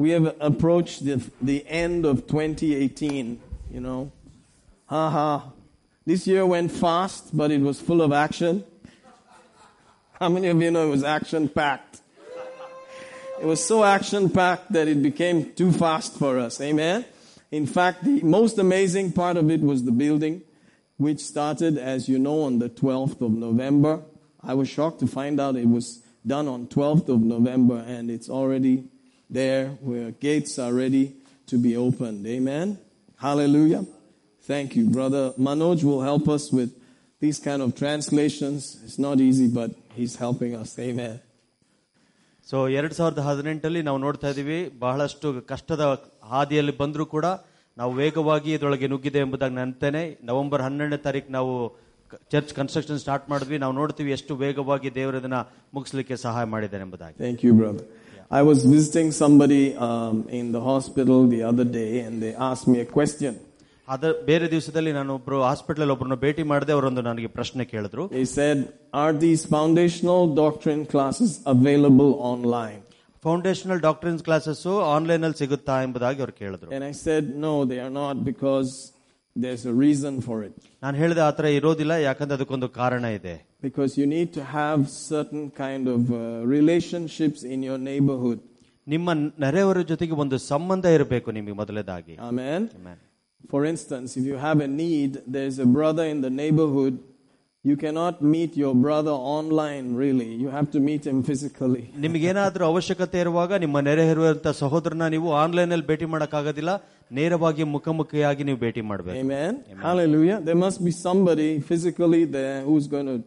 We have approached the, the end of 2018, you know. Ha ha. This year went fast, but it was full of action. How many of you know it was action packed? It was so action packed that it became too fast for us. Amen. In fact, the most amazing part of it was the building, which started, as you know, on the 12th of November. I was shocked to find out it was done on 12th of November and it's already there where gates are ready to be opened. Amen. Hallelujah. Thank you. Brother Manoj will help us with these kind of translations. It's not easy, but he's helping us. Amen. So ಎರಡ್ ಸಾವಿರದ ಹದಿನೆಂಟಲ್ಲಿ ನಾವು ನೋಡ್ತಾ ಇದೀವಿ ಬಹಳಷ್ಟು ಕಷ್ಟದ ಹಾದಿಯಲ್ಲಿ ಬಂದರೂ ಕೂಡ ನಾವು ವೇಗವಾಗಿ ಇದರೊಳಗೆ ನುಗ್ಗಿದೆ ಎಂಬುದಾಗಿ ನೆನ್ತೇನೆ ನವೆಂಬರ್ ಹನ್ನೆರಡನೇ ತಾರೀಕು ನಾವು ಚರ್ಚ್ ಕನ್ಸ್ಟ್ರಕ್ಷನ್ ಸ್ಟಾರ್ಟ್ ಮಾಡಿದ್ವಿ ನಾವು ನೋಡ್ತೀವಿ ಎಷ್ಟು ವೇಗವಾಗಿ ದೇವರು ಇದನ್ನ ಮುಗಿಸ್ಲಿಕ್ಕೆ ಸಹಾಯ ಮಾಡಿದ್ದಾನೆ ಎಂಬುದಾಗಿ Thank you, brother. I was visiting somebody um, in the hospital the other day and they asked me a question. ಅದ ಬೇರೆ ದಿವಸದಲ್ಲಿ ನಾನು ಒಬ್ರು ಹಾಸ್ಪಿಟಲ್ ಒಬ್ಬರನ್ನ ಭೇಟಿ ಮಾಡಿದೆ ಅವರೊಂದು ನನಗೆ ಪ್ರಶ್ನೆ ಕೇಳಿದ್ರು They said, Are these foundational doctrine classes available online? Foundational doctors classes online ಅಲ್ಲಿ ಸಿಗುತ್ತಾ ಎಂಬುದಾಗಿ ಅವ್ರು ಕೇಳಿದ್ರು And I said, No, they are not because there's a reason for it. ನಾನು ಹೇಳಿದೆ ಆತರ ಇರೋದಿಲ್ಲ ಯಾಕಂದ್ರೆ ಅದಕ್ಕೊಂದು ಕಾರಣ ಇದೆ Because you need to have certain kind of uh, relationships in your neighborhood. ನಿಮ್ಮ ನೆರೆಯವರ ಜೊತೆಗೆ ಒಂದು ಸಂಬಂಧ ಇರಬೇಕು ನಿಮಗೆ ಮೊದಲನೇದಾಗಿ Amen. Amen. For instance, if you have a need, there's a brother in the neighborhood. You cannot meet your brother online, really. You have to meet him physically. ನಿಮಗೇನಾದ್ರೂ ಅವಶ್ಯಕತೆ ಇರುವಾಗ ನಿಮ್ಮ ನೆರೆ ಇರುವಂತ ಸಹೋದರನ ನೀವು ಆನ್ಲೈನ್ ಅಲ್ಲಿ ಭೇಟಿ ಮಾಡಕ್ಕಾಗೋದಿಲ್ಲ ನೇರವಾಗಿ ಮುಖಾಮುಖಿಯಾಗಿ ನೀವು ಭೇಟಿ ಮಾಡಬೇಕು Amen. Hallelujah. There must be somebody physically there who's going to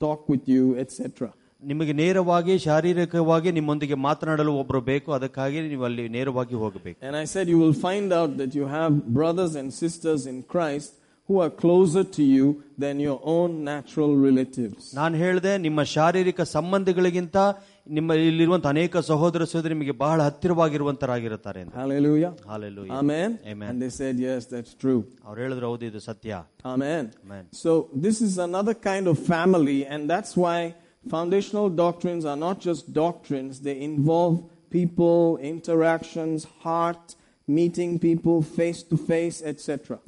talk with you, etc. ನಿಮಗೆ ನೇರವಾಗಿ ಶಾರೀರಿಕವಾಗಿ ನಿಮ್ಮೊಂದಿಗೆ ಮಾತನಾಡಲು ಒಬ್ರು ಬೇಕು ಅದಕ್ಕಾಗಿ ನೀವು ಅಲ್ಲಿ ನೇರವಾಗಿ ಹೋಗಬೇಕು And I said, you will find out that you have brothers and sisters in Christ who are closer to you than your own natural relatives. ನಾನು ಹೇಳಿದೆ ನಿಮ್ಮ ಶಾರೀರಿಕ ಸಂಬಂಧಿಗಳಿಗಿಂತ ನಿಮ್ಮ ಇಲ್ಲಿರುವಂತ ಅನೇಕ ಸಹೋದರ ಸಹೋದರಿ ನಿಮಗೆ ಬಹಳ ಹತ್ತಿರವಾಗಿರುವಂತರಾಗಿರುತ್ತಾರೆ ಅಂತ Hallelujah. Hallelujah. Amen. Amen. And they said, yes, that's true. ಅವ್ರು ಹೇಳಿದ್ರು ಹೌದು ಇದು ಸತ್ಯ Amen. Amen. So this is another kind of family, and that's why foundational doctrines are not just doctrines, they involve people, interactions, heart, meeting people face to face, etc.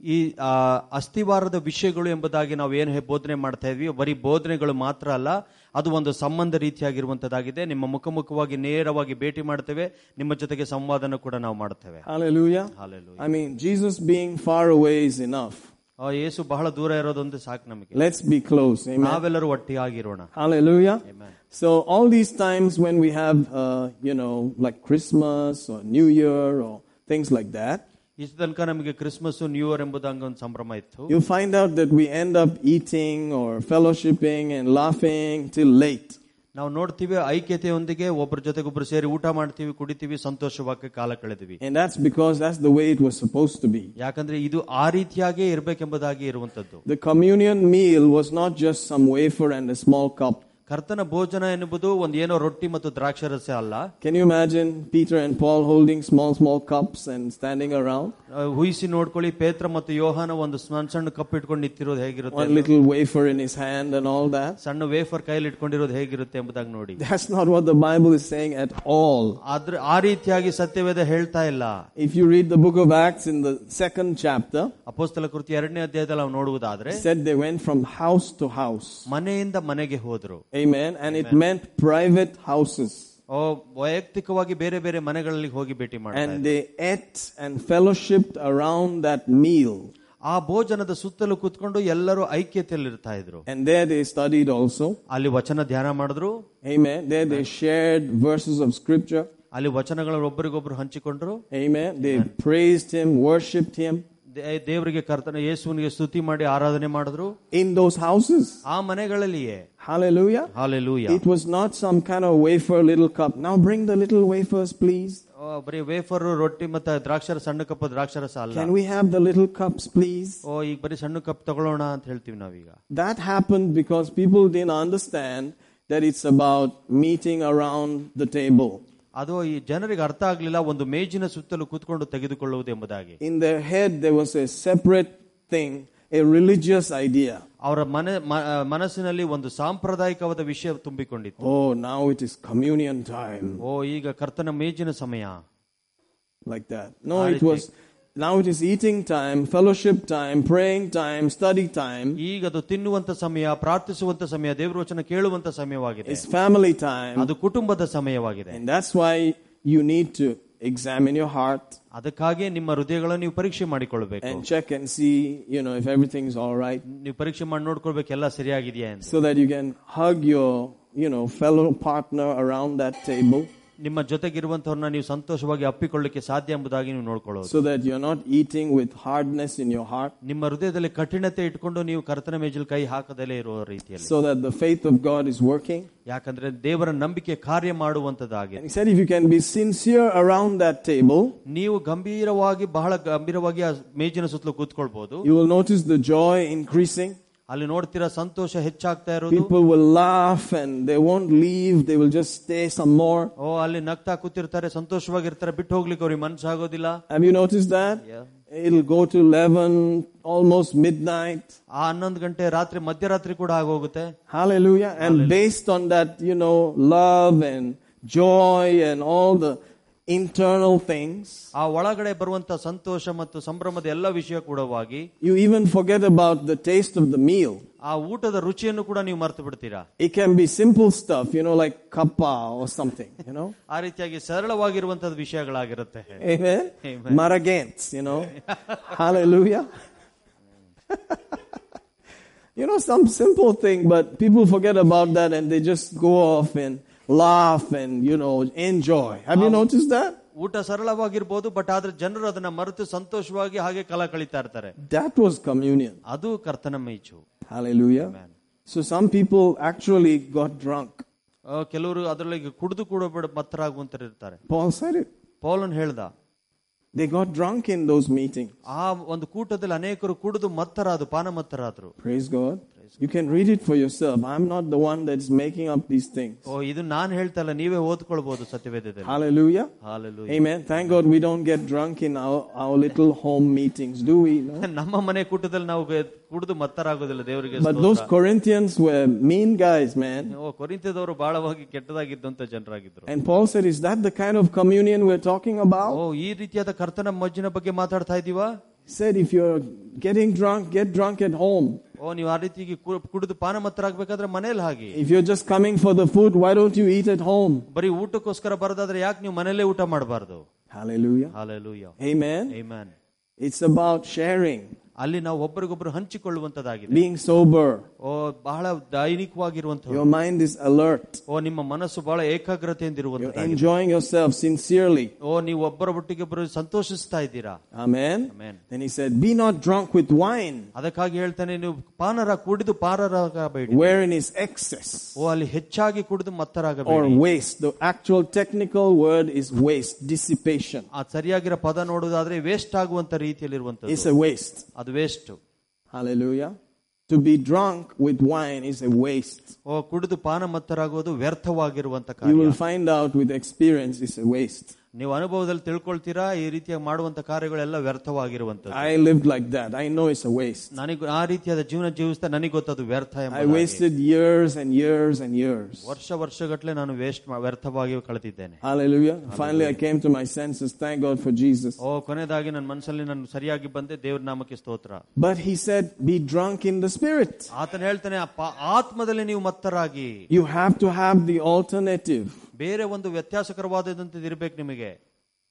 ಈ ಆ, ಅಸ್ಥಿವಾರದ ವಿಷಯಗಳು ಎಂಬುದಾಗಿ ನಾವು ಏನು ಹೇ- ಬೋಧನೆ ಮಾಡ್ತಾ ಇದ್ವಿ ಬರೀ ಬೋಧನೆಗಳು ಮಾತ್ರ ಅಲ್ಲ ಅದು ಒಂದು ಸಂಬಂಧ ರೀತಿಯಾಗಿರುವಂತದ್ದಾಗಿದೆ ನಿಮ್ಮ ಮುಖಮುಖವಾಗಿ ನೇರವಾಗಿ ಭೇಟಿ ಮಾಡ್ತೇವೆ ನಿಮ್ಮ ಜೊತೆಗೆ ಸಂವಾದನ ಕೂಡ ನಾವು ಮಾಡ್ತೇವೆ Hallelujah. Hallelujah. I mean, Jesus being far away is enough. ಆ, ಯೇಸು ಬಹಳ ದೂರ ಇರೋದೊಂದು ಸಾಕು ನಮಗೆ Let's be close. Amen. ನಾವೆಲ್ಲರೂ ಒಟ್ಟಿಯಾಗಿರೋಣ Hallelujah. Amen. So all these times when we have, uh, you know, like Christmas or New Year or things like that, ಇಷ್ಟು ತನಕ ನಮಗೆ Christmas new year ಎಂಬುದಂಗ ಒಂದು ಸಂಭ್ರಮ ಇತ್ತು you find out that we end up eating or fellowshipping and laughing till late. ನಾವು ನೋಡ್ತೀವಿ ಐಕ್ಯತೆಯೊಂದಿಗೆ ಒಬ್ಬರ ಜೊತೆಗೆ ಒಬ್ರು ಸೇರಿ ಊಟ ಮಾಡ್ತೀವಿ ಕುಡಿತೀವಿ ಸಂತೋಷವಾಗಿ ಕಾಲ ಕಳೆದಿವಿ And that's because that's the way it was supposed to be. ಯಾಕಂದ್ರೆ ಇದು ಆ ರೀತಿಯಾಗೇ ಇರ್ಬೇಕೆಂಬುದಾಗಿ ಇರುವಂತದ್ದು The communion meal was not just some wafer and a small cup. ಕರ್ತನ ಭೋಜನ ಎನ್ನುವುದು ಒಂದು ಏನೋ ರೊಟ್ಟಿ ಮತ್ತು ದ್ರಾಕ್ಷರಸ ಅಲ್ಲ Can you imagine Peter and Paul holding small, small cups and standing around? ಆ, ಊಹಿಸಿ ನೋಡ್ಕೊಳ್ಳಿ ಪೇತ್ರ ಮತ್ತು ಯೋಹಾನ ಒಂದು ಸಣ್ಣ ಸಣ್ಣ ಕಪ್ ಇಟ್ಕೊಂಡು ನಿಂತಿರೋದು ಹೇಗಿರುತ್ತೆ One little wafer in his hand and all that. ಸಣ್ಣ ವೇಫರ್ ಕೈಲಿ ಇಟ್ಕೊಂಡಿರೋದು ಹೇಗಿರುತ್ತೆ ಎಂಬುದಾಗಿ ನೋಡಿ That's not what the Bible is saying at all. ಆದ್ರೆ ಆ ರೀತಿಯಾಗಿ ಸತ್ಯವೇದ ಹೇಳ್ತಾ ಇಲ್ಲ If you read the book of Acts in the second chapter, ಅಪೋಸ್ತಲ ಕೃತಿ ಎರಡನೇ ಅಧ್ಯಾಯದಲ್ಲಿ ನಾವು ನೋಡುವುದಾದ್ರೆ it said they went from house to house. ಮನೆಯಿಂದ ಮನೆಗೆ ಹೋದ್ರು Amen. And it meant private houses. ಓ, ವೈಯಕ್ತಿಕವಾಗಿ ಬೇರೆ ಬೇರೆ ಮನೆಗಳಲ್ಲಿ ಹೋಗಿ ಭೇಟಿ ಮಾಡಿ And they ate and fellowshipped around that meal. ಆ ಭೋಜನದ ಸುತ್ತಲೂ ಕೂತ್ಕೊಂಡು ಎಲ್ಲರೂ ಐಕ್ಯತೆಯಲ್ಲಿ ಇರ್ತಾ ಇದ್ರು And there they studied also. ಅಲ್ಲಿ ವಚನ ಧ್ಯಾನ ಮಾಡಿದ್ರು Amen. There they shared verses of scripture. ಅಲ್ಲಿ ವಚನಗಳು ಒಬ್ಬರಿಗೊಬ್ರು ಹಂಚಿಕೊಂಡ್ರು Amen. They praised him, worshipped him they- ದೇವರಿಗೆ ಕರ್ತನ ಯೇಸುವಿನಿಗೆ ಸ್ತುತಿ ಮಾಡಿ ಆರಾಧನೆ ಮಾಡಿದ್ರು in those houses. ಆ ಮನೆಗಳಲ್ಲಿಯೇ Hallelujah. Hallelujah It was not some kind of wafer little cup. Now bring the little wafers, please. ಬರೀ ವೇಫರ್ ರೊಟ್ಟಿ ಮತ್ತೆ ದ್ರಾಕ್ಷರ ಸಣ್ಣ ಕಪ್ ದ್ರಾಕ್ಷರಸ ಅಲ್ಲ Can we have the little cups, please? ಓ ಈಗ ಬರೀ ಸಣ್ಣ ಕಪ್ ತಗೊಳ್ಳೋಣ ಅಂತ ಹೇಳ್ತೀವಿ ನಾವೀಗ That happened because people didn't understand that it's about meeting around the table. ಅದು ಈ ಜನರಿಗೆ ಅರ್ಥ ಆಗ್ಲಿಲ್ಲ ಒಂದು ಮೇಜಿನ ಸುತ್ತಲೂ ಕೂತ್ಕೊಂಡು ತೆಗೆದುಕೊಳ್ಳುವುದು ಎಂಬುದಾಗಿ In their head, there was a separate thing a religious idea. ಅವರ ಮನ ಮ- ಮನಸ್ಸಿನಲ್ಲಿ ಒಂದು ಸಾಂಪ್ರದಾಯಿಕವಾದ ವಿಷಯ ತುಂಬಿಕೊಂಡಿತ್ತು Oh, now it is communion time. ಓ ಈಗ ಕರ್ತನ ಮೇಜಿನ ಸಮಯ Like that. No, it was, now it is eating time, fellowship time, praying time, study time. ಈಗ ಅದು ತಿನ್ನುವಂತ ಸಮಯ ಪ್ರಾರ್ಥಿಸುವಂತ ಸಮಯ ದೇವರ ವಚನ ಕೇಳುವಂತ ಸಮಯವಾಗಿದೆ It's family time. ಅದು ಕುಟುಂಬದ ಸಮಯವಾಗಿದೆ And that's why you need to examine your heart ಅದಕ್ಕಾಗಿ ನಿಮ್ಮ ಹೃದಯಗಳನ್ನು ನೀವು ಪರೀಕ್ಷೆ ಮಾಡಿಕೊಳ್ಬೇಕು and check and see, you know, if everything's all right. ನೀವು ಪರೀಕ್ಷೆ ಮಾಡಿ ನೋಡ್ಕೊಳ್ಬೇಕು ಎಲ್ಲ ಸರಿಯಾಗಿದೆಯಾ ಅಂತ So that you can hug your, you know, fellow partner around that table. ನಿಮ್ಮ ಜೊತೆಗಿರುವಂತವ್ರನ್ನ ನೀವು ಸಂತೋಷವಾಗಿ ಅಪ್ಪಿಕೊಳ್ಳಿಕ್ಕೆ ಸಾಧ್ಯ ಎಂಬುದಾಗಿ ನೀವು ನೋಡ್ಕೊಳ್ಳೋದು So that you're not eating with hardness in your heart. ನಿಮ್ಮ ಹೃದಯದಲ್ಲಿ ಕಠಿಣತೆ ಇಟ್ಕೊಂಡು ನೀವು ಕರ್ತನ ಮೇಜಲ್ಲಿ ಕೈ ಹಾಕದಲ್ಲೇ ಇರುವ ರೀತಿಯಲ್ಲಿ So that the faith of God is working. ಯಾಕಂದ್ರೆ ದೇವರ ನಂಬಿಕೆ ಕಾರ್ಯ ಮಾಡುವಂತದ್ದಾಗಿದೆ And he said, if you can be sincere around that table, ನೀವು ಗಂಭೀರವಾಗಿ ಬಹಳ ಗಂಭೀರವಾಗಿ ಆ ಮೇಜಿನ ಸುತ್ತಲೂ ಕೂತ್ಕೊಳ್ಬಹುದು you will notice the joy increasing. ಅಲ್ಲಿ ನೋಡ್ತೀರಾ ಸಂತೋಷ ಹೆಚ್ಚಾಗ್ತಾ ಇರೋದು People will laugh and they won't leave. They will just stay some more. ಓ ಅಲ್ಲಿ ನಗ್ತಾ ಕೂತಿರ್ತಾರೆ ಸಂತೋಷವಾಗಿರ್ತಾರೆ ಬಿಟ್ಟು ಹೋಗ್ಲಿಕ್ಕೆ ಅವ್ರಿಗೆ ಮನ್ಸಾಗೋದಿಲ್ಲ Have you noticed that? Yeah. It'll go to 11, almost midnight. ಆ ಹನ್ನೊಂದು ಗಂಟೆ ರಾತ್ರಿ ಮಧ್ಯರಾತ್ರಿ ಕೂಡ ಆಗೋಗುತ್ತೆ Hallelujah. And based on that, you know, love and joy and all the internal things, ಆ ಒಳಗಡೆ ಬರುವಂತ ಸಂತೋಷ ಮತ್ತು ಸಂಭ್ರಮದ ಎಲ್ಲ ವಿಷಯ ಕೂಡವಾಗಿ you even forget about the taste of the meal. ಆ ಊಟದ ರುಚಿಯನ್ನು ಕೂಡ ನೀವು ಮರ್ತು ಬಿಡ್ತೀರಾ It can be simple stuff, you know, like kappa or something, you know. ಆ ರೀತಿಯಾಗಿ ಸರಳವಾಗಿರುವಂತದ ವಿಷಯಗಳಾಗಿರುತ್ತೆ Amen. Amen. Maragants, you know. Hallelujah. you know, some simple thing, but people forget about that and they just go off and laugh and, you know, enjoy. Have you noticed that? ಊಟ ಸರಳವಾಗಿರ್ಬೋದು but ಆದ್ರೆ ಜನರು ಅದನ್ನ ಮರೆತು ಸಂತೋಷವಾಗಿ ಹಾಗೆ ಕಲ ಕಳೀತಾ ಇರ್ತಾರೆ That was communion. ಅದು ಕರ್ತನ ಮೈಚು Hallelujah. Amen. So some people actually got drunk. ಆ, ಕೆಲವರು ಅದರೊಳಗೆ ಕುಡಿದು ಕೂಡ ಬಿಡ ಮತ್ತರಾಗುವಂತ ಇರ್ತಾರೆ Paul said it. ಪೌಲನ್ ಹೇಳ್ದ They got drunk in those meetings. ಆ ಒಂದು ಕೂಟದಲ್ಲಿ ಅನೇಕರು ಕುಡಿದು ಮತ್ತರಾದ್ರು ಪಾನ ಮತ್ತರಾದ್ರು Praise God. You can read it for yourself. I'm not the one that's making up these things. ಓ ಇದು ನಾನ್ ಹೇಳ್ತಾ ಇಲ್ಲ ನೀವೇ ಓದ್ಕೊಳ್ಬಹುದು ಸತ್ಯವೇದದಲ್ಲಿ Hallelujah. Hallelujah. Amen. Thank God we don't get drunk in our, our little home meetings, do we? No? ನಮ್ಮ ಮನೆ ಕೂಟದಲ್ಲಿ ನಾವು ಗೆ- ಕುಡಿದು ಮತ್ತರಾಗೋದಿಲ್ಲ ದೇವರಿಗೆ But those Corinthians were mean guys, man. ಓ ಕೊರಿಂತದವರು ಬಹಳವಾಗಿ ಕೆಟ್ಟದಾಗಿದ್ದಂತ ಜನರಾಗಿದ್ರು And Paul said, Is that the kind of communion we're talking about? ಓ ಈ ರೀತಿಯಾದ ಕರ್ತನ ಮಜ್ಜಿನ ಬಗ್ಗೆ ಮಾತಾಡ್ತಾ ಇದೀವಾ He said, If you're getting drunk, get drunk at home. ಓ ನೀವು ಆ ರೀತಿಗೆ ಕು- ಕುಡಿದು ಪಾನ ಮತ್ತರಾಗ್ಬೇಕಾದ್ರೆ ಮನೇಲಿ ಹಾಗೆ If you're just coming for the food, why don't you eat at home? ಬರೀ ಊಟಕ್ಕೋಸ್ಕರ ಬರೋದಾದ್ರೆ ಯಾಕೆ ನೀವು ಮನೇಲೆ ಊಟ ಮಾಡಬಾರ್ದು Hallelujah. Hallelujah Amen. Amen. It's about sharing, ಅಲ್ಲಿ ನಾವು ಒಬ್ಬರಿಗೊಬ್ರು ಹಂಚಿಕೊಳ್ಳುವಂತದ್ದಾಗಿದೆ being sober. ಓ ಬಹಳ ದೈನಿಕವಾಗಿರುವಂತಹ Your mind is alert. ಓ ನಿಮ್ಮ ಮನಸ್ಸು ಬಹಳ ಏಕಾಗ್ರತೆಯಿಂದ You're ಇರುವಂತದ್ದಾಗಿದೆ enjoying yourself sincerely. ಓ ನೀವು ಒಬ್ಬರ ಒಟ್ಟಿಗೆ ಒಬ್ಬರು ಸಂತೋಷಿಸ್ತಾ ಇದ್ದೀರಾ Amen. Amen. Then he said, Be not drunk with wine, ಅದಕ್ಕಾಗಿ ಹೇಳ್ತಾನೆ ನೀವು ಪಾನರ ಕುಡಿದು ಪಾರರಾಗಬೇಡಿ wherein is excess ಓ ಅಲ್ಲಿ ಹೆಚ್ಚಾಗಿ ಕುಡಿದು or ಮತ್ತರಾಗಬೇಡಿ waste. The actual technical word is waste, dissipation. ಆ ಸರಿಯಾಗಿರೋ ಪದ ನೋಡುವುದಾದ್ರೆ ವೇಸ್ಟ್ ಆಗುವಂತ It's ರೀತಿಯಲ್ಲಿರುವಂತದ್ದು a waste. ಅದು waste Hallelujah. To be drunk with wine is a waste. ಓ ಕುಡಿದು ಪಾನ ಮತ್ತರಾಗುವುದು ವ್ಯರ್ಥವಾಗಿರುವಂತ You ಕಾರ್ಯ will find out with experience it's a waste. ನೀವು ಅನುಭವದಲ್ಲಿ ತಿಳ್ಕೊಳ್ತೀರಾ ಈ ರೀತಿಯಾಗಿ ಮಾಡುವಂತ ಕಾರ್ಯಗಳೆಲ್ಲ ವ್ಯರ್ಥವಾಗಿರುವಂತದ್ದು I lived like that. I know it's a waste. ನನಗೆ ಆ ರೀತಿಯಾದ ಜೀವನ ಜೀವಿಸ್ತಾ ನನಗೆ ಗೊತ್ತದು ವ್ಯರ್ಥ I ಎಂಬುದಾಗಿ. wasted years and years and years. ವರ್ಷ ವರ್ಷಗಟ್ಲೆ ನಾನು ವೇಸ್ಟ್ ವ್ಯರ್ಥವಾಗಿ ಕಳೆದಿದ್ದೇನೆ Hallelujah. Finally, I came to my senses. Thank God for Jesus. ಓ ಕೊನೆಯದಾಗಿ ನನ್ನ ಮನಸ್ಸಲ್ಲಿ ನಾನು ಸರಿಯಾಗಿ ಬಂದೆ ದೇವ್ರ ನಾಮಕ್ಕೆ ಸ್ತೋತ್ರ But he said, Be drunk in the spirit. ಆತನ ಹೇಳ್ತಾನೆ ಅಪ್ಪ ಆತ್ಮದಲ್ಲಿ ನೀವು ಮತ್ತರಾಗಿ You have to have the alternative. ಬೇರೆ ಒಂದು ವ್ಯತ್ಯಾಸಕರವಾದದಂತದ್ದು ಇರ್ಬೇಕು ನಿಮಗೆ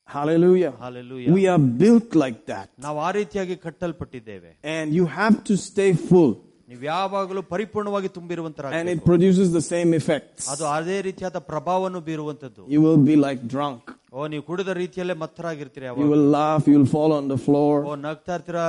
Hallelujah. Hallelujah We are built like that. ನಾವು ಆ ರೀತಿಯಾಗಿ ಕಟ್ಟಲ್ಪಟ್ಟಿದ್ದೇವೆ And you have to stay full. ನೀವು ಯಾವಾಗಲೂ ಪರಿಪೂರ್ಣವಾಗಿ And ತುಂಬಿರುವಂತರ it produces the same effects. ಅದು ಅದೇ ರೀತಿಯಾದ ಪ್ರಭಾವವನ್ನು ಬೀರುವಂತದ್ದು You will be like drunk. ಓ ನೀವು ಕುಡಿದ ರೀತಿಯಲ್ಲೇ ಮತ್ತರಾಗಿರ್ತೀರಿ You ಯಾವಾಗ will laugh. You will fall on the floor. ಓ ನಗ್ತಾ ಇರ್ತೀರಾ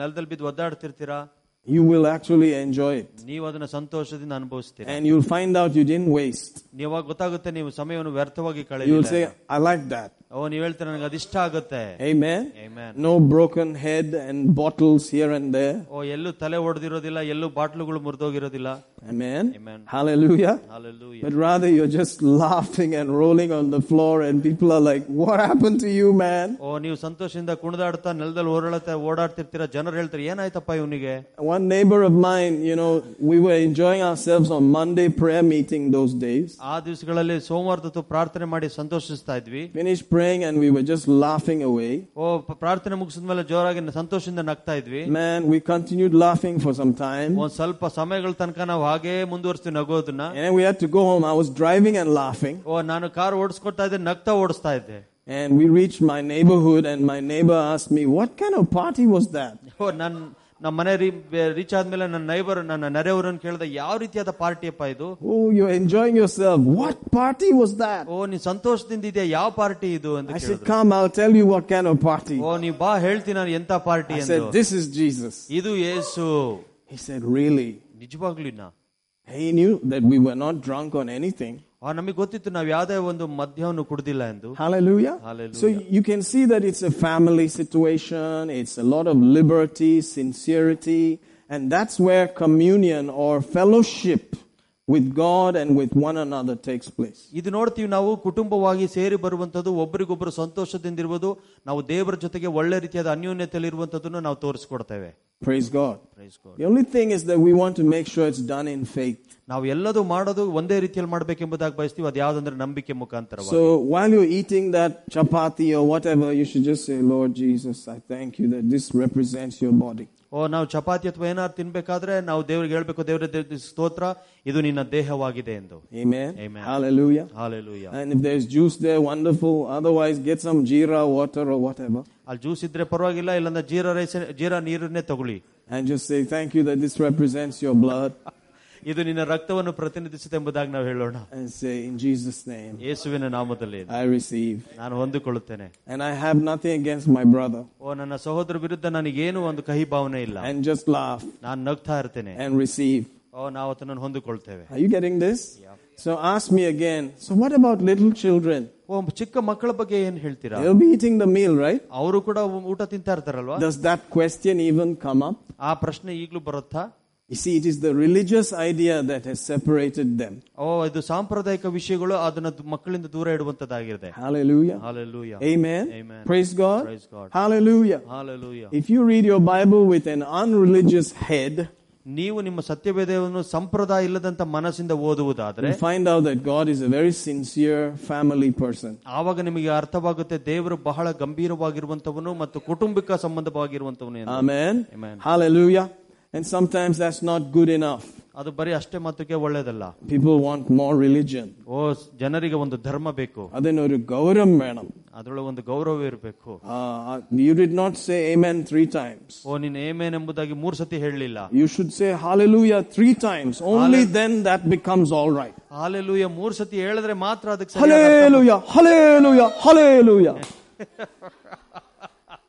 ನೆಲದಲ್ಲಿ ಬಿದ್ದು ಒದ್ದಾಡ್ತಿರ್ತೀರಾ You will actually enjoy it. ನೀವು ಅದನ್ನ ಸಂತೋಷದಿಂದ ಅನುಭವಿಸ್ತೀರಾ And you'll find out you didn't waste. ನೀವಾಗ ಗೊತ್ತಾಗುತ್ತೆ ನೀವು ಸಮಯವನ್ನು ವ್ಯರ್ಥವಾಗಿ You will ಕಳೆದಿಲ್ಲ say, I like that. ಓ ನೀವ್ ಹೇಳ್ತೀರ ನನಗೆ ಅದಿಷ್ಟ ಆಗುತ್ತೆ Amen. Amen. No broken head and bottles here and there. ಓ ಎಲ್ಲೂ ತಲೆ ಹೊಡೆದಿರೋದಿಲ್ಲ ಎಲ್ಲೂ ಬಾಟ್ಲುಗಳು ಮುರಿದೋಗಿರೋದಿಲ್ಲ Amen. Amen. Hallelujah. Hallelujah. But rather you're just laughing and rolling on the floor and people are like, what happened to you, man? ಓ ನೀವು ಸಂತೋಷದಿಂದ ಕುಣಿದಾಡ್ತಾ ನೆಲದಲ್ಲಿ ಓಡಾಡ್ತಾ ಓಡಾಡ್ತಿರ್ತೀರಾ ಜನರು ಹೇಳ್ತಾರೆ ಏನಾಯ್ತಪ್ಪ ಇವನಿಗೆ One neighbor of mine, you know, we were enjoying ourselves on Monday prayer meeting those days. ಆ ದಿವಸಗಳಲ್ಲಿ ಸೋಮವಾರದ ಹೊತ್ತು ಪ್ರಾರ್ಥನೆ ಮಾಡಿ ಸಂತೋಷಿಸ್ತಾ ಇದ್ವಿ Finished praying and we were just laughing away. ಓ ಪ- ಪ್ರಾರ್ಥನೆ ಮುಗಿಸಿದ್ಮೇಲೆ ಜೋರಾಗಿ ಸಂತೋಷದಿಂದ ನಗ್ತಾ ಇದ್ವಿ Man, we continued laughing for some time. ಒಂದ್ ಸ್ವಲ್ಪ ಸಮಯಗಳ ತನಕ ನಾವು ಹಾಗೇ ಮುಂದುವರಿಸ್ತೀವಿ ನಗೋದನ್ನ And then we had to go home. I was driving and laughing. ಓ ನಾನು ಕಾರ್ ಓಡಿಸ್ಕೊತಾ ಇದ್ದೆ ನಗ್ತಾ ಓಡಿಸ್ತಾ ಇದ್ದೆ And we reached my neighborhood and my neighbor asked me, what kind of party was that? ಓ ನನ್ ನಮ್ಮ ಮನೆ ರೀಚ್ ಆದ್ಮೇಲೆ ನನ್ನ ನೈಬರ್ ನನ್ನ ನೆರೆಯವರನ್ನು ಕೇಳಿದ ಯಾವ ರೀತಿಯಾದ ಪಾರ್ಟಿಯಪ್ಪ ಇದು Oh, you're enjoying yourself. What party was that? ಓ ನೀನ್ ಸಂತೋಷದಿಂದ ಇದೆಯಾ ಯಾವ ಪಾರ್ಟಿ ಇದು ಅಂತ I said, ಕೇಳಿದ್ರು come, I'll tell you what kind of party. ಓ ನೀವ್ ಬಾ ಹೇಳ್ತೀನಿ ನಾನು ಎಂತ ಪಾರ್ಟಿ I ಎಂದು said, this is Jesus. ಇದು ಏಸು He said, really? ನಿಜವಾಗ್ಲೂ ಇನ್ನ He knew that we were not drunk on anything. ಆ ನಮಗೆ ಗೊತ್ತಿತ್ತು ನಾವ್ ಯಾವ್ದೇ ಒಂದು ಮದ್ಯವನ್ನು ಕುಡ್ದಿಲ್ಲ ಎಂದು Hallelujah. Hallelujah. So you can see that it's a family situation. It's a lot of liberty, sincerity, and that's where communion or fellowship with God and with one another takes place. ಇದು ನೋಡ್ತೀವಿ ನಾವು ಕುಟುಂಬವಾಗಿ ಸೇರಿ ಬರುವಂತದ್ದು ಒಬ್ಬರಿಗೊಬ್ಬರು ಸಂತೋಷದಿಂದಿರುವುದು ನಾವು ದೇವರ ಜೊತೆಗೆ ಒಳ್ಳೆ ರೀತಿಯಾದ ಅನ್ಯೋನ್ಯತೆಯಲ್ಲಿರುವಂತದ್ದನ್ನು ನಾವು ತೋರಿಸ್ಕೊಡ್ತೇವೆ Praise God. Praise God. The only thing is that we want to make sure it's done in faith. ನಾವು ಎಲ್ಲದೂ ಮಾಡೋದು ಒಂದೇ ರೀತಿಯಲ್ಲಿ ಮಾಡಬೇಕೆಂಬುದಾಗಿ ಬಯಸ್ತೀವಿ. ಅದು ಯಾವ್ದಂದ್ರೆ ನಂಬಿಕೆ ಮುಖಾಂತರ so while you eating that chapati or whatever you should just say lord jesus i thank you that this represents your body. ಓ ನಾವು ಚಪಾತಿ ಅಥವಾ ಏನಾದ್ರು ತಿನ್ಬೇಕಾದ್ರೆ ನಾವು ದೇವರಿಗೆ ಹೇಳ್ಬೇಕು ದೇವರ ಸ್ತೋತ್ರ ಇದು ನಿನ್ನ ದೇಹವಾಗಿದೆ ಎಂದು. Amen. Amen. Hallelujah. Hallelujah. And if there is juice there wonderful. Otherwise get some jeera water or whatever. ಅಲ್ಲಿ ಜ್ಯೂಸ್ ಇದ್ರೆ ಪರವಾಗಿಲ್ಲ ಇಲ್ಲಂದ್ರೆ ಜೀರಾ ರೈಸ್ ಜೀರಾ ನೀರನ್ನೇ ತಗೊಳ್ಳಿ. And just say thank you that this represents your blood. ಇದು ನಿನ್ನ ರಕ್ತವನ್ನು ಪ್ರತಿನಿಧಿಸುತ್ತೆ ಎಂಬುದಾಗಿ ನಾವು ಹೇಳೋಣ And say, in Jesus' name, ಯೇಸುವಿನ ನಾಮದಲ್ಲಿ I receive. ನಾನು ಹೊಂದಿಕೊಳ್ಳುತ್ತೇನೆ And I have nothing against my brother. ಓ ನನ್ನ ಸಹೋದರ ವಿರುದ್ಧ ನನಗೇನು ಒಂದು ಕಹಿ ಭಾವನೆ ಇಲ್ಲ And just laugh ನಾನು ನಗ್ತಾ ಇರ್ತೇನೆ and receive. ಓ ನಾವು ಅದನ್ನು ಹೊಂದಿಕೊಳ್ತೇವೆ Are you getting this? So ask me again. So what about little children? ಓ ಚಿಕ್ಕ ಮಕ್ಕಳ ಬಗ್ಗೆ ಏನ್ ಹೇಳ್ತೀರಾ They'll be eating the meal, right? ಅವರು ಕೂಡ ಊಟ ತಿಂತಾ ಇರ್ತಾರಲ್ವಾ Does that question even come up? ಆ ಪ್ರಶ್ನೆ ಈಗ್ಲೂ ಬರುತ್ತಾ You see, it is the religious idea that has separated them. ಓ ಇದು ಸಾಂಪ್ರದಾಯಿಕ ವಿಷಯಗಳು ಅದನ್ನ ದು- ಮಕ್ಕಳಿಂದ ದೂರ ಇಡುವಂತದ್ದಾಗಿದೆ Hallelujah. Hallelujah Amen. Amen. Praise God. Praise God. Hallelujah. Hallelujah If you read your Bible with an unreligious head, ನೀವು ನಿಮ್ಮ ಸತ್ಯವೇದವನ್ನು ಸಂಪ್ರದಾಯ ಇಲ್ಲದಂತ ಮನಸ್ಸಿಂದ ಓದುವುದಾದ್ರೆ you find out that God is a very sincere family person. ಆವಾಗ ನಿಮಗೆ ಅರ್ಥವಾಗುತ್ತೆ ದೇವರು ಬಹಳ ಗಂಭೀರವಾಗಿರುವಂತವನು ಮತ್ತು ಕುಟುಂಬಿಕ ಸಂಬಂಧವಾಗಿರುವಂತವನು ಎಂದು. Amen. and sometimes that's not good enough. ಅದು ಬರೀ ಅಷ್ಟೇ ಮಾತಕ್ಕೆ ಒಳ್ಳೇದಲ್ಲ ಪೀಪಲ್ ವಾಂಟ್ ಮೋರ್ ರಿಲಿಜನ್ ಓ ಜನರಿಗೆ ಒಂದು ಧರ್ಮ ಬೇಕು ಅದೇನೊಂದು ಗೌರವ ಮೇಡಮ್ ಅದರೊಳಗೆ ಒಂದು ಗೌರವ ಇರಬೇಕು you did not say amen three times ಓ ನೀನ್ ಏಮೆನ್ ಎಂಬುದಾಗಿ ಮೂರ್ ಸತಿ ಹೇಳಲಿಲ್ಲ you should say hallelujah three times only then that becomes all right hallelujah ಮೂರ್ ಸತಿ ಹೇಳಿದ್ರೆ ಮಾತ್ರ ಅದಕ್ಕೆ hallelujah hallelujah hallelujah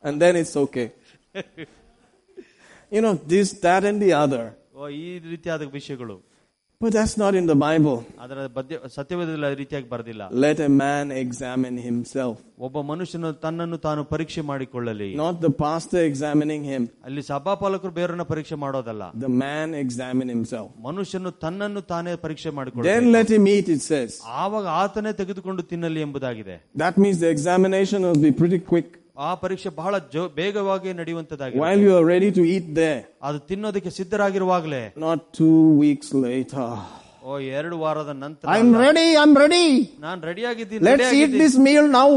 and then it's okay You know, this, that, and the other. ಓ ಈ ರೀತಿಯಾದ ವಿಷಯಗಳು But that's not in the Bible. ಅದರ ಬದ್ಯ ಸತ್ಯವೇದದಲ್ಲಿ ಆ ರೀತಿಯಾಗಿ ಬರೆದಿಲ್ಲ Let a man examine himself. ಒಬ್ಬ ಮನುಷ್ಯನು ತನ್ನನ್ನು ತಾನು ಪರೀಕ್ಷೆ ಮಾಡಿಕೊಳ್ಳಲಿ Not the pastor examining him. ಅಲ್ಲಿ ಸಭಾಪಾಲಕರು ಬೇರನ್ನ ಪರೀಕ್ಷೆ ಮಾಡೋದಲ್ಲ The man examine himself. ಮನುಷ್ಯನು ತನ್ನನ್ನು ತಾನೇ ಪರೀಕ್ಷೆ ಮಾಡಿಕೊಳ್ಳ Then let him eat, it says. ಆವಾಗ ಆತನೇ ತೆಗೆದುಕೊಂಡು ತಿನ್ನಲಿ ಎಂಬುದಾಗಿದೆ That means the examination will be pretty quick. ಆ ಪರೀಕ್ಷೆ ಬಹಳ ಜೋ- ಬೇಗವಾಗಿ ನಡೆಯುವಂತದಾಗಿದೆ While you are ready to eat there, ಅದು ತಿನ್ನೋದಕ್ಕೆ ಸಿದ್ಧರಾಗಿರುವಾಗಲೇ not two weeks later. ಓ ಎರಡು ವಾರದ ನಂತರ I'm ready, I'm ready. ನಾನು ರೆಡಿಯಾಗಿದ್ದೀನಿ Let's eat ರೆಡಿಯಾಗಿದ್ದೀನಿ. this meal now.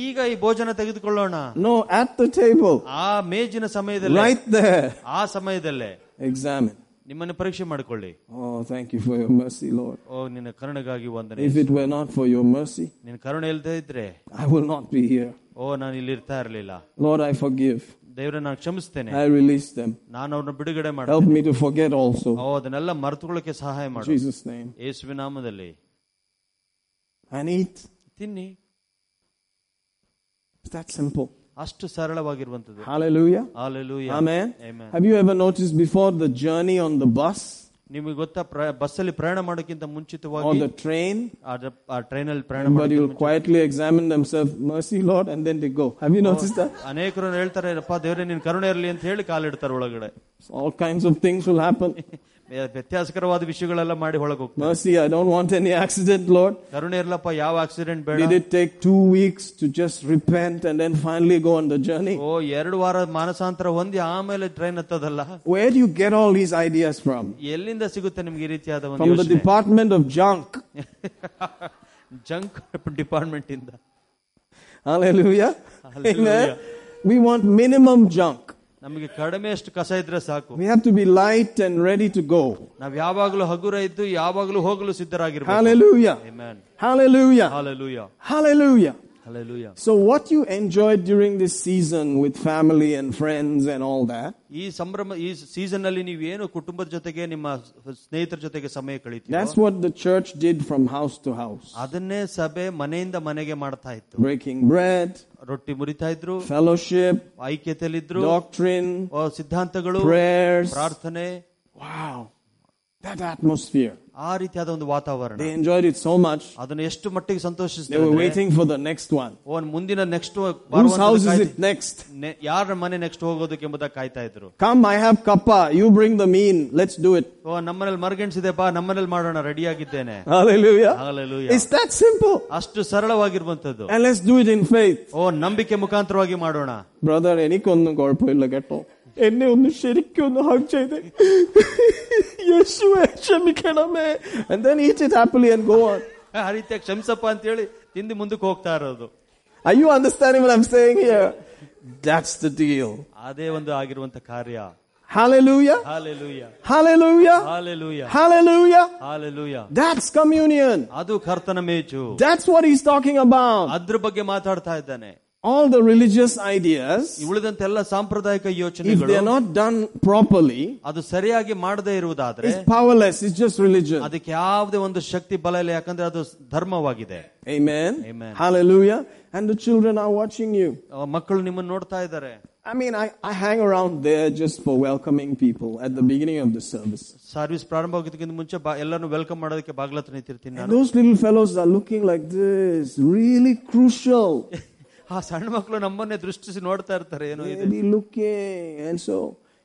ಈಗ ಈ ಭೋಜನ ತೆಗೆದುಕೊಳ್ಳೋಣ No, at the table. ಆ ಮೇಜಿನ ಸಮಯದಲ್ಲಿ Right there. ಆ ಸಮಯದಲ್ಲೇ Examine. ನಿಮ್ಮನ್ನು ಪರೀಕ್ಷೆ ಮಾಡಿಕೊಳ್ಳಿ Oh, thank you for your mercy, Lord. ಓ ನಿನ್ನ ಕರುಣೆಗಾಗಿ ವಂದನೆ If it were not for your mercy, ನಿನ್ನ ಕರುಣೆ ಇಲ್ಲದೆ ಇದ್ರೆ I will not be here. ಓ ನಾನು ಇಲ್ಲಿ ಇರ್ತಾ ಇರಲಿಲ್ಲ Lord, I forgive. ದೇವ್ರೆ ನಾನು ಕ್ಷಮಿಸ್ತೇನೆ I release them. ನಾನು ಅವ್ರನ್ನ ಬಿಡುಗಡೆ Help ಮಾಡ್ತೇನೆ me to forget also. ಓ ಅದನ್ನೆಲ್ಲ ಮರೆತುಕೊಳ್ಳಕ್ಕೆ ಸಹಾಯ In ಮಾಡು Jesus' name. ಯೇಸುವಿನ ನಾಮದಲ್ಲಿ And eat. ತಿನ್ನಿ It's that simple. ಅಷ್ಟು ಸರಳವಾಗಿರುವಂತದ್ದು Hallelujah. Hallelujah. Amen. Amen. Have you ever noticed before the journey on the bus? ನಿಮಗೆ ಗೊತ್ತಾ ಪ್ರ- ಬಸ್ಸಲ್ಲಿ ಪ್ರಯಾಣ ಮಾಡೋಕ್ಕಿಂತ or ಮುಂಚಿತವಾಗಿ the train. ಆ- ಆ ಟ್ರೈನ್ ಅಲ್ಲಿ ಪ್ರಯಾಣ Everybody ಮಾಡೋಕ್ಕಿಂತ will quietly examine themselves, mercy Lord, and then they go. Have you noticed that? ಅನೇಕರು ಹೇಳ್ತಾರೆ ಅಪ್ಪ ದೇವರೇ ನಿನ್ ಕರುಣೆ ಇರಲಿ ಅಂತ ಹೇಳಿ ಕಾಲಿಡ್ತಾರೆ ಒಳಗಡೆ All kinds of things will happen. ವ್ಯತ್ಯಾಸಕರವಾದ ವಿಷಯಗಳೆಲ್ಲ ಮಾಡಿ ಒಳಗೆ ಹೋಗ್ತಾರೆ Mercy, I don't want any accident, Lord. ಕರುಣೆ ಇರ್ಲಪ್ಪ ಯಾವ ಆಕ್ಸಿಡೆಂಟ್ ಬೇಡ Did it take two weeks to just repent and then finally go on the journey? ಓ ಎರಡು ವಾರ ಮಾನಸಾಂತರ ಹೊಂದಿ ಆಮೇಲೆ ಟ್ರೈನ್ ಹತ್ತದಲ್ಲ Where do you get all these ideas from? ಎಲ್ಲಿಂದ ಸಿಗುತ್ತೆ ನಿಮ್ಗೆ ಈ ರೀತಿಯಾದ ಒಂದು From the ಯೋಚನೆ Department of Junk. Junk department ಇಂದ Hallelujah. Hallelujah. Amen. We want minimum junk. ನಮಗೆ ಕಡಿಮೆ ಅಷ್ಟು ಕಸ ಇದ್ರೆ ಸಾಕು We have to be light and ready to go. ನಾವು ಯಾವಾಗಲೂ ಹಗುರ ಇದ್ದು ಯಾವಾಗಲೂ ಹೋಗಲು ಸಿದ್ಧರಾಗಿರ್ಬೇಕು Hallelujah. Amen. Hallelujah. Hallelujah. Hallelujah. Hallelujah. So, what you enjoyed during this season with family and friends and all that, ಈ ಸಂಭ್ರಮ ಈ ಸೀಸನ್ ಅಲ್ಲಿ ನೀವು ಏನು ಕುಟುಂಬದ ಜೊತೆಗೆ ನಿಮ್ಮ ಸ್ನೇಹಿತರ ಜೊತೆಗೆ ಸಮಯ ಕಳೀತೀವಿ that's what the church did from house to house. ಅದನ್ನೇ ಸಭೆ ಮನೆಯಿಂದ ಮನೆಗೆ ಮಾಡ್ತಾ ಇತ್ತು Breaking bread, ರೊಟ್ಟಿ ಮುರಿತಾ ಇದ್ರು fellowship, ಐಕ್ಯತೆಯಲ್ಲಿದ್ರು doctrine, ಓ, ಸಿದ್ಧಾಂತಗಳು prayers. ಪ್ರಾರ್ಥನೆ Wow. that atmosphere. They enjoyed it so much. They were waiting for the next one. ಅವನ್ Whose house is it next? ಯಾರ ಮನೆ ನೆಕ್ಸ್ಟ್ ಹೋಗೋದಕ್ಕೆ ಎಂಬುದಾಗಿ ಕಾಯ್ತಾ ಇದ್ರು Come, I have kappa. You bring the mean. Let's do it. ಓ ನಮ್ಮನೇಲಿ ಮರ್ಗೆಣ್ಸಿದೆ number ನಮ್ಮನೇಲಿ ಮಾಡೋಣ ರೆಡಿ ಆಗಿದ್ದೇನೆ Hallelujah. Hallelujah. It's that simple. ಅಷ್ಟು ಸರಳವಾಗಿರುವಂತದ್ದು And let's do it in faith. ಓ ನಂಬಿಕೆ ಮುಖಾಂತರವಾಗಿ ಮಾಡೋಣ Brother, enikkonnu kolpu illa ketto. എന്നെ ഒന്ന് ശരിക്കും ഒന്ന് ഹഗ് ചെയ്ത് യേശുവേ ക്ഷമിക്കണമേ and then eat it happily and go on. ಆ ರೀತಿಯಾಗಿ ಕ್ಷಮಿಸಪ್ಪ ಅಂತ ಹೇಳಿ ತಿಂದು ಮುಂದಕ್ಕೆ ಹೋಗ್ತಾ ಇರೋದು Are you understanding what I'm saying here? That's the deal. ಅದೇ ಒಂದು ಆಗಿರುವಂತ ಕಾರ್ಯ Hallelujah. Hallelujah Hallelujah. Hallelujah Hallelujah. Hallelujah That's communion. ಅದು ಕರ್ತನ ಮೇಜು That's what he's talking about. ಅದ್ರ ಬಗ್ಗೆ ಮಾತಾಡ್ತಾ ಇದ್ದಾನೆ All the religious ideas, ಈ ಉಳಿದಂತೆಲ್ಲ ಸಾಂಪ್ರದಾಯಿಕ if ಯೋಚನೆಗಳು they're not done properly, ಅದು ಸರಿಯಾಗಿ ಮಾಡದೇ ಇರುವುದಾದ್ರೆ it's powerless. It's just religion. ಅದಕ್ಕೆ ಯಾವುದೇ ಒಂದು ಶಕ್ತಿ ಬಲ ಇಲ್ಲ ಯಾಕಂದ್ರೆ ಅದು ಧರ್ಮವಾಗಿದೆ Amen. Amen. Hallelujah. And the children are watching you. ಆ, ಮಕ್ಕಳು ನಿಮ್ಮನ್ನು ನೋಡ್ತಾ ಇದ್ದಾರೆ I mean, I, I hang around there just for welcoming people at the beginning of the service. Service ಪ್ರಾರಂಭ ಆಗೋದಕ್ಕಿಂತ ಮುಂಚೆ ಬಾ- ಎಲ್ಲರನ್ನು ವೆಲ್ಕಮ್ ಮಾಡೋದಕ್ಕೆ ಬಾಗ್ಲತ್ರ ನಿಂತಿರ್ತೀನಿ And ನಾನು those little fellows are looking like this, really crucial. ಆ ಸಣ್ಣ ಮಕ್ಕಳು ನಮ್ಮನ್ನೇ ದೃಷ್ಟಿಸಿ ನೋಡ್ತಾ ಇರ್ತಾರೆ ಏನೋ ಇದೆ They'll be looking. And so,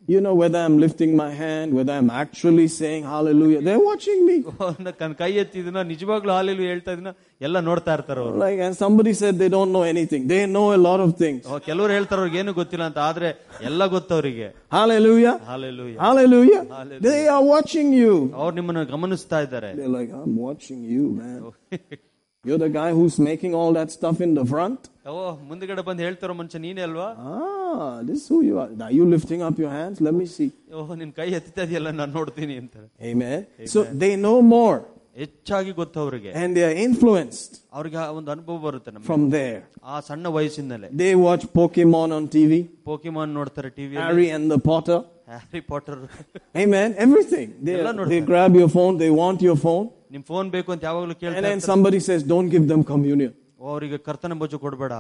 you know, whether I'm lifting my hand, whether I'm actually saying hallelujah, they're watching me. ಕಣ್ ಕೈ ಎತ್ತಿದಿನ ನಿಜವಾಗ್ಲೂ ಹಾಲಿಲು ಹೇಳ್ತಾ ಇದೀನ ಎಲ್ಲ ನೋಡ್ತಾ ಇರ್ತಾರ ಅವರು Like, and somebody said they don't know anything. They know a lot of things. ಕೆಲವರು ಹೇಳ್ತಾರ ಅವ್ರಿಗೆ ಏನು ಗೊತ್ತಿಲ್ಲ ಅಂತ ಆದ್ರೆ ಎಲ್ಲ ಗೊತ್ತವರಿಗೆ Hallelujah. Hallelujah Hallelujah. Hallelujah. They are watching you. ಅವ್ರು ನಿಮ್ಮನ್ನು ಗಮನಿಸ್ತಾ ಇದ್ದಾರೆ They're like, I'm watching you, man. You're the guy who's making all that stuff in the front. ಓ ಮುಂದ್ಗಡೆ ಬಂದು ಹೇಳ್ತಾರೋ ಮನುಷ್ಯ ನೀನೇ ಅಲ್ವಾ Ah, this is who you are. Are you lifting up your hands? Let me see. ಓಹ್ ನಿನ್ ಕೈ ಎತ್ತಿತಾ ಇದೆಯಲ್ಲ ನಾನು ನೋಡ್ತೀನಿ ಅಂತಾರೆ Amen. So they know more ಹೆಚ್ಚಾಗಿ ಗೊತ್ತವ್ರಿಗೆ and they are influenced ಅವ್ರಿಗೆ ಆ ಒಂದು ಅನುಭವ ಬರುತ್ತೆ ನಮ್ಗೆ from there. ಆ ಸಣ್ಣ ವಯಸ್ಸಿನಲ್ಲೇ They watch Pokemon on TV, ಪೋಕಿಮಾನ್ ನೋಡ್ತಾರೆ TV Harry and the Potter. Harry Potter Amen. Everything. They, grab your phone, they want your phone. Phone ಬೇಕು ಅಂತ ಯಾವಾಗಲೂ And ಕೇಳ್ತಾರೆ then somebody says, Don't give them communion. ಅವರಿಗೆ ಕರ್ತನ ಬೊಜ್ಜು ಕೊಡಬೇಡ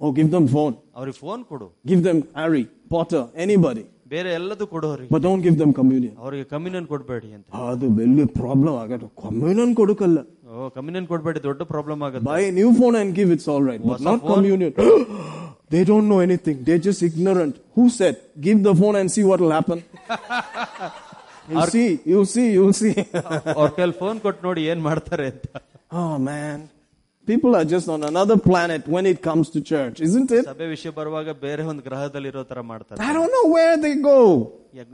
Oh, give them phone. ಅವ್ರಿಗೆ ಫೋನ್ ಕೊಡು Give them Harry, Potter, anybody. ಬೇರೆ ಎಲ್ಲದೂ ಕೊಡು ಅವರಿಗೆ But don't give them communion. ಅವರಿಗೆ ಕಮ್ಯುನಿಯನ್ ಕೊಡಬೇಡಿ ಅಂತ ah, ಅದು ಬೆಲ್ಲ ಪ್ರಾಬ್ಲಮ್ ಆಗಟ್ಟು ಕಮ್ಯೂನಿಯನ್ ಕೊಡಕಲ್ಲ ಓ ಕಮ್ಯುನಿಯನ್ ಕೊಡಬೇಡಿ ದೊಡ್ಡ ಪ್ರಾಬ್ಲಮ್ ಆಗುತ್ತೆ buy a new phone and give it's all right but not communion they don't know anything. They're just ignorant. Who said? Give the phone and see what will happen. you'll see. You'll see. You'll see. ಅವ್ರ ಕೈಲಿ phone ಕೊಟ್ಟು ನೋಡಿ ಏನ್ ಮಾಡ್ತಾರೆ ಅಂತ oh man, people are just on another planet when it comes to church, isn't it? ಸಭೆ ವಿಷಯ ಬರುವಾಗ ಬೇರೆ ಒಂದು ಗ್ರಹದಲ್ಲಿ ಇರೋ ತರ ಮಾಡ್ತಾರೆ I don't know where they go.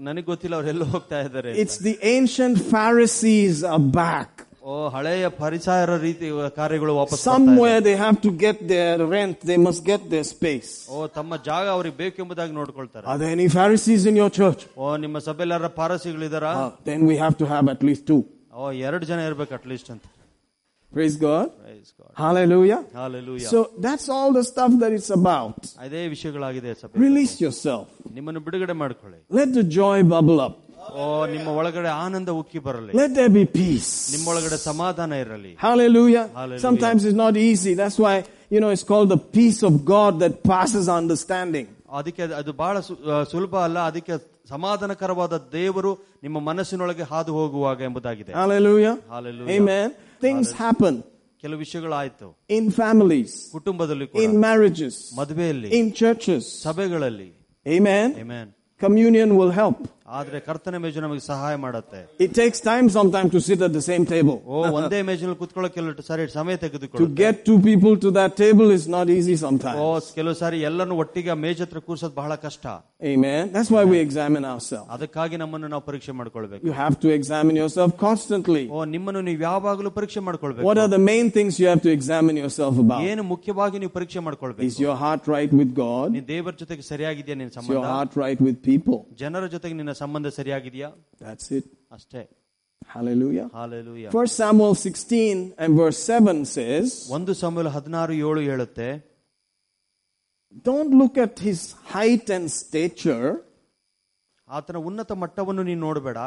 ನನಗೆ ಗೊತ್ತಿಲ್ಲ ಅವ್ರು ಎಲ್ಲೋ ಹೋಗ್ತಾ ಇದ್ದಾರೆ ಅಂತ. It's the ancient Pharisees are back. ಓ ಹಳೆಯ ಪರಿಸಾರ ರೀತಿ ಕಾರ್ಯಗಳು ವಾಪಸ್ ಬರ್ತಾ ಇದೆ. Somewhere they have to get their rent. They must get their space. ಓ ತಮ್ಮ ಜಾಗ ಅವ್ರಿಗೆ ಬೇಕೆಂಬುದಾಗಿ ನೋಡ್ಕೊಳ್ತಾರೆ Are there any Pharisees in your church? ಓ ನಿಮ್ಮ ಸಭೆಯಲ್ಲಿ ಯಾರ ಪಾರಸಿಗಳಿದಾರ Ah, then we have to have at least two. ಓ ಎರಡು ಜನ ಇರ್ಬೇಕು ಅಟ್ಲೀಸ್ಟ್ ಅಂತ Praise God. Praise God. Hallelujah. Hallelujah. So that's all the stuff that it's about. ಅದೇ ವಿಷಯಗಳಾಗಿದೆ ಸಭೆ Release yourself. ನಿಮ್ಮನ್ನು ಬಿಡುಗಡೆ ಮಾಡ್ಕೊಳ್ಳಿ Let the joy bubble up. ಓ ನಿಮ್ಮ ಒಳಗಡೆ ಆನಂದ ಉಕ್ಕಿ ಬರಲಿ Let there be peace. ನಿಮ್ಮೊಳಗಡೆ ಸಮಾಧಾನ ಇರಲಿ Hallelujah. Hallelujah. Sometimes it's not easy. That's why, you know, it's called the peace of God that passes understanding. ಅದಕ್ಕೆ ಅದು- ಅದು ಬಹಳ ಸು- ಆ, ಸುಲಭ ಅಲ್ಲ ಅದಕ್ಕೆ ಸಮಾಧಾನಕರವಾದ ದೇವರು ನಿಮ್ಮ ಮನಸ್ಸಿನೊಳಗೆ ಹಾದು ಹೋಗುವಾಗ ಎಂಬುದಾಗಿದೆ Hallelujah. Hallelujah. Amen. Things happen ಕೆಲವು ವಿಷಯಗಳಾಯ್ತು in families, ಕುಟುಂಬದಲ್ಲಿ ಕೂಡ in marriages, ಮದುವೆಯಲ್ಲಿ in churches. ಸಭೆಗಳಲ್ಲಿ Amen. Amen. Communion will help. ಆದ್ರೆ ಕರ್ತನ ಮೇಜು ನಮಗೆ ಸಹಾಯ ಮಾಡುತ್ತೆ It takes time sometimes to sit at the same table. ಓ ಒಂದೇ ಮೇಜಿನಲ್ಲಿ ಕುತ್ಕೊಳ್ಳೋಕೆ ಕೆಲವು ಸಾರಿ ಸಮಯ To ತೆಗೆದುಕೊಳ್ಳುತ್ತೆ get two people to that table is not easy sometimes. ಓ ಕೆಲವು ಸಾರಿ ಎಲ್ಲರನ್ನು ಒಟ್ಟಿಗೆ ಆ ಮೇಜ್ ಹತ್ರ ಕೂರ್ಸೋದು ಬಹಳ ಕಷ್ಟ Amen. That's why we examine ourselves. ಅದಕ್ಕಾಗಿ ನಮ್ಮನ್ನು ನಾವು ಪರೀಕ್ಷೆ ಮಾಡ್ಕೊಳ್ಬೇಕು You have to examine yourself constantly. ಓ ನಿಮ್ಮನ್ನು ನೀವು ಯಾವಾಗಲೂ ಪರೀಕ್ಷೆ What ಮಾಡ್ಕೊಳ್ಬೇಕು are the main things you have to examine yourself about? ಏನು ಮುಖ್ಯವಾಗಿ ನೀವು ಪರೀಕ್ಷೆ Is ಮಾಡ್ಕೊಳ್ಬೇಕು your heart right with God? ನೀನ್ ದೇವರ ಜೊತೆಗೆ ಸರಿಯಾಗಿದೆಯಾ ನಿನ್ನ Is your ಸಂಬಂಧ heart right with people? ಜನರ ಜೊತೆಗೆ ನಿನ್ನ ಸಂಬಂಧ ಸರಿಯಾಗಿದೆಯಾ That's it. ಅಷ್ಟೇ Hallelujah. Hallelujah First Samuel 16 and verse 7 says, ಒಂದು ಸಮಯ ಹದಿನಾರು ಏಳು ಹೇಳುತ್ತೆ Don't look at his height and stature. ಆತನ ಉನ್ನತ ಮಟ್ಟವನ್ನು ನೀನು ನೋಡಬೇಡ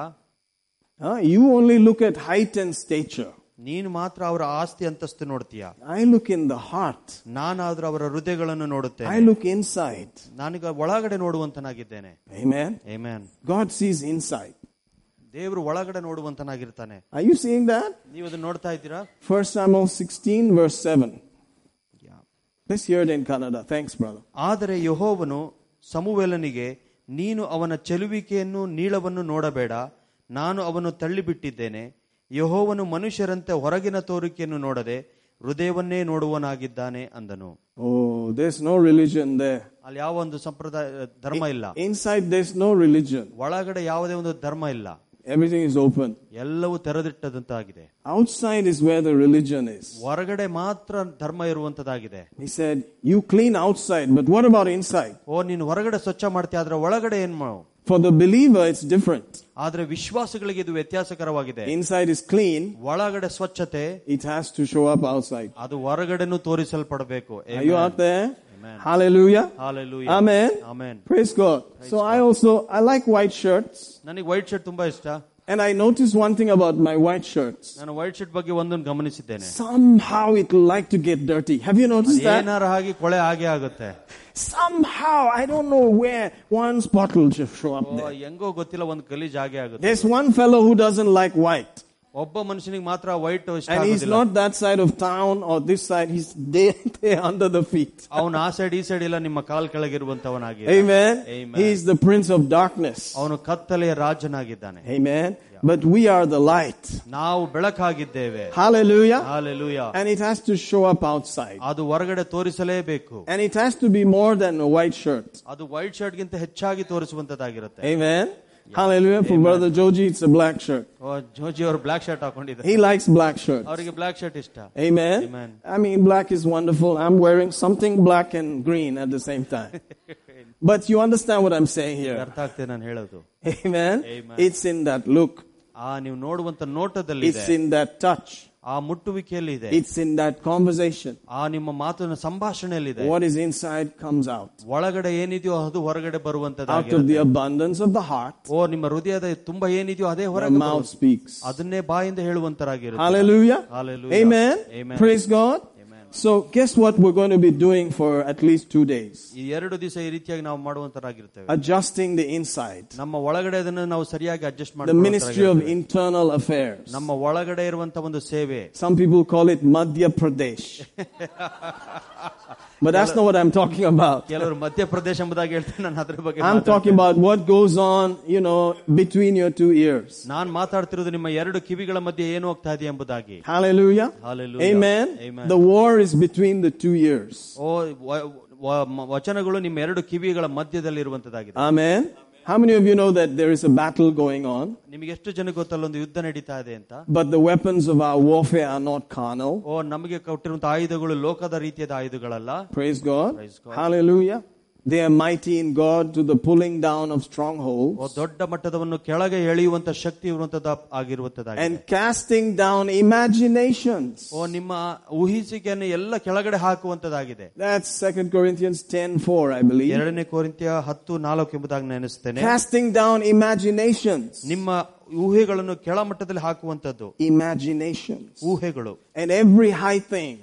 Huh? You only look at height and stature. ನೀನು ಮಾತ್ರ ಅವರ ಆಸ್ತಿ ಅಂತಸ್ತು ನೋಡ್ತೀಯ I look in the heart. ನಾನಾದ್ರೂ ಅವರ ಹೃದಯಗಳನ್ನು ನೋಡುತ್ತೇನೆ I look inside. ನಾನೀಗ ಒಳಗಡೆ ನೋಡುವಂತನಾಗಿದ್ದೇನೆ Amen. Amen. God sees inside. ದೇವರು ಒಳಗಡೆ ನೋಡುವಂತನಾಗಿರ್ತಾನೆ Are you seeing that? ನೀವು ಅದನ್ನ ನೋಡ್ತಾ ಇದ್ದೀರಾ First Samuel 16 verse 7. Let's hear it in Kannada. Thanks, brother. ಆದರೆ ಯಹೋವನು ಸಮುವೇಲನಿಗೆ ನೀನು ಅವನ ಚೆಲುವಿಕೆಯನ್ನು ನೀಳವನ್ನು ನೋಡಬೇಡ ನಾನು ಅವನು ತಳ್ಳಿಬಿಟ್ಟಿದ್ದೇನೆ ಯಹೋವನು ಮನುಷ್ಯರಂತೆ ಹೊರಗಿನ ತೋರಿಕೆಯನ್ನು ನೋಡದೆ ಹೃದಯವನ್ನೇ ನೋಡುವನಾಗಿದ್ದಾನೆ ಅಂದನು Oh, there's no religion there. ಅಲ್ಲಿ ಯಾವ ಒಂದು ಸಂಪ್ರದಾಯ ಧರ್ಮ ಇಲ್ಲ Inside, there's no religion. ಒಳಗಡೆ ಯಾವುದೇ ಒಂದು ಧರ್ಮ ಇಲ್ಲ Everything is open. ಎಲ್ಲವೂ ತೆರೆದಿಟ್ಟದಂತಾಗಿದೆ Outside is where the religion is. ಹೊರಗಡೆ ಮಾತ್ರ ಧರ್ಮ ಇರುವಂತದಾಗಿದೆ He said, You clean outside, but what about inside? ಓ ನೀನು ಹೊರಗಡೆ ಸ್ವಚ್ಛ ಮಾಡ್ತೀಯ ಆದ್ರೆ ಒಳಗಡೆ ಏನ್ ಮಾಡು For the believer, it's different. ಆದ್ರೆ ವಿಶ್ವಾಸಗಳಿಗೆ ಇದು ವ್ಯತ್ಯಾಸಕರವಾಗಿದೆ Inside is clean, ಒಳಗಡೆ ಸ್ವಚ್ಛತೆ it has to show up outside. ಅದು ಹೊರಗಡೆನೂ ತೋರಿಸಲ್ಪಡಬೇಕು Are you out there? Hallelujah. Hallelujah. Amen. Amen. Praise God. So I also, I like white shirts. ನನಗೆ white shirt ತುಂಬಾ ಇಷ್ಟ And I noticed one thing about my white shirts. ನಾನು white shirt ಬಗ್ಗೆ ಒಂದನ್ನು ಗಮನಿಸಿದ್ದೇನೆ Somehow it will like to get dirty. Have you noticed that? ಏನಾರ ಹಾಗೆ ಕೊಳೆ ಹಾಗೆ ಆಗುತ್ತೆ Somehow, I don't know where one spot will just show up O, there. ಹೆಂಗೋ ಗೊತ್ತಿಲ್ಲ ಒಂದು ಗಲೀಜ್ ಹಾಗೆ ಆಗುತ್ತೆ There's one fellow who doesn't like white. ಒಬ್ಬ ಮನುಷ್ಯನಿಗೆ ಮಾತ್ರ ವೈಟ್ ಇಷ್ಟ And he's ಆಗೋದಿಲ್ಲ not that side of town or this side. He's there, there under the feet. ಅವನು ಆ ಸೈಡ್ ಈ ಸೈಡ್ ಇಲ್ಲ ನಿಮ್ಮ ಕಾಲ್ ಕೆಳಗಿರುವಂತವನಾಗಿ Amen. Amen. He's the prince of darkness. ಅವನು ಕತ್ತಲೆಯ ರಾಜನಾಗಿದ್ದಾನೆ Amen. But we are the light. ನಾವು ಬೆಳಕಾಗಿದ್ದೇವೆ Hallelujah. Hallelujah And it has to show up outside. ಅದು ಹೊರಗಡೆ ತೋರಿಸಲೇಬೇಕು And it has to be more than a white shirt. ಅದು white shirt ಗಿಂತ ಹೆಚ್ಚಾಗಿ ತೋರಿಸುವಂತದ್ದಾಗಿರುತ್ತೆ Amen. Hallelujah. For Brother Joji, it's a black shirt. ಓ, ಜೋಜಿ ಅವರು black shirt ಹಾಕೊಂಡಿದ್ದಾರೆ He likes black shirts. ಅವರಿಗೆ black shirt ಇಷ್ಟ Amen. Amen. I mean, black is wonderful. I'm wearing something black and green at the same time. but you understand what I'm saying here. ಅರ್ಥ ಆಗ್ತದೆ ನಾನು ಹೇಳೋದು Amen. Amen. It's in that look. ಆ ನೀವು ನೋಡುವಂತ ನೋಟದಲ್ಲಿ It's in that touch. ಆ ಮುಟ್ಟುವಿಕೆಯಲ್ಲಿ ಇದೆ It's in that conversation. ಆ ನಿಮ್ಮ ಮಾತಿನ ಸಂಭಾಷಣೆಯಲ್ಲಿದೆ What is inside comes out. ಒಳಗಡೆ ಏನಿದೆಯೋ ಅದು ಹೊರಗಡೆ Out ಬರುವಂತದ್ದಾಗಿ of the abundance of the heart, ಓ ನಿಮ್ಮ ಹೃದಯದ ತುಂಬಾ ಏನಿದೆಯೋ ಅದೇ the ಹೊರಗೆ mouth ಬರುವುದು. speaks. ಅದನ್ನೇ ಬಾಯಿಂದ ಹೇಳುವಂತರಾಗಿರುತ್ತೆ Hallelujah. Hallelujah. Amen. Amen. Praise God. So guess what we're going to be doing for at least two days? ಈ ಎರಡು ದಿವಸ ಈ ರೀತಿಯಾಗಿ ನಾವು ಮಾಡುವಂತರಾಗಿರ್ತೇವೆ Adjusting the inside. ನಮ್ಮ ಒಳಗಡೆ ಅದನ್ನು ನಾವು ಸರಿಯಾಗಿ ಅಡ್ಜಸ್ಟ್ The ministry of ಮಾಡಿ internal affairs. ನಮ್ಮ ಒಳಗಡೆ ಇರುವಂತ ಒಂದು ಸೇವೆ Some people call it Madhya Pradesh. but that's not what I'm talking about. ಕೆಲವರು ಮಧ್ಯಪ್ರದೇಶ ಎಂಬುದಾಗಿ ಹೇಳ್ತಾರೆ ನಾನು ಅದ್ರ ಬಗ್ಗೆ I'm talking about what goes on, you know, between your two ears. ನಾನು ಮಾತಾಡ್ತಿರೋದು ನಿಮ್ಮ ಎರಡು ಕಿವಿಗಳ ಮಧ್ಯೆ ಏನು ಹೋಗ್ತಾ ಇದೆ ಎಂಬುದಾಗಿ Hallelujah. Hallelujah. Amen. Amen. The war is between the two ears. ಓ ವ- ವ- ಮ- ವಚನಗಳು ನಿಮ್ಮ ಎರಡು ಕಿವಿಗಳ ಮಧ್ಯದಲ್ಲಿ ಇರುವಂತದ್ದಾಗಿದೆ Amen. How many of you know that there is a battle going on? ನಿಮಗೆ ಎಷ್ಟು ಜನ ಗೊತ್ತಲ್ಲ ಒಂದು ಯುದ್ಧ ನಡೀತಾ ಇದೆ ಅಂತ But the weapons of our warfare are not carnal. ಓ ನಮಗೆ ಕೊಟ್ಟಿರುವಂತಹ ಆಯುಧಗಳು ಲೋಕದ ರೀತಿಯಾದ ಆಯುಧಗಳಲ್ಲ Praise God. Praise God. Hallelujah. They are mighty in God to the pulling down of O strongholds ದೊಡ್ಡ ಮಟ್ಟದವನ್ನು ಕೆಳಗೆ ಎಳೆಯುವಂತ ಶಕ್ತಿ ಇರುವಂತದ ಆಗಿರುವಂತದ್ದಾಗಿದೆ and casting down imaginations. ಓ ನಿಮ್ಮ ಊಹಿಸಿಕೆಯನ್ನು ಎಲ್ಲ ಕೆಳಗಡೆ ಹಾಕುವಂತದಾಗಿದೆ That's 2 Corinthians 10 4, I believe. ಎರಡನೇ ಕೋರಿಂತ್ಯ ಹತ್ತು ನಾಲ್ಕು ಎಂಬುದಾಗಿ ನೆನೆಸ್ತೇನೆ Casting down imaginations. ನಿಮ್ಮ ಊಹೆಗಳನ್ನು ಕೆಳಮಟ್ಟದಲ್ಲಿ ಹಾಕುವಂತದ್ದು Imaginations. ಊಹೆಗಳು And every high thing.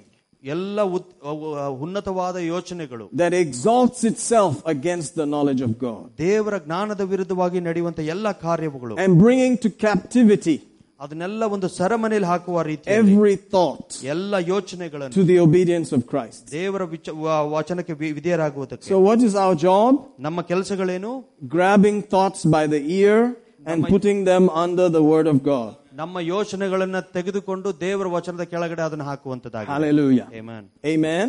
ಎಲ್ಲ ಉತ್- ಅವು- ಉನ್ನತವಾದ ಯೋಚನೆಗಳು that exalts itself against the knowledge of God ದೇವರ ಜ್ಞಾನದ ವಿರುದ್ಧವಾಗಿ ನಡೆಯುವಂತ ಎಲ್ಲ ಕಾರ್ಯಗಳು and bringing to captivity ಅದನ್ನೆಲ್ಲ ಒಂದು ಸರಮನೆಯಲ್ಲಿ ಹಾಕುವ ರೀತಿ every thought ಎಲ್ಲ ಯೋಚನೆಗಳನ್ನು to the obedience of Christ. ದೇವರ ವಿಚ- ವ- ವಚನಕ್ಕೆ V- ವಿಧೇಯರಾಗುವುದಕ್ಕೆ So, what is our job? ನಮ್ಮ ಕೆಲಸಗಳೇನು Grabbing thoughts by the ear and putting them under the word of God. ನಮ್ಮ ಯೋಚನೆಗಳನ್ನ ತೆಗೆದುಕೊಂಡು ದೇವರ ವಚನದ ಕೆಳಗಡೆ ಅದನ್ನ ಹಾಕುವಂತದ್ದಾಗಿದೆ Hallelujah. Amen. Amen.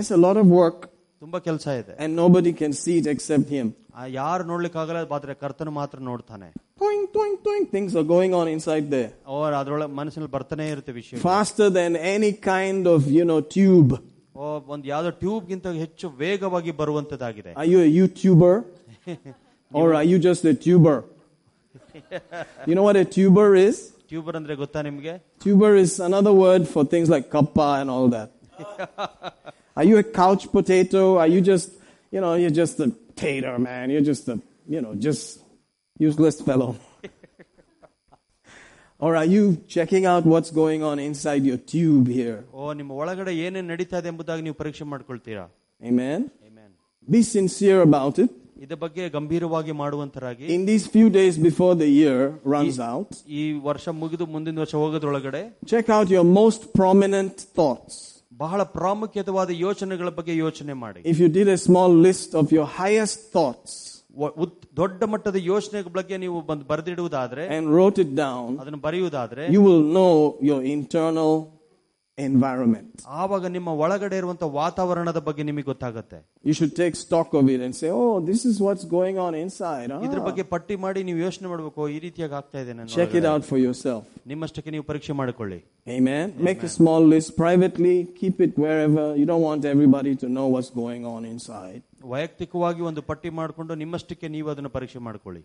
It's a lot of work, ತುಂಬಾ ಕೆಲಸ ಇದೆ and nobody can see it except Him. ಆ ಯಾರು ನೋಡ್ಲಿಕ್ಕಾಗಲ್ಲ ಆದ್ರೆ ಕರ್ತನು ಮಾತ್ರ ನೋಡ್ತಾನೆ Toing, toing, toing. Things are going on inside there. ಅವ್ರ ಅದ್ರೊಳಗೆ ಮನಸ್ಸಿನಲ್ಲಿ ಬರ್ತಾನೆ ಇರುತ್ತೆ ವಿಷಯ Faster than any kind of, you know, tube. ಓ ಒಂದ್ ಯಾವ್ದೋ ಟ್ಯೂಬ್ ಗಿಂತ ಹೆಚ್ಚು ವೇಗವಾಗಿ ಬರುವಂತದ್ದಾಗಿದೆ Are you a YouTuber? or are you just a tuber? you know what a tuber is? Tuber ಅಂದ್ರೆ ಗೊತ್ತಾ ನಿಮ್ಗೆ Tuber is another word for things like kappa and all that. Are you a couch potato? Are you just, you know, you're just a tater, man. You're just a, you know, just useless fellow. or are you checking out what's going on inside your tube here? ಓ ನಿಮ್ಮ ಒಳಗಡೆ ಏನೇನ್ ನಡೀತಾ ಇದೆ ಎಂಬುದಾಗಿ ನೀವು ಪರೀಕ್ಷೆ ಮಾಡ್ಕೊಳ್ತೀರಾ Amen? Amen. Be sincere about it. ಇದ್ರ ಬಗ್ಗೆ ಗಂಭೀರವಾಗಿ ಮಾಡುವಂತರಾಗಿ In these few days before the year runs out, ಈ ವರ್ಷ ಮುಗಿದು ಮುಂದಿನ ವರ್ಷ ಹೋಗೋದ್ರೊಳಗಡೆ check out your most prominent thoughts. ಬಹಳ ಪ್ರಾಮುಖ್ಯತವಾದ ಯೋಚನೆಗಳ ಬಗ್ಗೆ ಯೋಚನೆ ಮಾಡಿ If you did a small list of your highest thoughts ವ- ಉತ್- ದೊಡ್ಡ ಮಟ್ಟದ ಯೋಚನೆಗಳ ಬಗ್ಗೆ ನೀವು ಬಂದು ಬರೆದಿಡುವುದಾದ್ರೆ and wrote it down, ಅದನ್ನು ಬರೆಯುವುದಾದ್ರೆ you will know your internal environment. ಆವಾಗ ನಿಮ್ಮ ಒಳಗಡೆ ಇರುವಂತ ವಾತಾವರಣದ ಬಗ್ಗೆ ನಿಮಗೆ ಗೊತ್ತಾಗುತ್ತೆ You should take stock of it and say, oh, this is what's going on inside. ಇದ್ರ Ah. ಬಗ್ಗೆ ಪಟ್ಟಿ ಮಾಡಿ ನೀವು ಯೋಚನೆ ಮಾಡಬೇಕು ಈ ರೀತಿಯಾಗಿ ಆಗ್ತಾ ಇದೆ ನನ್ನ Check it ಒಳಗಡೆ. out for yourself. ನಿಮ್ಮಷ್ಟಕ್ಕೆ ನೀವು ಪರೀಕ್ಷೆ ಮಾಡಿಕೊಳ್ಳಿ Amen. Make a small list privately, keep it wherever. You don't want everybody to know what's going on inside. ವೈಯಕ್ತಿಕವಾಗಿ ಒಂದು ಪಟ್ಟಿ ಮಾಡಿಕೊಂಡು ನಿಮ್ಮಷ್ಟಕ್ಕೆ ನೀವು ಅದನ್ನು ಪರೀಕ್ಷೆ ಮಾಡ್ಕೊಳ್ಳಿ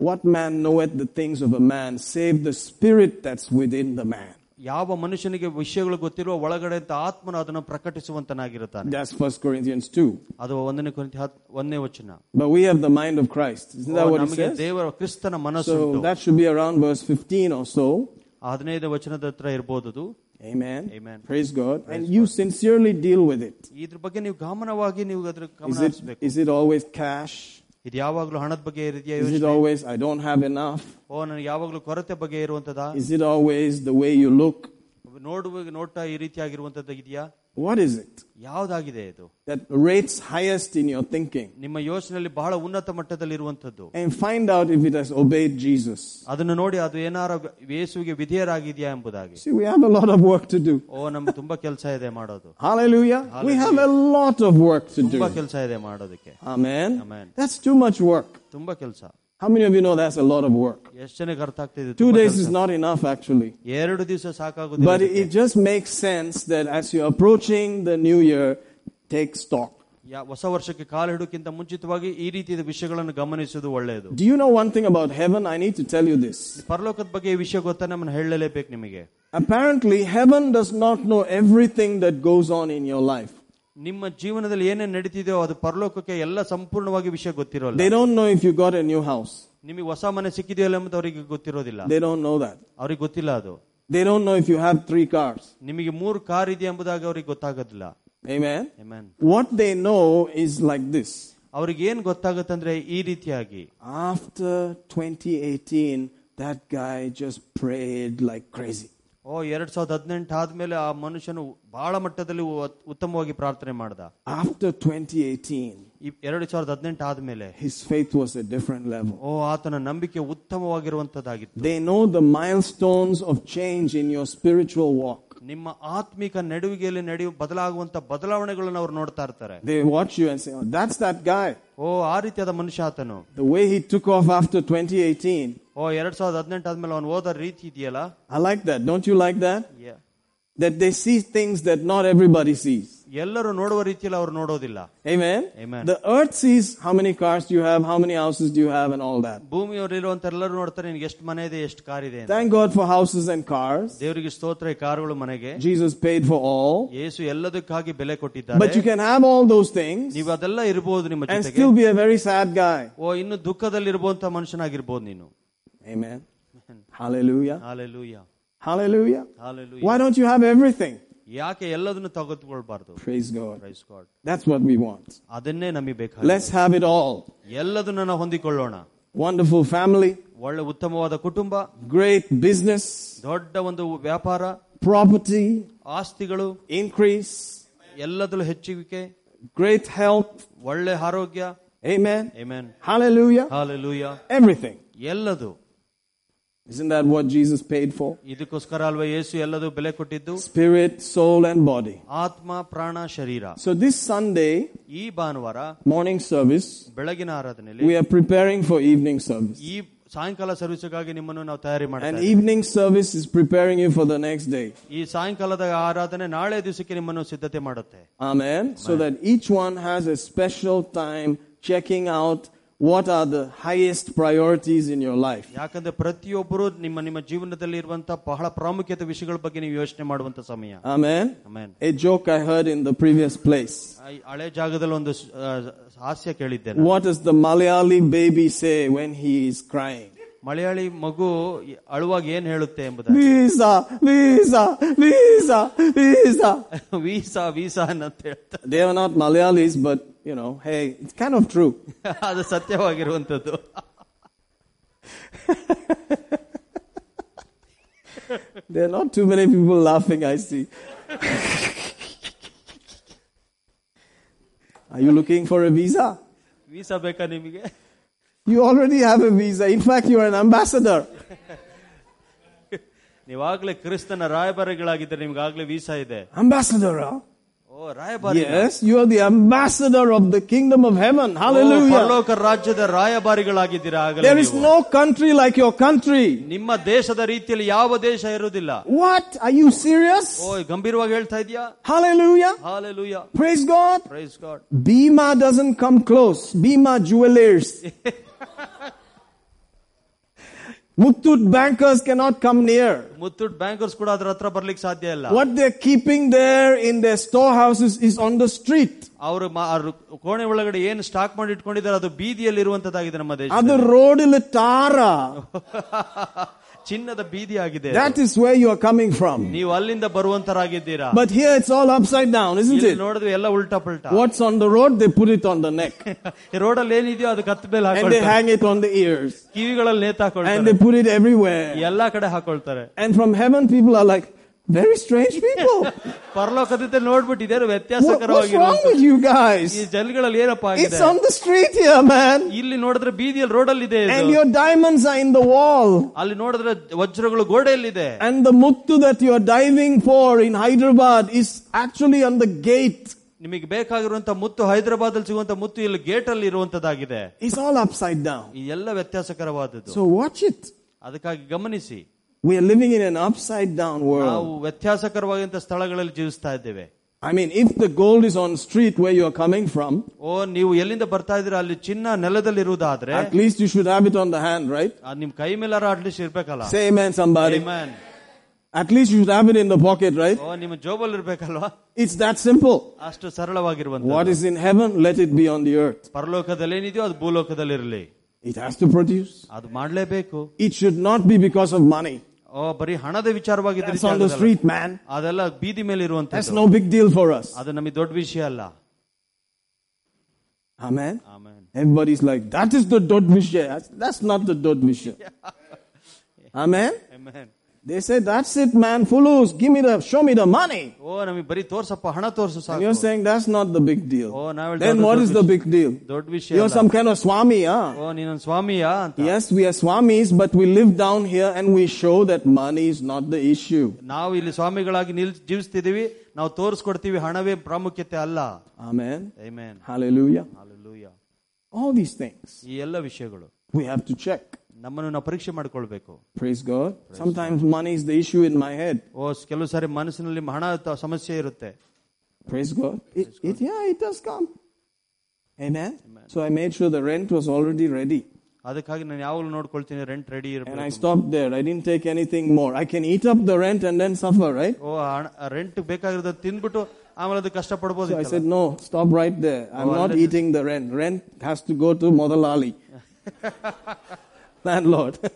What man knoweth the things of a man, save the spirit that's within the man? ಯಾವ ಮನುಷ್ಯನಿಗೆ ವಿಷಯಗಳು ಗೊತ್ತಿರುವ ಒಳಗಡೆ ಅಂತ ಆತ್ಮನು ಅದನ್ನು ಪ್ರಕಟಿಸುವಂತನಾಗಿರುತ್ತಾನೆ That's First Corinthians 2. ಅದು ಒಂದನೇ ಕೊರಿಂಥಿ ಹತ್- ಒಂದನೇ ವಚನ But we have the mind of Christ. Isn't that what it ನಮಗೆ says? ದೇವರ ಕ್ರಿಸ್ತನ ಮನಸ್ಸು So ಉಂಟು. that should be around verse 15 or so. ಹದಿನೈದು ವಚನದ ಹತ್ರ ಇರ್ಬೋದು ಅದು. Amen. Amen. Praise God. and you sincerely deal with it. ಇದ್ರ ಬಗ್ಗೆ ನೀವು ಗಮನವಾಗಿ ನೀವು ಅದ್ರ ಗಮನ Is it, ಹರಿಸ್ಬೇಕು is it always cash? ಇದು ಯಾವಾಗ್ಲೂ ಹಣದ ಬಗ್ಗೆ ಇದೆಯಾ Is it ಯೋಚನೆ always, I don't have enough? ಓ ನನಗೆ ಯಾವಾಗ್ಲೂ ಕೊರತೆ ಬಗ್ಗೆ ಇರುವಂತದ Is it always the way you look? ನೋಡುವ ನೋಟ ಈ ರೀತಿಯಾಗಿರುವಂತದ್ದು ಇದೆಯಾ What is it ಯಾವ್ದಾಗಿದೆ ಇದು that rates highest in your thinking? ನಿಮ್ಮ ಯೋಚನೆಯಲ್ಲಿ ಬಹಳ ಉನ್ನತ ಮಟ್ಟದಲ್ಲಿ ಇರುವಂತದ್ದು And find out if it has obeyed Jesus. ಅದನ್ನು ನೋಡಿ ಅದು ಏನಾರ ಯೇಸುವಿಗೆ ವಿಧೇಯರಾಗಿದೆಯಾ ಎಂಬುದಾಗಿ See, we have a lot of work to do. ಓ ನಮ್ಗೆ ತುಂಬಾ ಕೆಲಸ ಇದೆ ಮಾಡೋದು Hallelujah. We have a lot of work to ತುಂಬಾ do. ಕೆಲಸ ಇದೆ ಮಾಡೋದಕ್ಕೆ Amen. Amen. That's too much work. ತುಂಬಾ ಕೆಲಸ How many of you know that's a lot of work? ಎಷ್ಟು ಜನಕ್ಕೆ ಅರ್ಥ ಆಗ್ತಿದೆ Two ತುಂಬಾ days ಕೆಲ್ಸ. is not enough actually. ಎರಡು ದಿವಸ ಸಾಕಾಗುದಿಲ್ಲ But ಇದಕ್ಕೆ. it just makes sense that as you're approaching the new year, take stock. ಯಾ- ಹೊಸ ವರ್ಷಕ್ಕೆ ಕಾಲು ಹಿಡುಕ್ಕಿಂತ ಮುಂಚಿತವಾಗಿ ಈ ರೀತಿಯ ವಿಷಯಗಳನ್ನು ಗಮನಿಸುವುದು ಒಳ್ಳೆಯದು Do you know one thing about heaven? I need to tell you this. ಪರಲೋಕದ ಬಗ್ಗೆ ಈ ವಿಷಯ ಗೊತ್ತಾ ನಮ್ಮನ್ನು ಹೇಳಲೇಬೇಕು ನಿಮಗೆ Apparently, heaven does not know everything that goes on in your life. ನಿಮ್ಮ ಜೀವನದಲ್ಲಿ ಏನೇನ್ ನಡೀತಿದೆಯೋ ಅದು ಪರಲೋಕಕ್ಕೆ ಎಲ್ಲ ಸಂಪೂರ್ಣವಾಗಿ ವಿಷಯ ಗೊತ್ತಿರೋಲ್ಲ They don't know if you got a new house. ನಿಮಗೆ ಹೊಸ ಮನೆ ಸಿಕ್ಕಿದೆಯಲ್ಲ ಎಂಬುದು ಅವರಿಗೆ ಗೊತ್ತಿರೋದಿಲ್ಲ They don't know that. ಅವ್ರಿಗೆ ಗೊತ್ತಿಲ್ಲ ಅದು They don't know if you have three cars. ನಿಮಗೆ ಮೂರು ಕಾರ್ ಇದೆ ಎಂಬುದಾಗಿ ಅವ್ರಿಗೆ ಗೊತ್ತಾಗೋದಿಲ್ಲ Amen. Amen. What they know is like this. ಅವ್ರಿಗೆ ಏನ್ ಗೊತ್ತಾಗುತ್ತಂದ್ರೆ ಈ ರೀತಿಯಾಗಿ After 2018, that guy just prayed like crazy. ಓ ಎರಡ್ ಸಾವಿರದ ಹದಿನೆಂಟು ಆದ್ಮೇಲೆ ಆ ಮನುಷ್ಯನು ಬಹಳ ಮಟ್ಟದಲ್ಲಿ ಉ- ಉತ್ತಮವಾಗಿ ಪ್ರಾರ್ಥನೆ ಮಾಡ್ದ After 2018, ಈ ಎರಡು ಸಾವಿರದ ಹದಿನೆಂಟು ಆದ್ಮೇಲೆ his faith was a different level. ಓ ಆತನ ನಂಬಿಕೆ ಉತ್ತಮವಾಗಿರುವಂತದ್ದಾಗಿತ್ತು They know the milestones of change in your spiritual walk. ನಿಮ್ಮ ಆತ್ಮಿಕ ನಡುವಿಗೆಯಲ್ಲಿ ನಡೆಯುವ ಬದಲಾಗುವಂತ ಬದಲಾವಣೆಗಳನ್ನು ಅವ್ರು ನೋಡ್ತಾ ಇರ್ತಾರೆ They watch you and say, oh, that's that guy. ಓ ಆ ರೀತಿಯಾದ ಮನುಷ್ಯ ಆತನು The way he took off after 2018. ಓ ಎರಡ್ ಸಾವಿರದ ಹದಿನೆಂಟು ಆದ್ಮೇಲೆ ಅವನು ಓದೋ ರೀತಿ ಇದೆಯಲ್ಲ I like that. Don't you like that? That they see things that not everybody sees. ಎಲ್ಲರೂ ನೋಡುವ ರೀತಿಯಲ್ಲಿ ಅವ್ರು ನೋಡೋದಿಲ್ಲ Amen? Amen. The earth sees how many cars do you have, how many houses do you have, and all that. ಭೂಮಿಯವರಿರುವಂತ ಎಲ್ಲರೂ ನೋಡ್ತಾರೆ ನಿನ್ಗೆ ಎಷ್ಟು ಮನೆ ಇದೆ ಎಷ್ಟು ಕಾರ್ ಇದೆ ಅಂತ. Thank God for houses and cars. ದೇವರಿಗೆ ಸ್ತೋತ್ರ ಈ ಕಾರುಗಳು ಮನೆಗೆ Jesus paid for all. ಯೇಸು ಎಲ್ಲದಕ್ಕಾಗಿ ಬೆಲೆ But ಕೊಟ್ಟಿದ್ದಾರೆ you can have all those things ನೀವು ಅದೆಲ್ಲ ಇರಬಹುದು ನಿಮ್ಮ and ಜೊತೆಗೆ still be a very sad guy. ಓ ಇನ್ನು ದುಃಖದಲ್ಲಿ ಇರುವಂತ ಮನುಷ್ಯನಾಗಿರ್ಬೋದು ನೀನು Amen. Hallelujah. Hallelujah Hallelujah. Hallelujah Why don't you have everything? ಯಾಕೆ ಎಲ್ಲದನ್ನು ತೆಗೆದುಕೊಳ್ಬಾರ್ದು Praise God. Praise God That's what we want. ಅದನ್ನೇ ನಮಗೆ ಬೇಕಾಗಿ Let's have it all. ಎಲ್ಲದನ್ನು ನಾವು ಹೊಂದಿಕೊಳ್ಳೋಣ Wonderful family, ಒಳ್ಳೆ ಉತ್ತಮವಾದ ಕುಟುಂಬ great business, ದೊಡ್ಡ ಒಂದು ವ್ಯಾಪಾರ property, ಆಸ್ತಿಗಳು increase, ಎಲ್ಲದರಲ್ಲೂ ಹೆಚ್ಚುವಿಕೆ great health. ಒಳ್ಳೆ ಆರೋಗ್ಯ Amen. Amen. Hallelujah. Hallelujah Everything. ಎಲ್ಲದು Isn't that what Jesus paid for? ಇದಕ್ಕೋಸ್ಕರ ಅಲ್ವಾ ಯೇಸು ಎಲ್ಲದು ಬೆಲೆ ಕೊಟ್ಟಿದ್ದು Spirit, soul, and body. ಆತ್ಮ ಪ್ರಾಣ ಶರೀರ So this Sunday ಈ ಭಾನುವಾರ morning service, ಬೆಳಗಿನ ಆರಾಧನೆಯಲ್ಲಿ we are preparing for evening service. ಈ ಸಾಯಂಕಾಲ ಸರ್ವಿಸ್ಗಾಗಿ ನಿಮ್ಮನ್ನು ನಾವು ತಯಾರಿ And ಮಾಡ್ತೀವಿ evening service is preparing you for the next day. ಈ ಸಾಯಂಕಾಲದ ಆರಾಧನೆ ನಾಳೆ ದಿವಸಕ್ಕೆ ನಿಮ್ಮನ್ನು ಸಿದ್ಧತೆ ಮಾಡುತ್ತೆ Amen. So that each one has a special time checking out what are the highest priorities in your life. ಯಾಕಂದ್ರೆ ಪ್ರತಿಯೊಬ್ಬರು ನಿಮ್ಮ ನಿಮ್ಮ ಜೀವನದಲ್ಲಿ ಇರುವಂತಹ ಬಹಳ ಪ್ರಾಮುಖ್ಯತೆ ವಿಷಯಗಳ ಬಗ್ಗೆ ನೀವು ಯೋಚನೆ ಮಾಡುವಂತ ಸಮಯ Amen. Amen A joke I heard in the previous place. ಹಳೆ ಜಾಗದಲ್ಲಿ ಒಂದು ಆ, ಹಾಸ್ಯ ಕೇಳಿದ್ದೇನೆ What does the Malayali baby say when he is crying? Malayali ಮಗು ಅಳುವಾಗ ಏನ್ ಹೇಳುತ್ತೆ ಎಂಬುದಾಗಿ Visa, visa, visa, visa. Visa visa ಅಂತ ಹೇಳ್ತಾರೆ They are not Malayalis, but you know, hey, it's kind of true. ಅದು ಸತ್ಯವಾಗಿರುವಂತದ್ದು There are not too many people laughing, I see. are you looking for a visa? Visa ಬೇಕಾ ನಿಮಗೆ you already have a visa. In fact, you are an ambassador. ambassador, Yes, you are the ambassador of the kingdom of heaven. Hallelujah. There is no country like your country. What? Are you serious? Hallelujah. Hallelujah. Praise God. Praise God. Bhima doesn't come close. Bhima jewelers. Muthoot bankers cannot come near. Muthoot bankers ಕೂಡ ಅದ್ರ ಹತ್ರ ಬರ್ಲಿಕ್ಕೆ ಸಾಧ್ಯ ಇಲ್ಲ What they're keeping there in their storehouses is on the street. ಅವರು ಕೋಣೆ ಒಳಗಡೆ ಏನು ಸ್ಟಾಕ್ ಮಾಡಿ ಇಟ್ಕೊಂಡಿದ್ದಾರೆ ಅದು ಬೀದಿಯಲ್ಲಿ ಇರುವಂತದ್ದಾಗಿದೆ ನಮ್ಮ ದೇಶ ಅದು road tara. ಚಿನ್ನದ ಬೀದಿ ಆಗಿದೆ That is where you are coming from. ನೀವು ಅಲ್ಲಿಂದ ಬರುವಂತರಾಗಿದ್ದೀರಾ But here it's all upside down, isn't ಇಲ್ಲಿ it? ನೋಡಿದ್ರೆ ಎಲ್ಲ ಉಲ್ಟಾ ಪಲ್ಟಾ What's on the road, they put it on the neck. ರೋಡಲ್ಲಿ ಏನಿದೆಯೋ ಅದು ಕತ್ತ ಮೇಲೆ And they ಹಾಕೊಳ್ತಾರೆ hang it on the ears. ಕಿವಿಗಳಲ್ಲಿ And ನೇತಾಕೊಳ್ತಾರೆ they put it everywhere. ಎಲ್ಲಾ ಕಡೆ ಹಾಕೊಳ್ತಾರೆ And from heaven, people are like, very strange people. ಪರಲೋಕದಿಂದ ನೋಡ್ಬಿಟ್ಟು ಇದೇನು What- what's ವ್ಯತ್ಯಾಸಕರವಾಗಿರುವ wrong with you guys? ಈ ಜನಗಳಲ್ಲಿ ಏನಪ್ಪ ಆಗಿದೆ It's on the street here, man. ಇಲ್ಲಿ ನೋಡಿದ್ರೆ ಬೀದಿಯಲ್ಲಿ ರೋಡಲ್ಲಿ ಇದೆ ಇದು. And your diamonds are in the wall. ಅಲ್ಲಿ ನೋಡಿದ್ರೆ ವಜ್ರಗಳು ಗೋಡೆಯಲ್ಲಿದೆ And the muttu that you are diving for in Hyderabad is actually on the gate. ನಿಮಗೆ ಬೇಕಾಗಿರುವಂತ ಮುತ್ತು ಹೈದರಾಬಾದ್ ಅಲ್ಲಿ ಸಿಗುವಂತ ಮುತ್ತು ಇಲ್ಲಿ ಗೇಟ್ ಅಲ್ಲಿ ಇರುವಂತದ್ದಾಗಿದೆ It's all upside down. ಈ ಎಲ್ಲ ವ್ಯತ್ಯಾಸಕರವಾದದ್ದು So watch it. ಅದಕ್ಕಾಗಿ ಗಮನಿಸಿ We are living in an upside down ನಾವು world. ವ್ಯತ್ಯಾಸಕರವಾದಂತ ಸ್ಥಳಗಳಲ್ಲಿ ಜೀವಿಸ್ತಾ ಇದ್ದೇವೆ I mean, if the gold is on street where you are coming from, ಓ ನೀವು ಎಲ್ಲಿಂದ ಬರ್ತಾ ಇದ್ದೀರಾ ಅಲ್ಲಿ ಚಿನ್ನ ನೆಲದಲ್ಲಿ ಇರುವುದಾದ್ರೆ at least you should have it on the hand, right? ಅದ್ ನಿಮ್ ಕೈ ಮೇಲಾರ ಅಟ್ಲೀಸ್ಟ್ ಇರ್ಬೇಕಲ್ಲ Say amen, somebody. Amen. At least you should have it in the pocket, right? ಓ ನಿಮ್ಮ ಜೋಬಲ್ ಇರ್ಬೇಕಲ್ವಾ It's that simple. ಅಷ್ಟು ಸರಳವಾಗಿರುವಂತ What is in heaven, let it be on the earth. ಪರಲೋಕದಲ್ಲಿ ಏನಿದೆಯೋ ಅದು ಭೂಲೋಕದಲ್ಲಿ ಇರಲಿ It has to produce. ಅದು ಮಾಡ್ಲೇಬೇಕು It should not be because of money. ಓ ಬರೀ ಹಣದ ವಿಚಾರವಾಗಿದ್ರೆ That's on the street, man. ಅದೆಲ್ಲ ಬೀದಿ ಮೇಲೆ That's ಇರುವಂತ no big deal for us. ಅದು ನಮಗೆ ದೊಡ್ಡ ವಿಷಯ ಅಲ್ಲ Amen. Amen Everybody's like, that is the dot vishya. That's- That's not the dot vishya. Amen. Amen. They say, that's it, man. Fulus, give me the, show me the money. ಓ ನಮಗೆ ಬರೀ ತೋರ್ಸಪ್ಪ ಹಣ ತೋರ್ಸು And ಸಾಕು you're saying that's not the big deal. ಓ ನಾವ್ Then what is the big deal? ದೊಡ್ಡ ವಿಷಯ You're ಅಲ್ಲ. some kind of swami, huh? ಓ ನೀನೊಂದು ಸ್ವಾಮಿಯಾ ಅಂತ Yes, we are swamis, but we live down here and we show that money is not the issue. ನಾವು ಇಲ್ಲಿ ಸ್ವಾಮಿಗಳಾಗಿ ನಿಲ್ ಜೀವಿಸ್ತಿದೀವಿ ನಾವು ತೋರಿಸ್ಕೊಡ್ತೀವಿ ಹಣವೇ ಪ್ರಾಮುಖ್ಯತೆ ಅಲ್ಲ Amen. Amen. Hallelujah. Hallelujah. All these things ಈ ಎಲ್ಲ ವಿಷಯಗಳು we have to check. ನಮ್ಮನ್ನು ನಾವು ಪರೀಕ್ಷೆ ಮಾಡ್ಕೊಳ್ಬೇಕು Praise God. Sometimes money is the issue in my head. ಓ ಕೆಲವು ಸಾರಿ ಮನಸ್ಸಿನಲ್ಲಿ ಹಣ ತ- ಸಮಸ್ಯೆ ಇರುತ್ತೆ Praise God. It, it, yeah, it does come. Amen. So I made sure the rent was already ready. ಅದಕ್ಕಾಗಿ ನಾನು ಯಾವಾಗಲೂ ನೋಡ್ಕೊಳ್ತೀನಿ ರೆಂಟ್ ರೆಡಿ And I ಇರಬೇಕು stopped there. I didn't take anything more. I can eat up the rent and then suffer, right? ಓ rent ಬೇಕಾಗಿರೋದು ತಿಂದ್ಬಿಟ್ಟು ಆಮೇಲೆ ಅದು ಕಷ್ಟ ಪಡ್ಬೋದು So I said, no, stop right there. I'm not eating the rent. Rent has to go to Modalali. Landlord.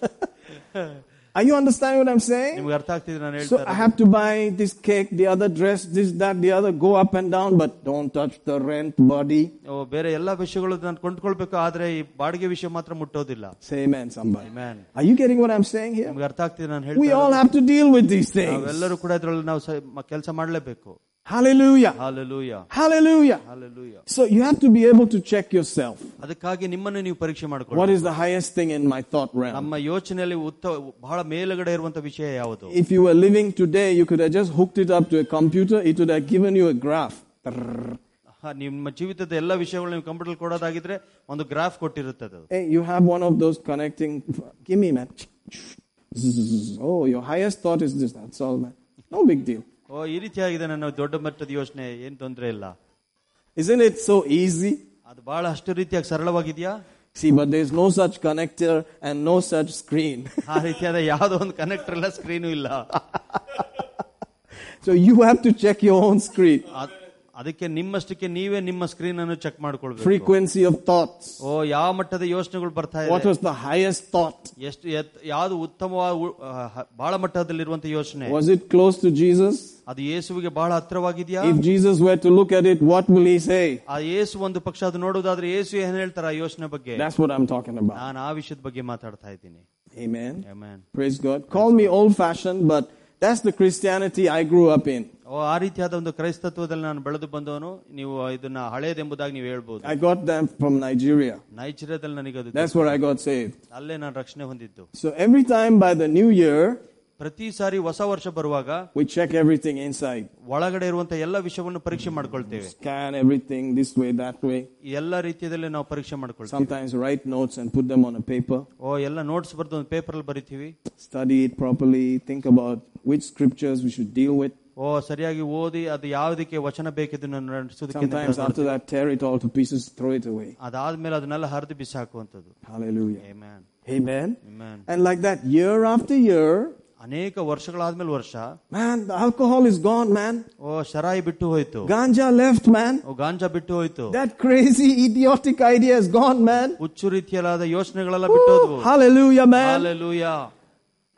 Are you understanding what I'm saying? ನಿಮ್ಗೆ ಅರ್ಥ ಆಗ್ತಿದೆ ನಾನು So ಹೇಳ್ತಾ I have to buy this cake, the other dress, this, that, the other, go up and down, but don't touch the rent body. ಓ, ಬೇರೆ ಎಲ್ಲಾ ವಿಷಯಗಳು ನಾನು ಕೊಂಡ್ಕೊಳ್ಬೇಕು ಆದ್ರೆ ಈ ಬಾಡಿಗೆ ವಿಷಯ ಮಾತ್ರ ಮುಟ್ಟೋದಿಲ್ಲ Say amen, somebody. Man Are you getting what I'm saying here? ನಿಮ್ಗೆ ಅರ್ಥ ಆಗ್ತಿದೆ ನಾನು We ಹೇಳ್ತಾ all have to deal with these things. ನಾವೆಲ್ಲರೂ ಕೂಡ ಇದ್ರಲ್ಲಿ ನಾವು ಕೆಲಸ ಮಾಡ್ಲೇಬೇಕು Hallelujah. Hallelujah Hallelujah. Hallelujah So you have to be able to check yourself. ಅದಕ್ಕಾಗಿ ನಿಮ್ಮನ್ನು ನೀವು ಪರೀಕ್ಷೆ What ಮಾಡ್ಕೊಳ್ಳಿ is the highest thing in my thought realm? ನಮ್ಮ ಯೋಚನೆಯಲ್ಲಿ ಉತ್ತ ಬಹಳ ಮೇಲುಗಡೆ ಇರುವಂತ ವಿಷಯ ಯಾವುದು If you were living today, you could have just hooked it up to a computer, it would have given you a graph. Trrrr. ಹ, ನಿಮ್ಮ ಜೀವಿತದ ಎಲ್ಲ ವಿಷಯಗಳು ನೀವು ಕಂಪ್ಯೂಟರ್ ಕೊಡೋದಾಗಿದ್ರೆ ಒಂದು ಗ್ರಾಫ್ ಕೊಟ್ಟಿರುತ್ತೆ ಅದು Hey, you have one of those connecting. Give me, man. Zzz. Oh, your highest thought is this. That's all, man. No big deal. ಓ ಈ ರೀತಿಯಾಗಿದೆ ನನ್ನ ದೊಡ್ಡ ಮಟ್ಟದ ಯೋಚನೆ ಏನ್ ತೊಂದ್ರೆ ಇಲ್ಲ Isn't it so easy? ಅದು ಬಹಳ ಅಷ್ಟು ರೀತಿಯಾಗಿ ಸರಳವಾಗಿದೆಯಾ See, but there's no such connector and no such screen. ಆ ರೀತಿಯಾದ ಯಾವ್ದೋ ಒಂದು ಕನೆಕ್ಟರ್ ಇಲ್ಲ ಸ್ಕ್ರೀನು ಇಲ್ಲ so you have to check your own screen. ಅದ್- ಅದಕ್ಕೆ ನಿಮ್ಮಷ್ಟಕ್ಕೆ ನೀವೇ ನಿಮ್ಮ ಸ್ಕ್ರೀನ್ ಅನ್ನು ಚೆಕ್ ಮಾಡ್ಕೊಳ್ಬೇಕು Frequency of thoughts. ಓ ಯಾವ ಮಟ್ಟದ ಯೋಚನೆಗಳು ಬರ್ತಾ What ಇದೆ was the highest thought? ಎಷ್ಟು ಎತ್- ಯಾವ್ದು ಉತ್ತಮವಾದ ಉ- ಆ, ಹ- ಬಹಳ ಮಟ್ಟದಲ್ಲಿರುವಂತ ಯೋಚನೆ Was it close to Jesus? ಅದು ಯೇಸುವಿಗೆ ಬಹಳ ಹತ್ರವಾಗಿದೆಯಾ If Jesus were to look at it, what will he say? ಆ ಯೇಸು ಒಂದು ಪಕ್ಷ ಅದು ನೋಡುವುದಾದ್ರೆ ಯೇಸು ಏನ್ ಹೇಳ್ತಾರ ಆ ಯೋಚನೆ ಬಗ್ಗೆ That's what I'm talking about. ನಾನು ಆ ವಿಷಯದ ಬಗ್ಗೆ ಮಾತಾಡ್ತಾ ಇದ್ದೀನಿ Amen. Amen. Praise God. Call me old fashioned, but that's the Christianity I grew up in. ಓ ಆ ರೀತಿಯಾದ ಒಂದು ಕ್ರೈಸ್ತತ್ವದಲ್ಲಿ ನಾನು ಬೆಳೆದು ಬಂದವನು ನೀವು ಇದನ್ನ ಹಳೇದೆಂಬುದಾಗಿ ನೀವು ಹೇಳ್ಬೋದು I got them from Nigeria. ನೈಜೀರಿಯಾದಲ್ಲಿ ನನಗೆ ಅದು That's where I got saved. ಅಲ್ಲೇ ನಾನು ರಕ್ಷಣೆ ಹೊಂದಿದ್ದು So every time by the new year, ಪ್ರತಿ ಸಾರಿ ಹೊಸ ವರ್ಷ ಬರುವಾಗ we check everything inside. ಒಳಗಡೆ ಇರುವಂತ ಎಲ್ಲ ವಿಷಯವನ್ನು ಪರೀಕ್ಷೆ ಮಾಡ್ಕೊಳ್ತೇವೆ Scan everything this way, that way. ಈ ಎಲ್ಲ ರೀತಿಯಲ್ಲಿ ನಾವು ಪರೀಕ್ಷೆ ಮಾಡ್ಕೊಳ್ತೇವೆ Sometimes write notes and put them on a paper. ಓ ಎಲ್ಲ ನೋಟ್ಸ್ ಬರ್ದು ಒಂದು ಪೇಪರ್ ಅಲ್ಲಿ ಬರಿತೀವಿ Study it properly. Think about which scriptures we should deal with. ಓ ಸರಿಯಾಗಿ ಓದಿ ಅದು ಯಾವುದಕ್ಕೆ ವಚನ ಬೇಕಿದ್ದು ನಡೆಸೋದಕ್ಕೆ ಅಂತ Sometimes after that, tear it all to pieces, throw it away. ಅದಾದ್ಮೇಲೆ ಅದನ್ನೆಲ್ಲ ಹರಿದು ಬಿಸಾಕುವಂಥದ್ದು Hallelujah. Amen. Amen. Amen. And like that, year after year, ಅನೇಕ ವರ್ಷಗಳಾದ್ಮೇಲೆ ವರ್ಷ man, the alcohol is gone, man. ಓ ಶರಾಯಿ ಬಿಟ್ಟು ಹೋಯ್ತು Ganja left, man. ಓ ಗಾಂಜಾ ಬಿಟ್ಟು ಹೋಯ್ತು That crazy, idiotic idea is gone, man. ಹುಚ್ಚು ರೀತಿಯಲ್ಲಾದ ಯೋಚನೆಗಳೆಲ್ಲ ಬಿಟ್ಟು ಹೋದ್ವು Woo, hallelujah, man. Hallelujah.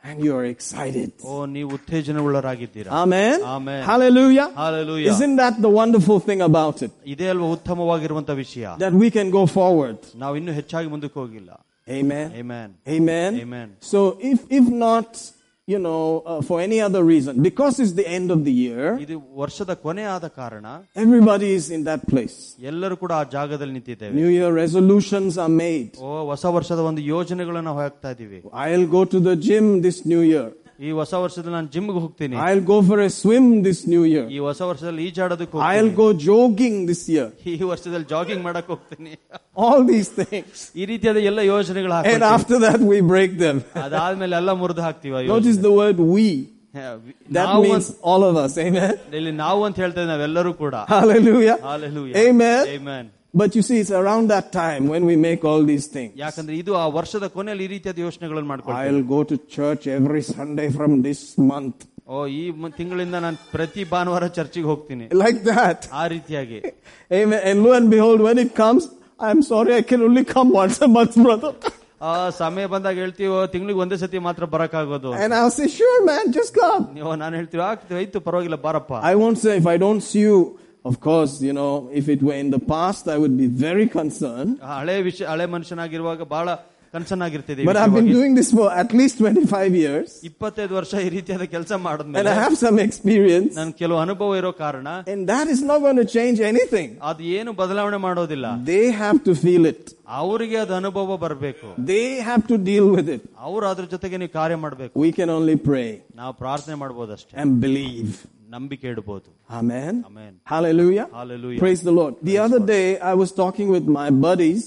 And you are excited. ಓ ನೀವು ಉತ್ತೇಜನ ಉಳ್ಳರಾಗಿದ್ದೀರಾ Amen. Amen. Hallelujah. Hallelujah. Isn't that the wonderful thing about it? ಇದೇ ಅಲ್ವಾ ಉತ್ತಮವಾಗಿರುವಂತ ವಿಷಯ That we can go forward. ನಾವು ಇನ್ನೂ ಹೆಚ್ಚಾಗಿ ಮುಂದಕ್ಕೆ ಹೋಗಿಲ್ಲ Amen. Amen. Amen. Amen. So if, if not, you know, uh, for any other reason, because it's the end of the year, ಇದು ವರ್ಷದ ಕೊನೆ ಆದ ಕಾರಣ everybody is in that place. ಎಲ್ಲರೂ ಕೂಡ ಆ ಜಾಗದಲ್ಲಿ ನಿಂತಿದ್ದೇವೆ New Year resolutions are made. ಓ ಹೊಸ ವರ್ಷದ ಒಂದು ಯೋಜನೆಗಳನ್ನ ನಾವು ಹಾಕ್ತಾ ಇದೀವಿ I'll go to the gym this new year. ಈ ಹೊಸ ವರ್ಷದಲ್ಲಿ ನಾನು ಜಿಮ್ಗೆ ಹೋಗ್ತೀನಿ I'll go for a swim this new year. ಈ ಹೊಸ ವರ್ಷದಲ್ಲಿ ಈಜಾಡೋದಕ್ಕೆ I'll ಹೋಗ್ತೀನಿ. go jogging this year. ಈ ವರ್ಷದಲ್ಲಿ ಜಾಗಿಂಗ್ ಮಾಡಕ್ ಹೋಗ್ತೀನಿ All these things. ಈ ರೀತಿಯಾದ ಎಲ್ಲ ಯೋಜನೆಗಳು And ಹಾಕ್ಕೊಳ್ತೀವಿ. after that, we break them. ಅದಾದ್ಮೇಲೆ ಎಲ್ಲ ಮುರಿದು ಹಾಕ್ತಿವಿ ಆ Notice ಯೋಜನೆ. the word we. Hey, V- That ನಾವು means all of us. Amen. ಅಂತ- ಇಲ್ಲಿ ನಾವು ಅಂತ ಹೇಳ್ತೇವೆ ನಾವೆಲ್ಲರೂ ಕೂಡ Hallelujah. Hallelujah. Amen. Amen. But you see, it's around that time when we make all these things. ಯಾಕಂದ್ರೆ ಇದು ಆ ವರ್ಷದ ಕೊನೆಯಲ್ಲಿ ಈ ರೀತಿಯಾದ ಯೋಚನೆಗಳನ್ನು ಮಾಡ್ಕೊಳ್ತೇವೆ I'll go to church every Sunday from this month. ಓ ಈ ಮ- ತಿಂಗಳಿಂದ ನಾನು ಪ್ರತಿ ಭಾನುವಾರ ಚರ್ಚಿಗೆ ಹೋಗ್ತೀನಿ Like that. ಆ ರೀತಿಯಾಗಿ Amen. And lo and behold, when it comes, I'm sorry, I can only come once a month, brother. ಆ ಸಮಯ ಬಂದಾಗ ಹೇಳ್ತೀವೋ ತಿಂಗಳಿಗೆ ಒಂದೇ ಸತಿ ಮಾತ್ರ ಬರಕ್ಕಾಗೋದು And I'll say, sure, man, just come. ನೀವು ನಾನು ಹೇಳ್ತೀವಿ ಆಗ್ತೀವಿ ಆಯ್ತು ಪರವಾಗಿಲ್ಲ ಬಾರಪ್ಪ I won't say if I don't see you. Of course, you know, if it were in the past, I would be very concerned. ಆ ಹಳೆ ವಿಷಯ ಹಳೆ ಮನುಷ್ಯನಾಗಿರುವಾಗ ಬಹಳ concern ಆಗಿರ್ತಿದೆ But I've been doing this for at least 25 years. ಇಪ್ಪತ್ತೈದು ವರ್ಷ ಈ ರೀತಿಯಾದ ಕೆಲಸ And ಮಾಡಿದ್ಮೇಲೆ I have some experience. ನನ್ ಕೆಲವು ಅನುಭವ ಇರೋ ಕಾರಣ And that is not going to change anything. ಅದು ಏನು ಬದಲಾವಣೆ ಮಾಡೋದಿಲ್ಲ They have to feel it. ಅವರಿಗೆ ಅದು ಅನುಭವ ಬರಬೇಕು They have to deal with it. ಅವ್ರು ಅದ್ರ ಜೊತೆಗೆ ನೀವು ಕಾರ್ಯ ಮಾಡಬೇಕು We can only pray ನಾವು ಪ್ರಾರ್ಥನೆ ಮಾಡ್ಬೋದಷ್ಟೇ and believe. ನಂಬಿಕೆ ಇಡಬಹುದು Amen. Amen Hallelujah. Hallelujah. Praise the Lord. The other day, I was talking with my buddies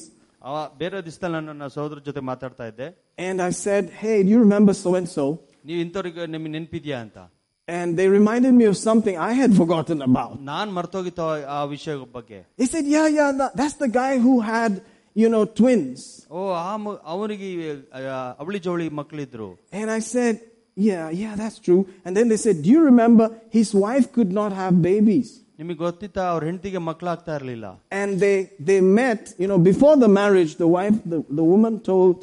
ಅವ ಬೇರೆ ದಿವಸದಲ್ಲಿ ನಾನು ನನ್ನ ಸಹೋದರ ಜೊತೆ ಮಾತಾಡ್ತಾ ಇದ್ದೆ and I said, Hey, do you remember so and so? ನೀವು ಇಂಥವ್ರಿಗೆ ನಿಮ್ಗೆ ನೆನಪಿದ್ಯಾ ಅಂತ And they reminded me of something I had forgotten about. ನಾನ್ ಮರ್ತೋಗಿತ್ತು ಆ- ಆ ವಿಷಯ ಬಗ್ಗೆ They said, Yeah, yeah, tha- that's the guy who had, you know, twins. ಓ ಆ ಮ- ಅವನಿಗೆ ಆ, ಅವಳಿ ಜವಳಿ ಮಕ್ಕಳಿದ್ರು And I said, Yeah, yeah, that's true. And then they said, Do you remember his wife could not have babies? ನಿಮಗೆ ಗೊತ್ತಿತ್ತಾ ಅವ್ರ ಹೆಂಡತಿಗೆ ಮಕ್ಕಳಾಗ್ತಾ ಇರ್ಲಿಲ್ಲ And they, they met, you know, before the marriage, the wife, the, the woman told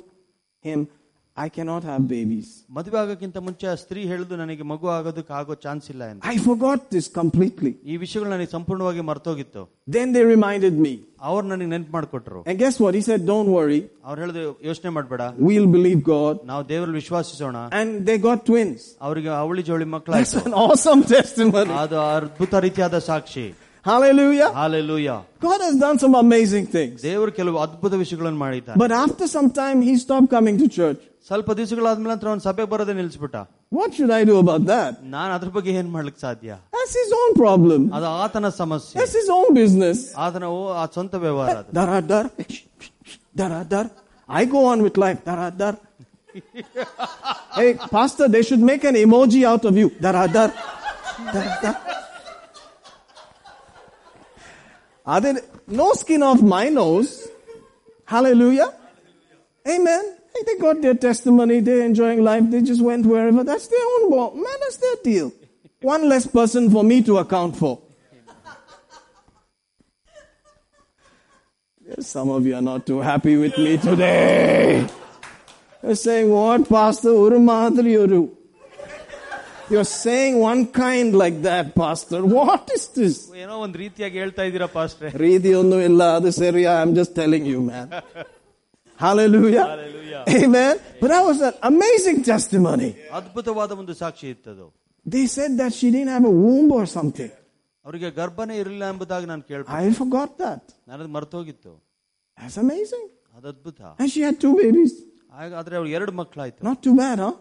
him, I cannot have babies. ಮದುವೆ ಆಗೋಕ್ಕಿಂತ ಮುಂಚೆ ಆ ಸ್ತ್ರೀ ಹೇಳಿದು ನನಗೆ ಮಗು ಆಗೋದಕ್ಕೆ ಆಗೋ ಚಾನ್ಸ್ ಇಲ್ಲ ಎಂದು I forgot this completely. ಈ ವಿಷಯಗಳು ನನಗೆ ಸಂಪೂರ್ಣವಾಗಿ ಮರ್ತೋಗಿತ್ತು Then they reminded me. ಅವ್ರು ನನಗೆ ನೆನ್ಪು ಮಾಡಿಕೊಟ್ರು And guess what? He said, Don't worry. ಅವ್ರು ಹೇಳಿದ್ರು ಯೋಚನೆ ಮಾಡಬೇಡ We'll believe God. ನಾವು ದೇವರಲ್ಲಿ ವಿಶ್ವಾಸಿಸೋಣ And they got twins. ಅವರಿಗೆ ಅವಳಿ ಜೋಳಿ That's ಮಕ್ಕಳಾಯ್ತು an awesome testimony. ಅದು ಅದ್ಭುತ ರೀತಿಯಾದ ಸಾಕ್ಷಿ Hallelujah. Hallelujah God has done some amazing things. ದೇವರು ಕೆಲವು ಅದ್ಭುತ ವಿಷಯಗಳನ್ನು ಮಾಡಿದ್ದಾರೆ But after some time, he stopped coming to church. ಸ್ವಲ್ಪ ದಿವಸಗಳಾದ್ಮೇಲೆ ನಂತರ ಅವ್ನು ಸಭೆ ಬರೋದೇ ನಿಲ್ಸ್ಬಿಟ್ಟ What should I do about that? ನಾನು ಅದ್ರ ಬಗ್ಗೆ ಏನ್ ಮಾಡ್ಲಿಕ್ಕೆ ಸಾಧ್ಯ That's his own problem. ಅದು ಆತನ ಸಮಸ್ಯೆ That's his own business. ಆತನ ಓ- ಆ ಸ್ವಂತ ವ್ಯವಹಾರ ಅದು Dara dar. Dara dar. I go on with life. Dara dar. hey, pastor, they should make an emoji out of you. Dara dar. Dara dar. Are there no skin off my nose? Hallelujah. Amen. Hey, they got their testimony. They're enjoying life. They just went wherever. That's their own world. Man, that's their deal. One less person for me to account for. Yes, Some of you are not too happy with me today. You're saying, what, Pastor? Uru madri uru. You're saying one kind like that, Pastor. What is this? ಏನೋ ಒಂದ್ ರೀತಿಯಾಗಿ ಹೇಳ್ತಾ ಇದ್ದೀರಾ ಪಾಸ್ಟ್ರೆ ರೀತಿಯೊಂದು ಇಲ್ಲ ಅದು ಸರಿ I am just telling you man Hallelujah. Amen. But that was an amazing testimony. ಅದ್ಭುತವಾದ ಒಂದು ಸಾಕ್ಷಿ ಇತ್ತದು They said that she didn't have a womb or something. ಅವರಿಗೆ ಗರ್ಭನೇ ಇರಲಿಲ್ಲ ಎಂಬುದಾಗಿ ನಾನು ಕೇಳ್ಬೋದು I forgot that. ನನದು ಮರ್ತೋಗಿತ್ತು That's amazing. ಅದು ಅದ್ಭುತ And she had two babies. ಆಗ- ಆದ್ರೆ ಅವ್ರಿಗೆ ಎರಡು ಮಕ್ಕಳಾಯ್ತು Not too bad, huh?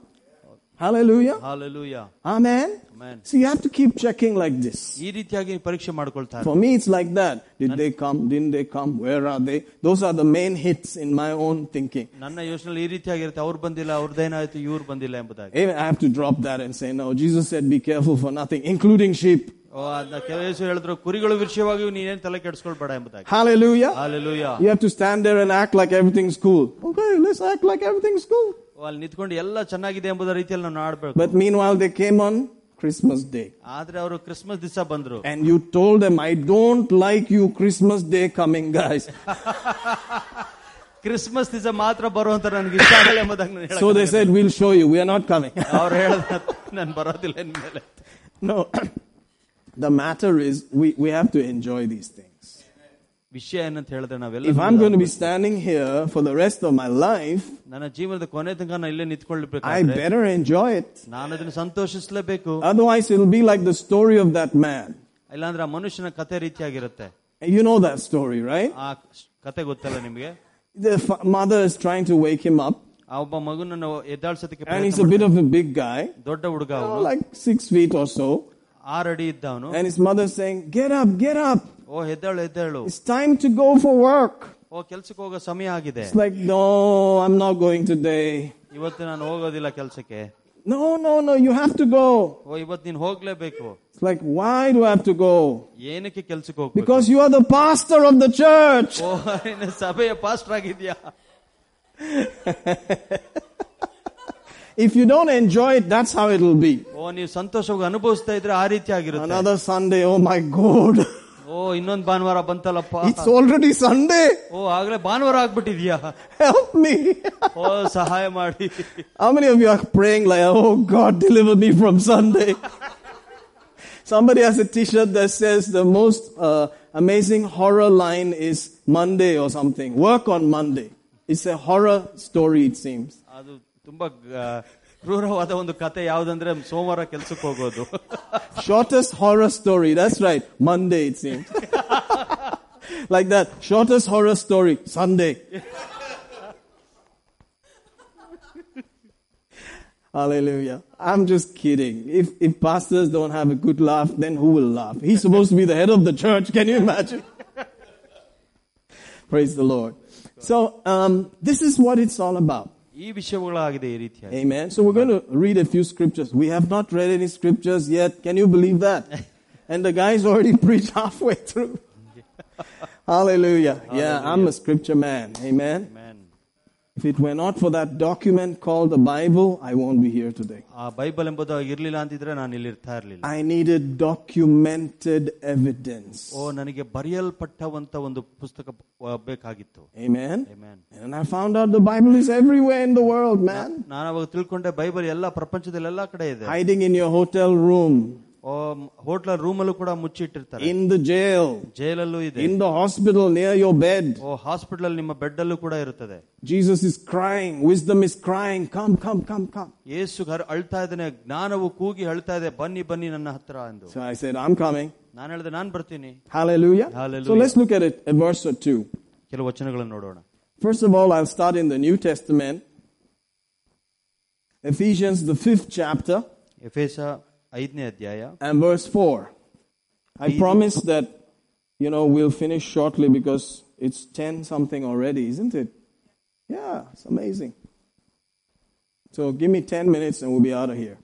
Hallelujah. Hallelujah Amen. Amen. So you have to keep checking like this. ಈ ರೀತಿಯಾಗಿ ಪರೀಕ್ಷೆ ಮಾಡ್ಕೊಳ್ತಾರೆ For me, it's like that. Did they come? Didn't they come? Where are they? Those are the main hits in my own thinking. ನನ್ನ ಯೋಚನೆ ಈ ರೀತಿಯಾಗಿರುತ್ತೆ ಅವ್ರು ಬಂದಿಲ್ಲ ಅವ್ರದ್ದೇನಾಯ್ತು ಇವ್ರು ಬಂದಿಲ್ಲ ಎಂಬುದಾಗಿ Amen. I have to drop that and say, no, Jesus said, be careful for nothing, including sheep. ಓ, ಅದ್ನ ಕೆಲವು ದಿವಸ ಹೇಳಿದ್ರು ಕುರಿಗಳು ವಿಷಯವಾಗಿ ನೀನೇನ್ ತಲೆ ಕೆಡಿಸ್ಕೊಳ್ಬೇಡ ಎಂಬುದಾಗಿ Hallelujah. Hallelujah You have to stand there and act like everything's cool. Okay, let's act like everything's cool. ಅಲ್ಲಿ ನಿಂತ್ಕೊಂಡು ಎಲ್ಲ ಚೆನ್ನಾಗಿದೆ ಎಂಬುದ ರೀತಿಯಲ್ಲಿ ನಾವು ಆಡ್ಬೇಕು But meanwhile, they came on Christmas Day. ಆದ್ರೆ ಅವರು ಕ್ರಿಸ್ಮಸ್ ದಿವಸ ಬಂದ್ರು And you told them, I don't like you Christmas Day coming, guys. Christmas ದಿವಸ ಮಾತ್ರ ಬರುವಂತ ನನಗೆ ಇಷ್ಟ ಆಗಲ್ಲ ಎಂಬುದಾಗಿ ನಾನು So they said, we'll show you. We are not coming. ಅವ್ರು ಹೇಳ್ದ ನಾನು ಬರೋದಿಲ್ಲ ಇನ್ಮೇಲೆ no. the matter is, we, we have to enjoy these things. ವಿಷಯ ಏನಂತ ಹೇಳಿದ್ರೆ If ನಾವೆಲ್ಲ I'm going to be standing here for the rest of my life, ನನ್ನ ಜೀವನದ ಕೊನೆ ತನಕ ನಾನು ಇಲ್ಲೇ I ನಿಂತ್ಕೊಳ್ಬೇಕಾದ್ರೆ better enjoy it. ನಾನು ಅದನ್ನು ಸಂತೋಷಿಸಲೇಬೇಕು Otherwise, it'll be like the story of that man. ಇಲ್ಲಾಂದ್ರೆ ಆ ಮನುಷ್ಯನ ಕತೆ ರೀತಿಯಾಗಿರುತ್ತೆ You know that story, right? ಆ ಕತೆ ಗೊತ್ತಲ್ಲ ನಿಮ್ಗೆ The fa- mother is trying to wake him up, ಆ ಒಬ್ಬ ಮಗುನನ್ನು ಎದ್ದಾಳ್ಸೋದಕ್ಕೆ and he's ಪ್ರಯತ್ನ a bit ಮಾಡ್ತಾನೆ. of a big guy, ದೊಡ್ಡ ಹುಡುಗ you know, ಅವನು like six feet or so. ಆರು ಅಡಿ ಇದ್ದವನು And his mother is saying, Get up, get up. ಓ ಎದ್ದೇಳು ಎದ್ದೇಳು It's time to go for work. ಓ ಕೆಲ್ಸಕ್ಕೆ ಹೋಗೋ ಸಮಯ ಆಗಿದೆ It's like, No, I'm not going today. ಇವತ್ತು ನಾನು ಹೋಗೋದಿಲ್ಲ ಕೆಲ್ಸಕ್ಕೆ No, no, no, you have to go. ಓ ಇವತ್ತು ನೀನ್ ಹೋಗ್ಲೇಬೇಕು It's like, Why do I have to go? ಏನಕ್ಕೆ ಕೆಲ್ಸಕ್ಕೆ ಹೋಗ್ಬೇಕು Because you are the pastor of the church. ಓ ನೀನು ಸಭೆಯ ಪಾಸ್ಟರ್ ಆಗಿದ್ಯಾ If you don't enjoy it, that's how it'll be. ಓ ನೀವು ಸಂತೋಷವಾಗಿ ಅನುಭವಿಸ್ತಾ ಇದ್ರೆ ಆ ರೀತಿ ಆಗಿರುತ್ತೆ Another Sunday, oh my God. ಓ ಇನ್ನೊಂದ್ ಭಾನುವಾರ ಬಂತಲ್ಲಪ್ಪ It's already Sunday. ಓ ಆಗ್ಲೇ ಭಾನುವಾರ ಆಗ್ಬಿಟ್ಟಿದ್ಯಾ Help me. ಓ ಸಹಾಯ ಮಾಡಿ How many of you are praying like, oh God, deliver me from Sunday? Somebody has a t-shirt that says the most uh, amazing horror line is Monday or something. Work on Monday. It's a horror story, it seems. ಅದು ತುಂಬಾ ಆ, ಕ್ರೂರವಾದ ಒಂದು ಕತೆ ಯಾವ್ದಂದ್ರೆ ಸೋಮವಾರ ಕೆಲ್ಸಕ್ಕೆ ಹೋಗೋದು Shortest horror story. That's right. Monday, it seems. like that. Shortest horror story. Sunday. Hallelujah. I'm just kidding. If, if pastors don't have a good laugh, then who will laugh? He's supposed to be the head of the church. Can you imagine? Praise the Lord. So, um, this is what it's all about. ಈ ವಿಷಯಗಳಾಗಿದೆ ಈ ರೀತಿಯಾಗಿ Amen. So we're going to read a few scriptures. We have not read any scriptures yet. Can you believe that? And the guy's already preached halfway through. Hallelujah. Yeah, I'm a scripture man. Amen. Amen. If it were not for that document called the Bible, I won't be here today. ಆ Bible ಎಂಬುದು ಇರ್ಲಿಲ್ಲ ಅಂತಿದ್ರೆ ನಾನು ಇಲ್ಲಿ ಇರ್ತಾ ಇರ್ಲಿಲ್ಲ I needed documented evidence. ಓ ನನಗೆ ಬರೆಯಲ್ಪಟ್ಟವಂತ ಒಂದು ಪುಸ್ತಕ ಆ, ಬೇಕಾಗಿತ್ತು Amen. Amen. And I found out the Bible is everywhere in the world, man. ನಾನು ಅವಾಗ ತಿಳ್ಕೊಂಡೆ ಬೈಬಲ್ ಎಲ್ಲ ಪ್ರಪಂಚದಲ್ಲಿ ಎಲ್ಲಾ ಕಡೆ ಇದೆ Hiding in your hotel room, O hotel ರೂಮಲ್ಲೂ ಕೂಡ ಮುಚ್ಚಿಟ್ಟಿರ್ತಾರೆ in the jail, ಜೈಲಲ್ಲೂ ಇದೆ in the hospital near your bed. O hospital ಅಲ್ಲಿ ನಿಮ್ಮ ಬೆಡ್ ಅಲ್ಲೂ ಕೂಡ ಇರುತ್ತದೆ Jesus is crying. Wisdom is crying. Come, come, come, come. ಯೇಸು ಹರ- ಅಳ್ತಾ ಇದ್ದಾನೆ ಜ್ಞಾನವು ಕೂಗಿ ಅಳ್ತಾ ಇದೆ ಬನ್ನಿ ಬನ್ನಿ ನನ್ನ ಹತ್ರ ಎಂದು So I said, I'm coming. ನಾನು ಹೇಳಿದೆ ನಾನು ಬರ್ತೀನಿ Hallelujah. Hallelujah. So let's look at it, a verse or two. ಕೆಲವು ವಚನಗಳನ್ನು ನೋಡೋಣ First of all, I'll start in the New Testament. Ephesians, the fifth chapter, ಎಫೇಸ ಐದನೇ ಅಧ್ಯಾಯ and verse 4. I promise that, you know, we'll finish shortly because it's 10 something already, isn't it? Yeah, it's amazing. So give me 10 minutes and we'll be out of here.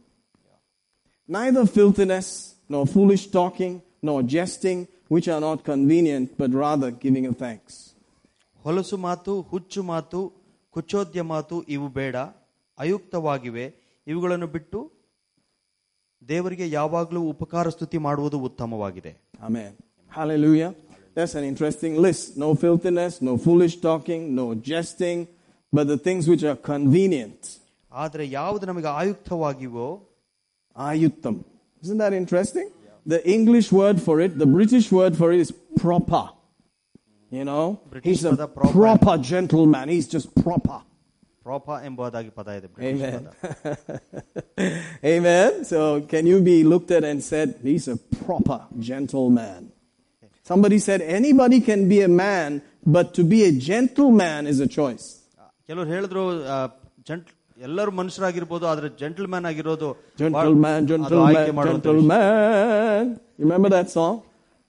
Neither filthiness, nor foolish talking, nor jesting, which are not convenient, but rather giving of thanks. ಹೊಲಸು ಮಾತು ಹುಚ್ಚು ಮಾತು ಕುಚ್ಚೋದ್ಯ ಮಾತು ಇವು ಬೇಡ ಅಯುಕ್ತವಾಗಿವೆ ಇವುಗಳನ್ನು ಬಿಟ್ಟು ದೇವರಿಗೆ ಯಾವಾಗಲೂ ಉಪಕಾರ ಸ್ತುತಿ ಮಾಡುವುದು ಉತ್ತಮವಾಗಿದೆ Amen. Hallelujah. That's an interesting list. No filthiness, no foolish talking, no jesting, but the things which are convenient. ಆದರೆ ಯಾವುದು ನಮಗೆ ಆಯುಕ್ತವಾಗಿವೋ Ayuttam. Isn't that interesting? The English word for it, the British word for it is proper. You know, British he's a ಪದ proper. proper gentleman. He's just proper. ಪ್ರಾಪ ಎಂಬುದಾಗಿ ಪದ ಇದೆ British Amen. ಪದ. Amen. So can you be looked at and said, he's a proper gentleman? Somebody said, anybody can be a man, but to be a gentleman is a choice. ಕೆಲವರು ಹೇಳಿದ್ರು ಆ, joint ಎಲ್ಲರೂ ಮನುಷ್ಯರಾಗಿರ್ಬೋದು ಆದ್ರೆ gentle man ಆಗಿರೋದು Gentleman, ಅದು ಆಯ್ಕೆ gentleman, ಮಾಡುವಂತ ವಿಷಯ. gentleman. You remember that song?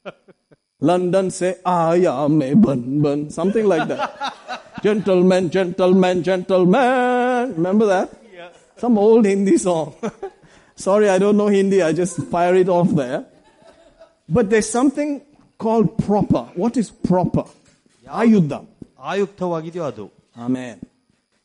London say, I am a bun bun. Something like that. gentleman, gentleman, gentleman. Remember that? Some old Hindi song. Sorry, I don't know Hindi. I just fire it off there. But there's something called proper. What is proper? Ayuddha. ಆಯುಕ್ತವಾಗಿದೆಯೋ ಅದು Amen.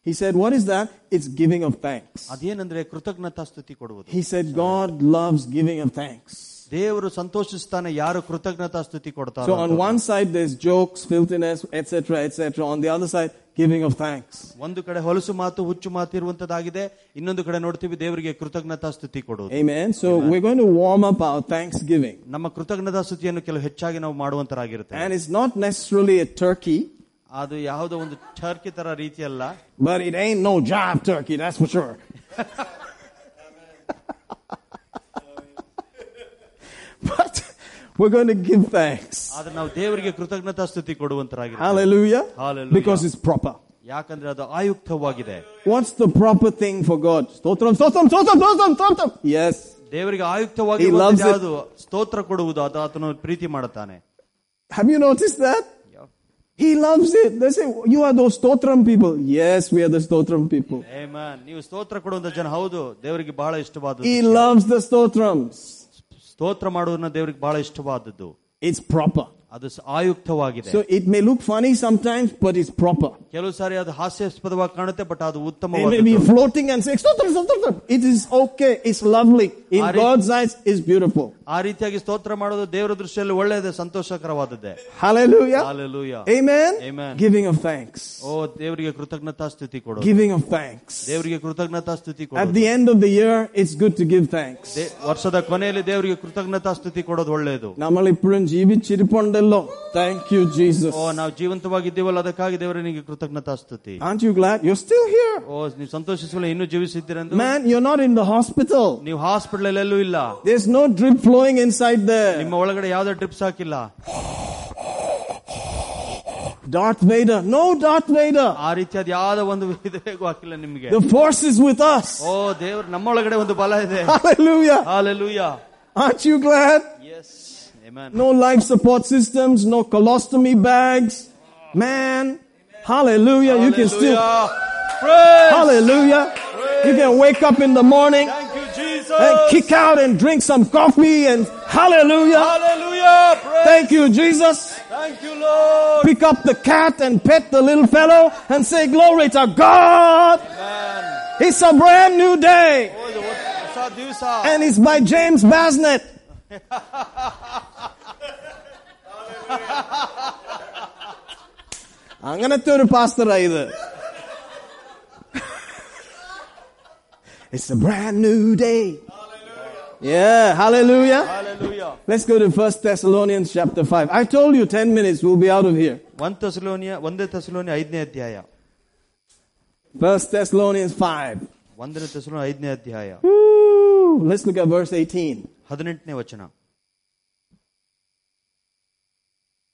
He said, what is that? It's giving of thanks. ಅದೇನಂದ್ರೆ ಕೃತಜ್ಞತಾ ಸ್ತುತಿ ಕೊಡುವುದು He said, God loves giving of thanks. ದೇವರು ಸಂತೋಷಿಸ್ತಾನೆ ಯಾರು ಕೃತಜ್ಞತಾ ಸ್ತುತಿ So ಕೊಡ್ತಾರೋ on one side there's jokes, filthiness, etc., etc. On the other side, giving of thanks. ಒಂದು ಕಡೆ ಹೊಲಸು ಮಾತು ಹುಚ್ಚು ಮಾತು ಇರುವಂತದ್ದಾಗಿದೆ ಇನ್ನೊಂದು ಕಡೆ ನೋಡ್ತೀವಿ ದೇವರಿಗೆ ಕೃತಜ್ಞತಾ ಸ್ತುತಿ ಕೊಡುವುದು Amen. So we're going to warm up our thanksgiving. ನಮ್ಮ ಕೃತಜ್ಞತಾ ಸ್ತುತಿಯನ್ನು ಕೆಲವು ಹೆಚ್ಚಾಗಿ ನಾವು ಮಾಡುವಂತರಾಗಿರುತ್ತೆ And it's not necessarily a turkey, ಅದು ಯಾವುದೋ ಒಂದು ಟರ್ಕಿ ತರ ರೀತಿ ಅಲ್ಲ but it ain't no jive turkey, that's for sure. but we're going to give thanks. ಆದ್ರೆ ನಾವು ದೇವರಿಗೆ ಕೃತಜ್ಞತಾ ಸ್ತುತಿ ಕೊಡುವಂತರಾಗಿರುತ್ತೆ Hallelujah. Hallelujah. Because it's proper. ಯಾಕಂದ್ರೆ ಅದು ಆಯುಕ್ತವಾಗಿದೆ What's the proper thing for God? Stotram, stotram, stotram, stotram, stotram. Yes. ದೇವರಿಗೆ ಆಯುಕ್ತವಾಗಿ He loves it. ಯಾವುದು ಸ್ತೋತ್ರ ಕೊಡುವುದು ಅದು ಆತನು ಪ್ರೀತಿ ಮಾಡುತ್ತಾನೆ Have you noticed that? He loves it. They say, you are those stotram people. Yes, we are the stotram people. Amen. ನೀವು ಸ್ತೋತ್ರ ಕೊಡುವಂತ ಜನ ಹೌದು ದೇವರಿಗೆ ಬಹಳ ಇಷ್ಟವಾದದ್ದು He loves the stotrams. ಸ್ತೋತ್ರ ಮಾಡುವುದನ್ನ ದೇವರಿಗೆ ಬಹಳ ಇಷ್ಟವಾದದ್ದು It's proper. ಅದು ಸ- ಆಯುಕ್ತವಾಗಿದೆ So it may look funny sometimes, but it's proper. ಕೆಲವು ಸಾರಿ ಅದು ಹಾಸ್ಯಾಸ್ಪದವಾಗಿ ಕಾಣುತ್ತೆ ಬಟ್ ಅದು They may be ಉತ್ತಮವಾದದ್ದು floating and saying, stotram, stotram. It is okay. It's lovely. In Are it- God's eyes, it's beautiful. ಆ ರೀತಿಯಾಗಿ ಸ್ತೋತ್ರ ಮಾಡೋದು ದೇವರ ದೃಷ್ಟಿಯಲ್ಲಿ ಒಳ್ಳೆಯದೇ ಸಂತೋಷಕರವಾದದ್ದೇ Hallelujah. Hallelujah. Amen. Amen. Giving of thanks. ಓ ದೇವರಿಗೆ ಕೃತಜ್ಞತಾ ಸ್ತುತಿ ಕೊಡು Giving of thanks. ದೇವರಿಗೆ ಕೃತಜ್ಞತಾ ಸ್ತುತಿ At ಕೊಡು the end of the year, it's good to give thanks. They- ವರ್ಷದ ಕೊನೆಯಲ್ಲಿ ದೇವರಿಗೆ ಕೃತಜ್ಞತಾ ಸ್ತುತಿ ಕೊಡೋದು ಒಳ್ಳೆಯದು നമ്മൾ ഇപ്പോഴും Lord. Thank you, Jesus. ಓ ನಾವು ಜೀವಂತವಾಗಿದ್ದೀವಲ್ಲ ಅದಕ್ಕಾಗಿ ದೇವರ ನಿಮಗೆ ಕೃತಜ್ಞತಾ ಸ್ತುತಿ Aren't you glad you're still here? ಓ ನೀವು ಸಂತೋಷಿಸಲ್ಲ ಇನ್ನೂ ಜೀವಿಸಿದ್ದೀರಂದ್ರೆ Man, you're not in the hospital. ನೀವು ಹಾಸ್ಪಿಟಲ್ ಎಲ್ಲೂ ಇಲ್ಲ There's no drip flowing inside there. ನಿಮ್ಮ ಒಳಗಡೆ ಯಾವ್ದೇ ಟ್ರಿಪ್ಸ್ ಹಾಕಿಲ್ಲ Darth Vader. No Darth Vader. ಆ ರೀತಿಯಾದ ಯಾವ್ದೋ ಒಂದು ವಿಧೇಗೂ ಹಾಕಿಲ್ಲ ನಿಮಗೆ The force is with us. ಓ ದೇವ್ರ ನಮ್ಮೊಳಗಡೆ ಒಂದು ಬಲ ಇದೆ Hallelujah. Hallelujah. Aren't you glad? No life support systems, no colostomy bags. Man, hallelujah. hallelujah. You can still. Praise. Hallelujah. Praise. You can wake up in the morning. And kick out and drink some coffee and hallelujah. Hallelujah. Praise. Thank you, Jesus. Thank you, Lord. Pick up the cat and pet the little fellow and say glory to God. Amen. It's a brand new day. And it's by James Basnett. അങ്ങനത്തെ ഒരു പാസ്റ്ററാ ഇത് It's a brand new day. Yeah, hallelujah. Hallelujah. Let's go to 1 Thessalonians chapter 5. I told you 10 minutes we'll be out of here. ಒಂದ್ ತಸಲೋನಿಯ ಒಂದೇ ತಸಲೋನಿ ಐದನೇ ಅಧ್ಯಾಯ 1 Thessalonians 5. ಒಂದನೇ ತಸಲೋನಿ ಐದನೇ ಅಧ್ಯಾಯ Woo! Let's look at verse 18. ಹದಿನೆಂಟನೇ ವಚನ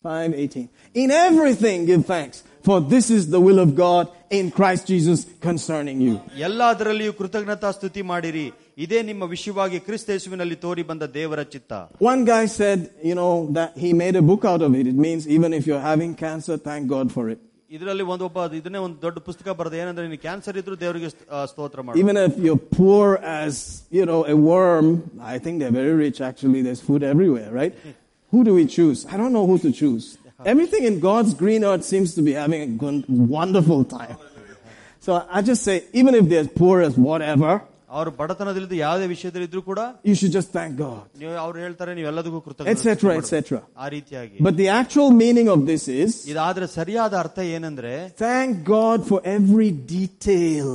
5:18. In everything give thanks, for this is the will of God in Christ Jesus concerning you. ಎಲ್ಲದರಲ್ಲಿಯೂ ಕೃತಜ್ಞತಾ ಸ್ತುತಿ ಮಾಡಿರಿ ಇದೇ ನಿಮ್ಮ ವಿಷಯವಾಗಿ ಕ್ರಿಸ್ತ ಯೇಸುವಿನಲ್ಲಿ ತೋರಿ ಬಂದ ದೇವರ ಚಿತ್ತ One guy said, you know, that he made a book out of it. It means even if you're having cancer, thank God for it. ಇದರಲ್ಲಿ ಒಂದು ಒಬ್ಬ ಇದನ್ನೇ ಒಂದು ದೊಡ್ಡ ಪುಸ್ತಕ ಬರೆದ ಏನಂದ್ರೆ ನೀನು ಕ್ಯಾನ್ಸರ್ ಇದ್ರು ದೇವರಿಗೆ ಸ್ತ- ಆ, ಸ್ತೋತ್ರ ಮಾಡಿ Even if you're poor as, you know, a worm, I think they're very rich actually. There's food everywhere, right? Who do we choose? I don't know who to choose. Everything in God's green earth seems to be having a good, wonderful time. So I just say, even if they're poor as whatever, ಅವರು ಬಡತನದಲ್ಲಿದ್ದು ಯಾವುದೇ ವಿಷಯದಲ್ಲಿದ್ರು ಕೂಡ you should just thank God, ನೀವು ಅವ್ರು ಹೇಳ್ತಾರೆ ನೀವು ಎಲ್ಲದಕ್ಕೂ ಕೃತಜ್ಞ etc., etc. ಆ ರೀತಿಯಾಗಿ But the actual meaning of this is, ಇದಾದ್ರೆ ಸರಿಯಾದ ಅರ್ಥ ಏನಂದ್ರೆ thank God for every detail.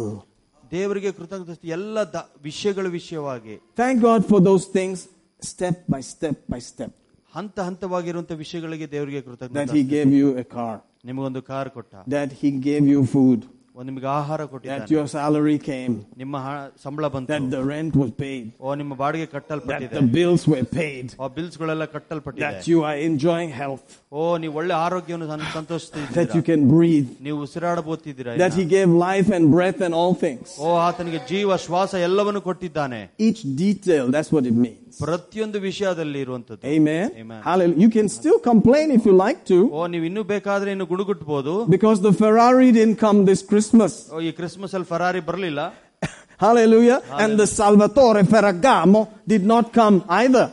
ದೇವರಿಗೆ ಕೃತಜ್ಞತೆ ಎಲ್ಲ ದ- ವಿಷಯಗಳ ವಿಷಯವಾಗಿ Thank God for those things step by step by step. ಹಂತ ಹಂತವಾಗಿರುವಂತ ವಿಷಯಗಳಿಗೆ ದೇವರಿಗೆ That ಕೃತಜ್ಞತೆ He gave you a car, ನಿಮಗೊಂದು ಕಾರ್ ಕೊಟ್ಟ that He gave you food, ಒಂದ್ ನಿಮಗೆ ಆಹಾರ that ಕೊಟ್ಟಿದ್ದಾನೆ your salary came, ನಿಮ್ಮ ಹ- ಸಂಬಳ ಬಂತು that the rent was paid, ಓ ನಿಮ್ಮ ಬಾಡಿಗೆ that ಕಟ್ಟಲ್ಪಟ್ಟಿದೆ the bills were paid, ಆ ಬಿಲ್ಸ್ ಗಳೆಲ್ಲ ಕಟ್ಟಲ್ಪಟ್ಟಿದೆ that you are enjoying health, ಓ ನೀವು ಒಳ್ಳೆ ಆರೋಗ್ಯವನ್ನು ಸಂ- that you ಸಂತೋಷಿಸ್ತಿದ್ದೀರಾ can breathe, ನೀವು ಉಸಿರಾಡಬೋತಿದ್ದೀರಾ that He gave life and breath and all things. ಓ ಆತನಿಗೆ ಜೀವ ಶ್ವಾಸ ಎಲ್ಲವನ್ನು ಕೊಟ್ಟಿದ್ದಾನೆ Each detail, that's what it means. ಪ್ರತಿಯೊಂದು ವಿಷಯದಲ್ಲಿ ಇರುವಂತದ್ದು Amen. Amen. Hallelujah. You can still complain if you like to ಓ ನೀವು ಇನ್ನೂ ಬೇಕಾದ್ರೆ ಇನ್ನು ಗುಡುಗುಟ್ಬೋದು because the Ferrari didn't come this Christmas. ಓ ಈ ಕ್ರಿಸ್ಮಸ್ ಅಲ್ಲಿ ಫರಾರಿ ಬರಲಿಲ್ಲ Hallelujah. And the Salvatore Ferragamo did not come either.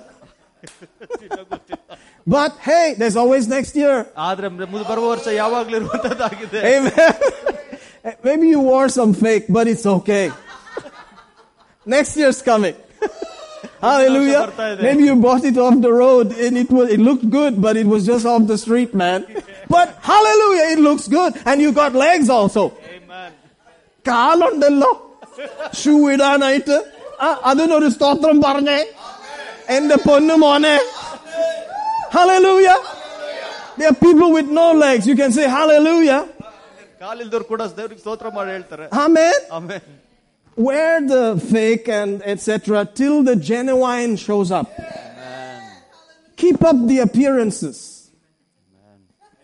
but hey, there's always next year. ಆದ್ರೆ ಮುಂದೆ ಬರುವ ವರ್ಷ ಯಾವಾಗ್ಲೂ ಇರುವಂತದ್ದಾಗಿದೆ Amen. Maybe you wore some fake, but it's okay. Next year's coming. Hallelujah. ಬರ್ತಾ ಇದೆ. Maybe you bought it off the road and it was, it looked good, but it was just off the street, man. But hallelujah, it looks good. And you got legs also. കാലുണ്ടല്ലോ shoe ഇടാനായിട്ട് ആ, അതിനൊരു സ്തോത്രം പറഞ്ഞേ എന്റെ പൊന്നു മോനെ hallelujah there are people with no legs you can say hallelujah ಕಾಲಿಲ್ದವ್ರು ಕೂಡ ದೇವ್ರಿಗೆ ಸ್ತೋತ್ರ ಮಾಡಿ ಹೇಳ್ತಾರೆ amen ಆಮೇಲೆ wear the fake and etc. till the genuine shows up. Keep up the appearances.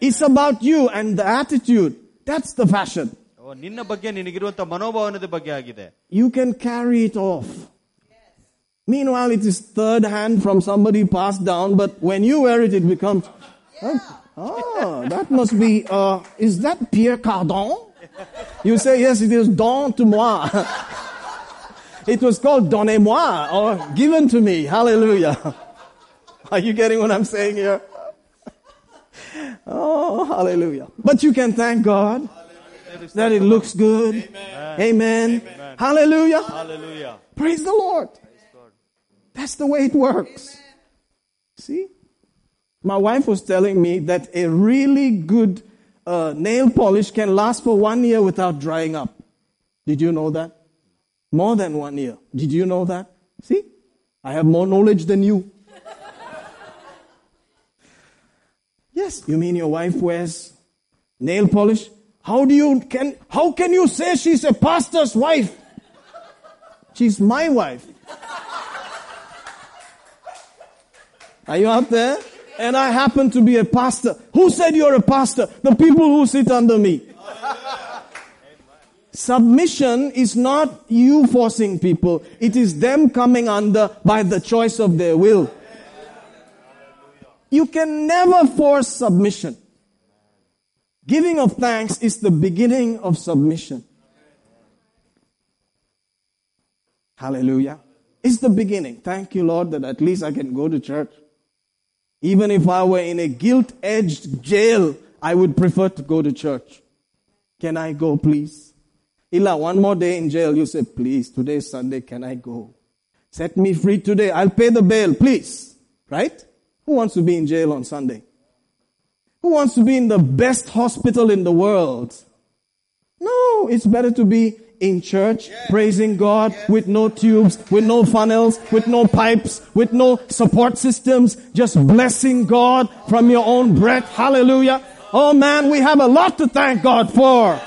It's about you and the attitude. That's the fashion. You can carry it off. Meanwhile, it is third hand from somebody passed down, but when you wear it, it becomes. Oh, oh that must be. Uh, is that Pierre Cardin? You say, yes, it is don to moi. it was called donnez-moi, or given to me. Hallelujah. Are you getting what I'm saying here? Oh, hallelujah. But you can thank God that it looks good. Amen. Hallelujah. Hallelujah. Praise the Lord. That's the way it works. See? My wife was telling me that a really good uh, nail polish can last for one year without drying up. Did you know that? More than one year. Did you know that? See? I have more knowledge than you. yes, you mean your wife wears nail polish? How do you can how can you say she's a pastor's wife? She's my wife. Are you out there? And I happen to be a pastor. Who said you're a pastor? The people who sit under me. Submission is not you forcing people. It is them coming under by the choice of their will. You can never force submission. Giving of thanks is the beginning of submission. Hallelujah. It's the beginning. Thank you, Lord, that at least I can go to church. Even if I were in a gilt edged jail, I would prefer to go to church. Can I go, please? Illa, one more day in jail. You say, please, today is Sunday. Can I go? Set me free today. I'll pay the bail, please. Right? Who wants to be in jail on Sunday? Who wants to be in the best hospital in the world? No, it's better to be in church, praising God with no tubes, with no funnels, with no pipes, with no support systems, just blessing God from your own breath. Hallelujah. Oh man, we have a lot to thank God for.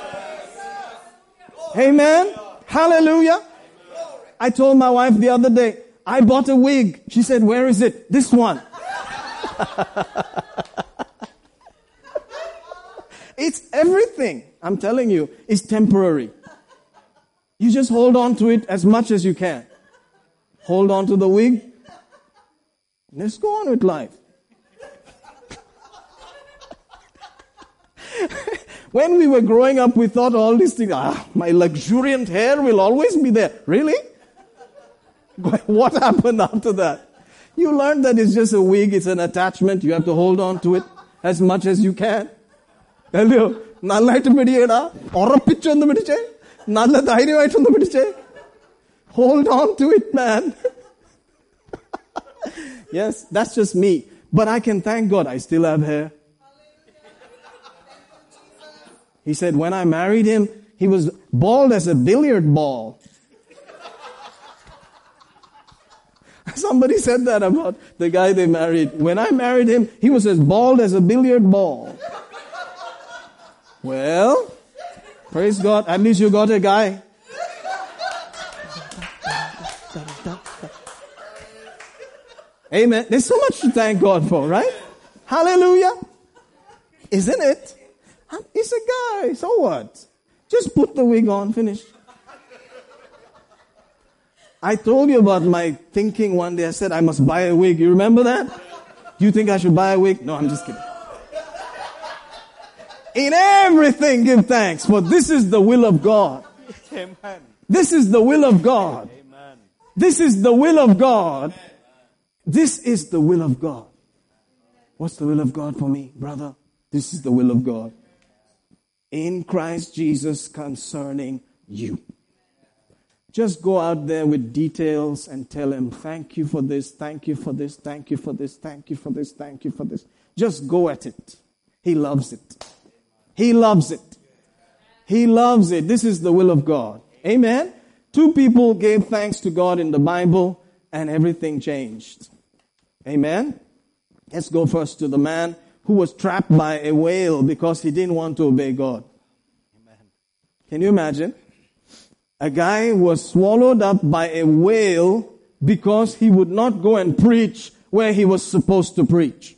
Amen. Hallelujah. I told my wife the other day, I bought a wig. She said, where is it? This one. It's everything. I'm telling you, it's temporary. You just hold on to it as much as you can. Hold on to the wig. Let's go on with life. when we were growing up, we thought all these things, ah, my luxuriant hair will always be there. Really? What happened after that? You learned that it's just a wig, it's an attachment, you have to hold on to it as much as you can. അല്ലയോ നന്നായിട്ട് പിടിയടാ ഉറപ്പിച്ചൊന്ന് പിടിച്ചേ നല്ല ധൈര്യമായിട്ടൊന്ന് പിടിച്ചേ hold on to it man yes that's just me but I can thank God I still have hair He said, when I married him, he was bald as a billiard ball. Somebody said that about the guy they married. When I married him, he was as bald as a billiard ball. Well, praise God. At least you got a guy. Amen. There's so much to thank God for, right? Hallelujah. Isn't it? He's a guy. So what? Just put the wig on, finish. I told you about my thinking one day. I said I must buy a wig. You remember that? You think I should buy a wig? No, I'm just kidding. In everything give thanks, for this is the will of God. Amen. This is the will of God. Amen. This is the will of God. This is the will of God. What's the will of God for me, brother? This is the will of God. In Christ Jesus concerning you. Just go out there with details and tell him, thank you for this, thank you for this, thank you for this, thank you for this, thank you for this. Just go at it. He loves it. He loves it. He loves it. This is the will of God. Amen. Two people gave thanks to God in the Bible and everything changed. Amen. Let's go first to the man who was trapped by a whale because he didn't want to obey God. Can you imagine? A guy was swallowed up by a whale because he would not go and preach where he was supposed to preach.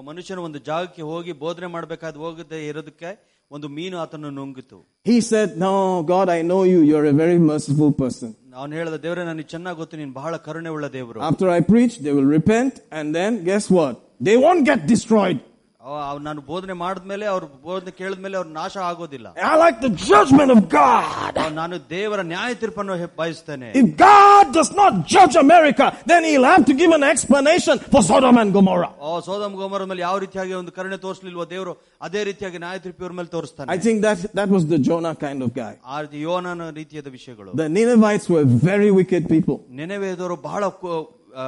ಒಬ್ಬ ಮನುಷ್ಯನು ಒಂದು ಜಾಗಕ್ಕೆ ಹೋಗಿ ಬೋಧನೆ ಮಾಡಬೇಕಾದ ಹೋಗದೆ ಇರೋದಕ್ಕೆ ಒಂದು ಮೀನು ಆತನು ನುಂಗಿತು He said, No, God, I know you. You're a very merciful person. ಅವನು ಹೇಳಿದ ದೇವರೇ ನನಗೆ ಚೆನ್ನಾಗಿ ಗೊತ್ತು ನೀನು ಬಹಳ ಕರುಣೆ ಉಳ್ಳ ದೇವರು After I preach, they will repent, and then guess what? They won't get destroyed. ಅವ- ಅವ್ ನಾನು ಬೋಧನೆ ಮಾಡಿದ್ಮೇಲೆ ಅವ್ರ ಬೋಧನೆ ಕೇಳಿದ್ಮೇಲೆ ಅವ್ರ ನಾಶ ಆಗೋದಿಲ್ಲ I like the judgment of God. ಅವ್ ನಾನು ದೇವರ ನ್ಯಾಯ ತೀರ್ಪನ್ನು ಹೆ- ಬಯಸ್ತೇನೆ If God does not judge America, then He'll have to give an explanation for Sodom and Gomorrah. ಆ ಸೋದಮ್ ಗೋಮರ ಮೇಲೆ ಯಾವ ರೀತಿಯಾಗಿ ಒಂದು ಕರುಣೆ ತೋರಿಸಲಿಲ್ವೋ ದೇವರು ಅದೇ ರೀತಿಯಾಗಿ ನ್ಯಾಯ ತೀರ್ಪು ಇವ್ರ ಮೇಲೆ ತೋರಿಸ್ತಾನೆ I think that, that was the Jonah kind of guy. ಆ ರೀತಿ ಯೋನನ ರೀತಿಯಾದ ವಿಷಯಗಳು The Ninevites were very wicked people. ನೆನೆವೇದವರು ಬಹಳ ಕು- ಆ,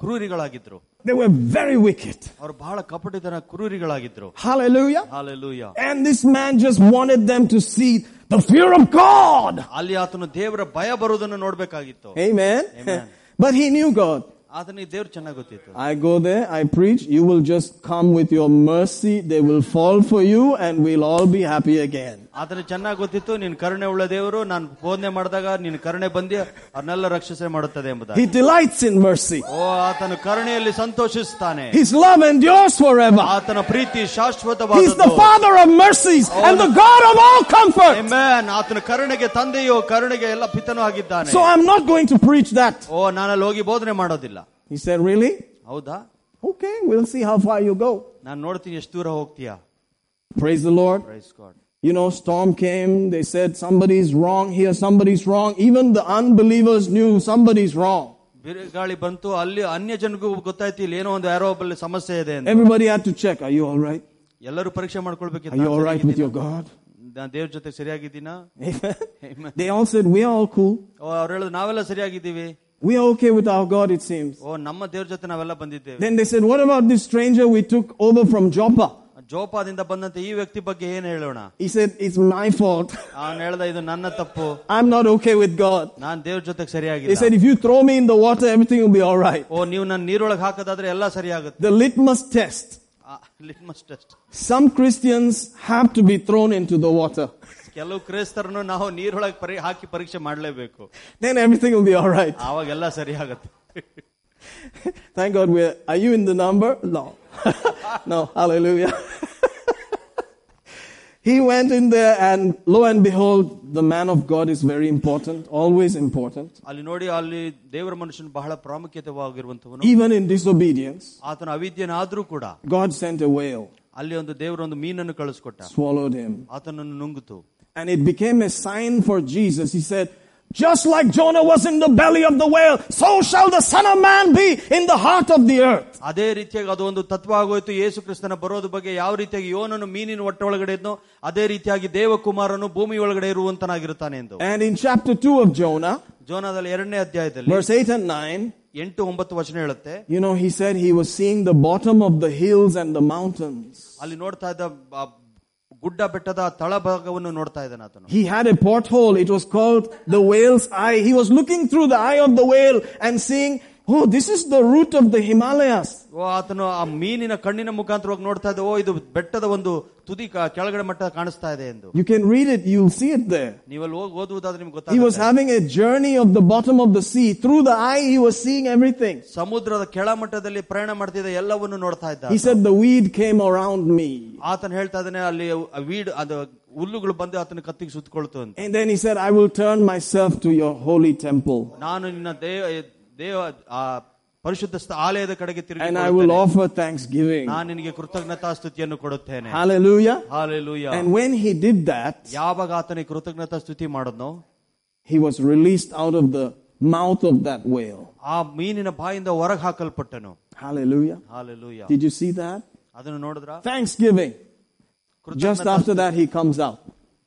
ಕ್ರೂರಿಗಳಾಗಿದ್ರು They were very wicked. ಅವರು ಬಹಳ ಕಪಟಿತನ ಕ್ರೂರಿಗಳಾಗಿದ್ರು Hallelujah. Hallelujah And this man just wanted them to see the fear of God. ಅಲ್ಲಿ ಆತನು ದೇವರ ಭಯ ಬರುವುದನ್ನು ನೋಡ್ಬೇಕಾಗಿತ್ತು Amen. Amen. but he knew God. ಆತನಿಗೆ ದೇವ್ರು ಚೆನ್ನಾಗಿ ಗೊತ್ತಿತ್ತು I go there, I preach, you will just come with your mercy, they will fall for you, and we'll all be happy again. ಆತನಿಗೆ ಚೆನ್ನಾಗಿ ಗೊತ್ತಿತ್ತು ನೀನು ಕರುಣೆ ಉಳ್ಳ ದೇವರು ನಾನು ಬೋಧನೆ ಮಾಡಿದಾಗ ನೀನು ಕರುಣೆ ಬಂದಿ ಅವ್ರನ್ನೆಲ್ಲ ರಕ್ಷಿಸೆ ಮಾಡುತ್ತದೆ ಎಂಬುದಾಗಿ He delights in mercy. ಓ ಆತನು ಕರುಣೆಯಲ್ಲಿ ಸಂತೋಷಿಸ್ತಾನೆ His love endures forever. ಆತನ ಪ್ರೀತಿ He's the ಶಾಶ್ವತವಾದದ್ದು Father of mercies and the God of all comfort. Amen. ಆತನ ಕರುಣೆಗೆ ತಂದೆಯೋ ಕರುಣೆಗೆ ಎಲ್ಲ ಪಿತನೂ ಆಗಿದ್ದಾನೆ So I'm not going to preach that. ಓ ನಾನಲ್ಲಿ ಹೋಗಿ ಬೋಧನೆ ಮಾಡೋದಿಲ್ಲ He said, Really? ಹೌದಾ Okay, we'll see how far you go. ನಾನು ನೋಡ್ತೀನಿ ಎಷ್ಟು ದೂರ ಹೋಗ್ತೀಯಾ Praise the Lord. Praise God You know, storm came, they said somebody's wrong here, somebody's wrong. Even the unbelievers knew somebody's wrong. ಬಿರುಗಾಳಿ ಬಂತು ಅಲ್ಲಿ ಅನ್ಯ ಜನಗೂ ಗೊತ್ತಾಯ್ತು ಇಲ್ಲಿ ಏನೋ ಒಂದು ಯಾರೋ ಒಬ್ಬಲ್ಲಿ ಸಮಸ್ಯೆ ಇದೆ ಅಂತ Everybody had to check. Are you all right? ಎಲ್ಲರೂ ಪರೀಕ್ಷೆ Are you all ಮಾಡ್ಕೊಳ್ಬೇಕಿತ್ತು right with your God? ನಾನು ದೇವ್ರ ಜೊತೆ ಸರಿಯಾಗಿದ್ದೀನಾ Amen. They all said, we are all cool. ಓ ಅವ್ರು ಹೇಳುದು ನಾವೆಲ್ಲ ಸರಿಯಾಗಿದ್ದೀವಿ We are okay with our God, it seems. ಓ ನಮ್ಮ ದೇವ್ರ ಜೊತೆ ನಾವೆಲ್ಲ ಬಂದಿದ್ದೇವೆ Then they said, what about this stranger we took over from Joppa? ಜೋಪಾದಿಂದ ಬಂದಂತ ಈ ವ್ಯಕ್ತಿ ಬಗ್ಗೆ ಏನ್ ಹೇಳೋಣ He said, it's my fault. ಅವನು ಹೇಳ್ದ ಇದು ನನ್ನ ತಪ್ಪು I'm not okay with God. ನಾನ್ ದೇವ್ರ ಜೊತೆಗೆ He ಸರಿಯಾಗಿಲ್ಲ said, if you throw me in the water, everything will be all right. ಓ ನೀವು ನನ್ನ ನೀರೊಳಗೆ ಹಾಕೋದಾದ್ರೆ ಎಲ್ಲ ಸರಿಯಾಗುತ್ತೆ The litmus test. Litmus test Some Christians have to be thrown into the water. ಕೆಲವು ಕ್ರೈಸ್ತರನ್ನು ನಾವು ನೀರೊಳಗೆ ಪರಿ ಹಾಕಿ ಪರೀಕ್ಷೆ ಮಾಡಲೇಬೇಕು Then everything will be all right. ಆವಾಗೆಲ್ಲ ಸರಿಯಾಗತ್ತೆ Thank God we're, are you in the number? No. no, hallelujah. he went in there and lo and behold, the man of God is very important, always important. ಅಲ್ಲಿ ನೋಡಿ ಅಲ್ಲಿ ದೇವರ ಮನುಷ್ಯನು ಬಹಳ ಪ್ರಾಮುಖ್ಯತೆವಾಗಿರುವಂತವನು Even in disobedience, ಆತನ ಅವಿದ್ಯನಾದ್ರೂ ಕೂಡ God sent a whale, ಅಲ್ಲಿ ಒಂದು ದೇವರ ಒಂದು ಮೀನನ್ನು ಕಳಿಸ್ಕೊಟ್ಟ swallowed him. ಆತನನ್ನು ನುಂಗಿತು And it became a sign for Jesus. He said, just like Jonah was in the belly of the whale, so shall the Son of Man be in the heart of the earth. ಅದೇ ರೀತಿಯಾಗಿ ಅದು ಒಂದು ತತ್ವ ಆಗೋಯ್ತು ಯೇಸು ಕ್ರಿಸ್ತನ ಬರೋದು ಬಗ್ಗೆ ಯಾವ ರೀತಿಯಾಗಿ ಯೋನನು ಮೀನಿನ ಹೊಟ್ಟೆ ಒಳಗಡೆ ಇದ್ನೋ ಅದೇ ರೀತಿಯಾಗಿ ದೇವಕುಮಾರನು ಭೂಮಿ ಒಳಗಡೆ ಇರುವಂತನಾಗಿರುತ್ತಾನೆ ಎಂದು And in chapter 2 of Jonah, ಜೋನದಲ್ಲಿ ಎರಡನೇ ಅಧ್ಯಾಯದಲ್ಲಿ verse 8 and 9, ಎಂಟು ಒಂಬತ್ತು ವಚನ ಹೇಳುತ್ತೆ you know, he said he was seeing the bottom of the hills and the mountains. ಅಲ್ಲಿ ನೋಡ್ತಾ ಇದ್ದ ಆ ಗುಡ್ಡ ಬೆಟ್ಟದ ತಳಭಾಗವನ್ನು ನೋಡ್ತಾ ಇದ್ದಾನೆ ಆತನು He had a porthole. It was called the whale's eye. He was looking through the eye of the whale and seeing, oh, this is the root of the Himalayas. ಓ ಆತನು ಆ ಮೀನಿನ ಕಣ್ಣಿನ ಮುಖಾಂತರವಾಗಿ ನೋಡ್ತಾ ಇದ್ದ ಓ ಇದು ಬೆಟ್ಟದ ಒಂದು ತುದಿ ಕ- ಕೆಳಗಡೆ ಮಟ್ಟ ಕಾಣಿಸ್ತಾ ಇದೆ ಎಂದು You can read it. You'll see it there. ನೀವಲ್ಲಿ ಹೋಗಿ ಓದುವುದಾದ್ರೆ ನಿಮ್ಗೆ He was ಗೊತ್ತಾಗುತ್ತೆ having a journey of the bottom of the sea. Through the eye, he was seeing everything. ಸಮುದ್ರದ ಕೆಳಮಟ್ಟದಲ್ಲಿ ಪ್ರಯಾಣ ಮಾಡ್ತಿದ್ದ ಎಲ್ಲವನ್ನು ನೋಡ್ತಾ ಇದ್ದ He said, the weed came around me. ಆತನ ಹೇಳ್ತಾ ಇದ್ದಾನೆ ಅಲ್ಲಿ ವೀಡ್ ಅದು ಹುಲ್ಲುಗಳು ಬಂದು ಆತನ ಕತ್ತಿಗೆ ಸುತ್ತಕೊಳ್ತು ಅಂತ And then he said, I will turn myself to your holy temple. ನಾನು ನಿನ್ನ ದೇವ ದೇವ ಆ ಪರಿಶುದ್ಧ ಸ್ಥ- ಆಲಯದ ಕಡೆಗೆ ತಿರುಗಿ And I will offer thanksgiving. ನಾನು ನಿನಗೆ ಕೃತಜ್ಞತಾ ಸ್ತುತಿಯನ್ನು ಕೊಡುತ್ತೇನೆ Hallelujah. Hallelujah And when he did that, ಯಾವಾಗ ಆತನಿಗೆ ಕೃತಜ್ಞತಾ ಸ್ತುತಿ ಮಾಡೋದ್ನೋ he was released out of the mouth of that whale. ಆ ಮೀನಿನ ಬಾಯಿಂದ ಹೊರಗೆ ಹಾಕಲ್ಪಟ್ಟನು Hallelujah. Hallelujah Did you see that? ಅದನ್ನು ನೋಡಿದ್ರ Thanksgiving. Just ಕೃತಜ್ಞತಾ after that, he comes out.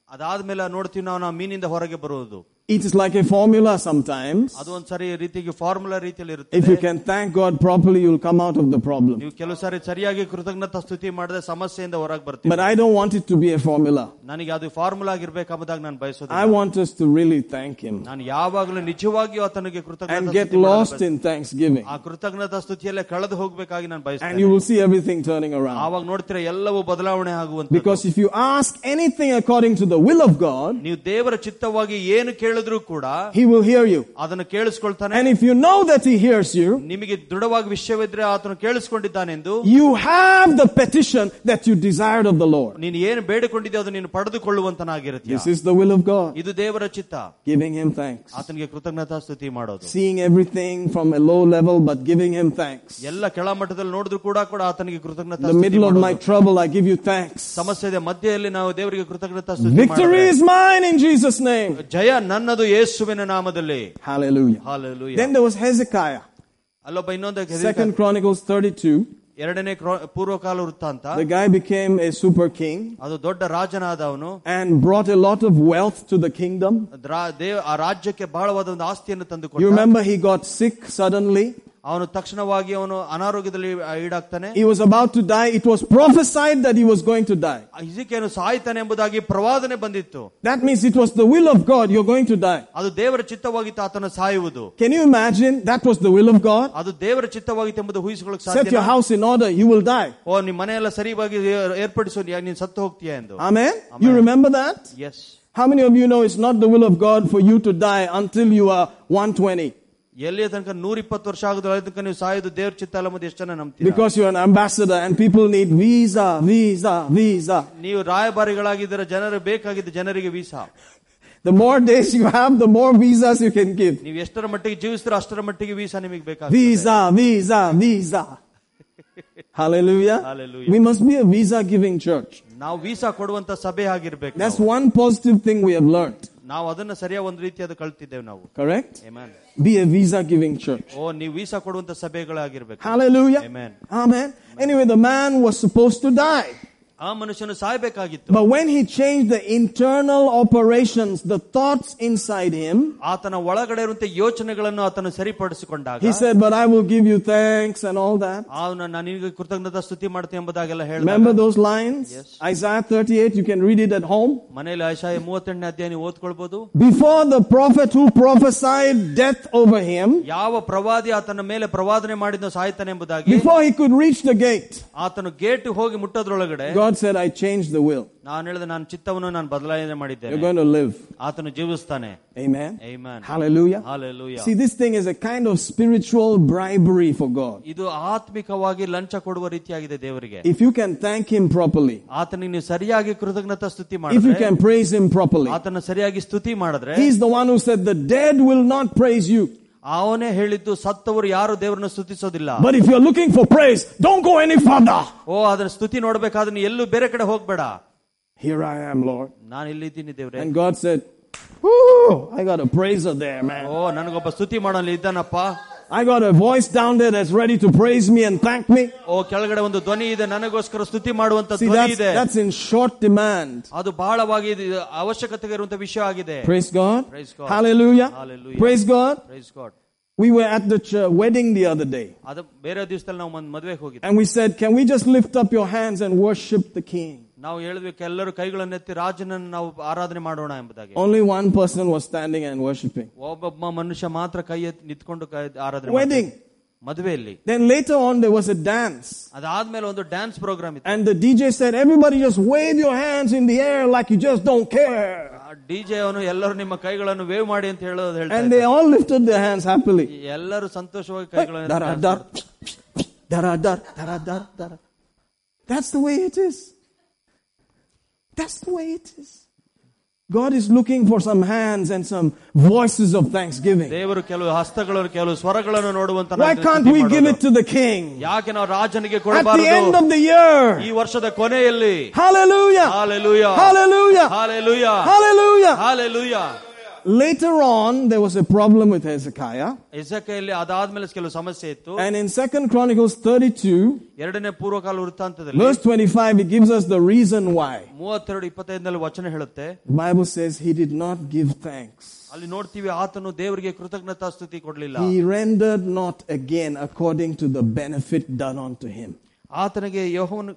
ಅದಾದ್ಮೇಲೆ ನೋಡ್ತೀವಿ ನಾವು ನಾವು ಮೀನಿಂದ ಹೊರಗೆ ಬರುವುದು It is like a formula sometimes. ಅದು ಒಂದ್ಸರಿ ರೀತಿಗೆ ಫಾರ್ಮುಲಾ ರೀತಿಯಲ್ಲಿ If ಇರುತ್ತೆ you can thank God properly, you'll come out of the problem. ನೀವು ಕೆಲವು ಸಾರಿ ಸರಿಯಾಗಿ ಕೃತಜ್ಞತಾ ಸ್ತುತಿ ಮಾಡಿದ್ರೆ ಸಮಸ್ಯೆಯಿಂದ ಹೊರಗೆ ಬರ್ತೀವಿ But I don't want it to be a formula. ನನಗೆ ಅದು ಫಾರ್ಮುಲಾ ಆಗಿರ್ಬೇಕಂಬುದಾಗಿ ನಾನು ಬಯಸೋದು I want us to really thank Him ನಾನು ಯಾವಾಗಲೂ ನಿಜವಾಗಿಯೂ ಆತನಿಗೆ and ಕೃತಜ್ಞತಾ get ಸ್ತುತಿ ಮಾಡಲು lost in thanksgiving. ಆ ಕೃತಜ್ಞತಾ ಸ್ತುತಿಯಲ್ಲೇ ಕಳೆದು ಹೋಗ್ಬೇಕಾಗಿ ನಾನು And ಬಯಸ್ತೇನೆ you will see everything turning around. ಆವಾಗ ನೋಡ್ತೀರಾ ಎಲ್ಲವೂ ಬದಲಾವಣೆ ಆಗುವಂತ Because if you ask anything according to the will of God, ನೀವು ದೇವರ ಚಿತ್ತವಾಗಿ ಏನು ಕೇಳಿದ್ರು ಕೂಡ He will hear you. ಅದನ್ನು ಕೇಳಿಸ್ಕೊಳ್ತಾನೆ And if you know that He hears you, ನಿಮಗೆ ದೃಢವಾಗಿ ವಿಷಯವಿದ್ರೆ ಆತನು ಕೇಳಿಸ್ಕೊಂಡಿದ್ದಾನೆಂದು you have the petition that you desired of the Lord. ನೀನು ಏನು ಬೇಡಿಕೊಂಡಿದ್ದೆ ಅದು ನೀನು ಪಡೆದುಕೊಳ್ಳುವಂತನಾಗಿರುತ್ತೆ This is the will of God. ಇದು ದೇವರ ಚಿತ್ತ Giving Him thanks. ಆತನಿಗೆ ಕೃತಜ್ಞತಾ ಸ್ತುತಿ ಮಾಡೋದು Seeing everything from a low level, but giving Him thanks. ಎಲ್ಲ ಕೆಳಮಟ್ಟದಲ್ಲಿ ನೋಡಿದ್ರು ಕೂಡ ಕೂಡ ಆತನಿಗೆ ಕೃತಜ್ಞತಾ In the ಸ್ತುತಿ middle of my ಮಾಡೋದು. trouble, I give you thanks. ಸಮಸ್ಯೆಯ ಮಧ್ಯೆಯಲ್ಲಿ ನಾವು ದೇವರಿಗೆ ಕೃತಜ್ಞತಾ ಸ್ತುತಿ Victory ಮಾಡಿದ್ರೆ, is mine in Jesus' name. ಜಯ ನನ್ನದು ಯೇಸುವಿನ ನಾಮದಲ್ಲಿ Hallelujah. Hallelujah. Then there was Hezekiah. ಅಲ್ಲೊಬ್ಬ ಇನ್ನೊಂದು Second Chronicles 32. ಎರಡನೇ ಕ್ರೋ- ಪೂರ್ವಕಾಲ ವೃತ್ತಾಂತ The guy became a super king ಅದು ದೊಡ್ಡ ರಾಜನಾದವನು and brought a lot of wealth to the kingdom. ರಾ- ದೇವ ಆ ರಾಜ್ಯಕ್ಕೆ ಬಹಳವಾದ ಒಂದು ಆಸ್ತಿಯನ್ನು ತಂದು You remember he got sick suddenly. ಅವನು ತಕ್ಷಣವಾಗಿ ಅವನು ಅನಾರೋಗ್ಯದಲ್ಲಿ ಈಡಾಗ್ತಾನೆ He was about to die. It was prophesied that he was going to die. ಹಿಜಿಕೇನು ಸಾಯ್ತಾನೆ ಎಂಬುದಾಗಿ ಪ್ರವಾದನೆ ಬಂದಿತ್ತು That means it was the will of God. You're going to die. ಅದು ದೇವರ ಚಿತ್ತವಾಗಿತ್ತು ಆತನ ಸಾಯುವುದು Can you imagine? That was the will of God. ಅದು ದೇವರ ಚಿತ್ತವಾಗಿತ್ತು ಎಂಬುದು ಊಹಿಸಿಕೊಳ್ಳಕ್ Set your ಸಾಧ್ಯ house in order. You will die. ಓ ನಿಮ್ ಮನೆಯೆಲ್ಲ ಸರಿಯಾಗಿ ಏರ್ಪಡಿಸು ನೀ- ನೀನ್ ಸತ್ತು ಹೋಗ್ತೀಯ ಎಂದು Amen? You remember that? S How many of you know it's not the will of God for you to die until you are 120? ಎಲ್ಲಿಯ ತನಕ ನೂರ ಇಪ್ಪತ್ತು ವರ್ಷ ಆಗುದು ಅಲ್ಲಿ ತನಕ ನೀವು ಸಾಯುದು ದೇವ್ರ ಚಿತ್ತ ಅಲ್ಲ ಮತ್ತೆ ಎಷ್ಟು ಜನ ನಂಬ್ತೀರಾ Because you're an ambassador and people need visa, visa, visa. ನೀವು ರಾಯಭಾರಿಗಳಾಗಿದ್ದರೆ ಜನರು ಬೇಕಾಗಿದ್ದ ಜನರಿಗೆ visa The more days you have, the more visas you can give. ನೀವು ಎಷ್ಟರ ಮಟ್ಟಿಗೆ ಜೀವಿಸ್ತೀರೋ ಅಷ್ಟರ ಮಟ್ಟಿಗೆ ವೀಸಾ ನಿಮಗೆ ಬೇಕಾಗುತ್ತೆ Visa, visa, visa. Hallelujah. Hallelujah. We must be a visa giving church. ನಾವು ವೀಸಾ ಕೊಡುವಂತ ಸಭೆ ಆಗಿರ್ಬೇಕು That's ನಾವು. one positive thing we have learned. ನಾವು ಅದನ್ನ ಸರಿಯಾದ ಒಂದು ರೀತಿಯಾದ ಕಳ್ತಿದ್ದೇವೆ ನಾವು Correct? Amen. Be a visa giving church. ಓ ನೀವು ವೀಸಾ ಕೊಡುವಂತ ಸಭೆಗಳಾಗಿರ್ಬೇಕು Hallelujah. Amen. Amen. Anyway, the man was supposed to die. ಆ ಮನುಷ್ಯನು ಸಾಯ್ಬೇಕಾಗಿತ್ತು But when he changed the internal operations, the thoughts inside him, ಆತನ ಒಳಗಡೆ ಇರುವಂತ ಯೋಚನೆಗಳನ್ನು ಆತನು ಸರಿಪಡಿಸಿಕೊಂಡಾಗ he said, But I will give you thanks and all that. ಅವನು ನಾನು ನಿನಗೆ ಕೃತಜ್ಞತಾ ಸ್ತುತಿ ಮಾಡ್ತೀನಿ ಎಂಬುದಾಗೆಲ್ಲ Remember ಹೇಳಿದ those lines? Yes. Isaiah 38, you can read it at home. ಮನೆಯಲ್ಲಿ ಆಶಾಯ ಮೂವತ್ತೆಂಟನೇ ಅಧ್ಯಾಯ ನೀವು ಓದ್ಕೊಳ್ಬಹುದು Before the prophet who prophesied death over him, ಯಾವ ಪ್ರವಾದಿ ಆತನ ಮೇಲೆ ಪ್ರವಾದನೆ ಮಾಡಿದ ಸಾಯ್ತಾನೆ ಎಂಬುದಾಗಿ before he could reach the gate, ಆತನು ಗೇಟ್ ಹೋಗಿ ಮುಟ್ಟೋದ್ರೊಳಗಡೆ God said, I changed the will. ನಾನು ಹೇಳಿದ ನಾನು ಚಿತ್ತವನ್ನು ನಾನು ಬದಲಾವಣೆ You're ಮಾಡಿದ್ದೇನೆ going to live. ಆತನು ಜೀವಿಸ್ತಾನೆ Amen. Amen. Hallelujah. Hallelujah. See, this thing is a kind of spiritual bribery for God. ಇದು ಆತ್ಮಿಕವಾಗಿ ಲಂಚ ಕೊಡುವ ರೀತಿಯಾಗಿದೆ ದೇವರಿಗೆ If you can thank Him properly, ಆತನಿಗೆ ನೀವು ಸರಿಯಾಗಿ ಕೃತಜ್ಞತಾ ಸ್ತುತಿ if you ಮಾಡಿದ್ರೆ can praise Him properly, ಆತನ ಸರಿಯಾಗಿ ಸ್ತುತಿ ಮಾಡಿದ್ರೆ He's the one who said, The dead will not praise you. ಅವನೇ ಹೇಳಿದ್ದು ಸತ್ತವರು ಯಾರು ದೇವರನ್ನು ಸ್ತುತಿಸೋದಿಲ್ಲ But if you're looking for praise, don't go any further. ಓ ಅದರ ಸ್ತುತಿ ನೋಡ್ಬೇಕಾದ್ರೆ ನೀ ಎಲ್ಲೂ ಬೇರೆ ಕಡೆ ಹೋಗ್ಬೇಡ Here I am, Lord. ನಾನು ಇಲ್ಲಿದ್ದೀನಿ ದೇವ್ರೆ And God said, Whoo, I got a praiser there, man. ಓ ನನಗೊಬ್ಬ ಸ್ತುತಿ ಮಾಡೋಲ್ಲಿ ಇದ್ದಾನಪ್ಪ I got a voice down there that's ready to praise me and thank me. ಓ ಕೆಳಗಡೆ ಒಂದು ಧ್ವನಿ ಇದೆ ನನಗೋಸ್ಕರ ಸ್ತುತಿ ಮಾಡುವಂತ See, ಧ್ವನಿ that's, ಇದೆ that's in short demand. ಅದು ಬಹಳವಾಗಿ ಇದು ಅವಶ್ಯಕತೆ ಇರುವಂತ ವಿಷಯ ಆಗಿದೆ Praise God. Praise God. Hallelujah. Hallelujah. Praise God. Praise God We were at the ch- wedding the other day. ಅದು ಬೇರೆ ದಿವಸದಲ್ಲಿ ನಾವು ಒಂದು ಮದುವೆಗೆ ಹೋಗಿದ್ವಿ And we said, Can we just lift up your hands and worship the King? ನಾವು ಹೇಳಿದ್ವಿ ಎಲ್ಲರೂ ಕೈಗಳನ್ನೆತ್ತಿ ರಾಜನನ್ನು ನಾವು ಆರಾಧನೆ ಮಾಡೋಣ ಎಂಬುದಾಗಿ Only one person was standing and worshiping. ಒಬ್ಬೊಬ್ಬ ಮನುಷ್ಯ ಮಾತ್ರ ಕೈ ಎತ್ತಿ ನಿಂತ್ಕೊಂಡು ಕೈ ಆರಾಧನೆ Wedding. ಮಾಡ್ತಾನೆ. ಮದುವೆಯಲ್ಲಿ Then later on, there was a dance. ಅದಾದ್ಮೇಲೆ ಒಂದು ಡ್ಯಾನ್ಸ್ ಪ್ರೋಗ್ರಾಮ್ ಇತ್ತು And the DJ said, Everybody just wave your hands in the air like you just don't care. DJ ಅವನು ಎಲ್ಲರೂ ನಿಮ್ಮ ಕೈಗಳನ್ನು ವೇವ್ ಮಾಡಿ ಅಂತ ಹೇಳೋದು ಹೇಳ್ತಾ And they all lifted their hands happily. ಇದ್ದ. ಎಲ್ಲರೂ ಸಂತೋಷವಾಗಿ Dara, ಕೈಗಳನ್ನು dar, dara, dar, dara, dar, dara. That's the way it is. That's the way it is. God is looking for some hands and some voices of thanksgiving. ದೇವರು ಕೆಲವು ಹಸ್ತಗಳನ್ನು ಕೆಲವು ಸ್ವರಗಳನ್ನು ನೋಡುವಂತ Why can't we give it to the King ಯಾಕೆ ನಾವು ರಾಜನಿಗೆ at the end ಕೊಡಬಾರದು of the year? ಈ ವರ್ಷದ ಕೊನೆಯಲ್ಲಿ Hallelujah! Hallelujah Hallelujah! Hallelujah Hallelujah! Hallelujah Later on, there was a problem with Hezekiah. ಎಸಕೆಯಲ್ಲಿ ಅದಾದ್ಮೇಲೆ ಕೆಲವು ಸಮಸ್ಯೆ ಇತ್ತು And in Second Chronicles 32, ಎರಡನೇ ಪೂರ್ವಕಾಲ ವೃತ್ತಾಂತದಲ್ಲಿ verse 25, it gives us the reason why. ಮೂವತ್ತೆರಡು ಇಪ್ಪತ್ತೈದರಲ್ಲಿ ವಚನ ಹೇಳುತ್ತೆ The Bible says he did not give thanks. ಅಲ್ಲಿ ನೋಡ್ತೀವಿ ಆತನು ದೇವರಿಗೆ ಕೃತಜ್ಞತಾ ಸ್ತುತಿ ಕೊಡ್ಲಿಲ್ಲ He rendered not again according to the benefit done unto him. ಆತನಿಗೆ ಯಹೋವನು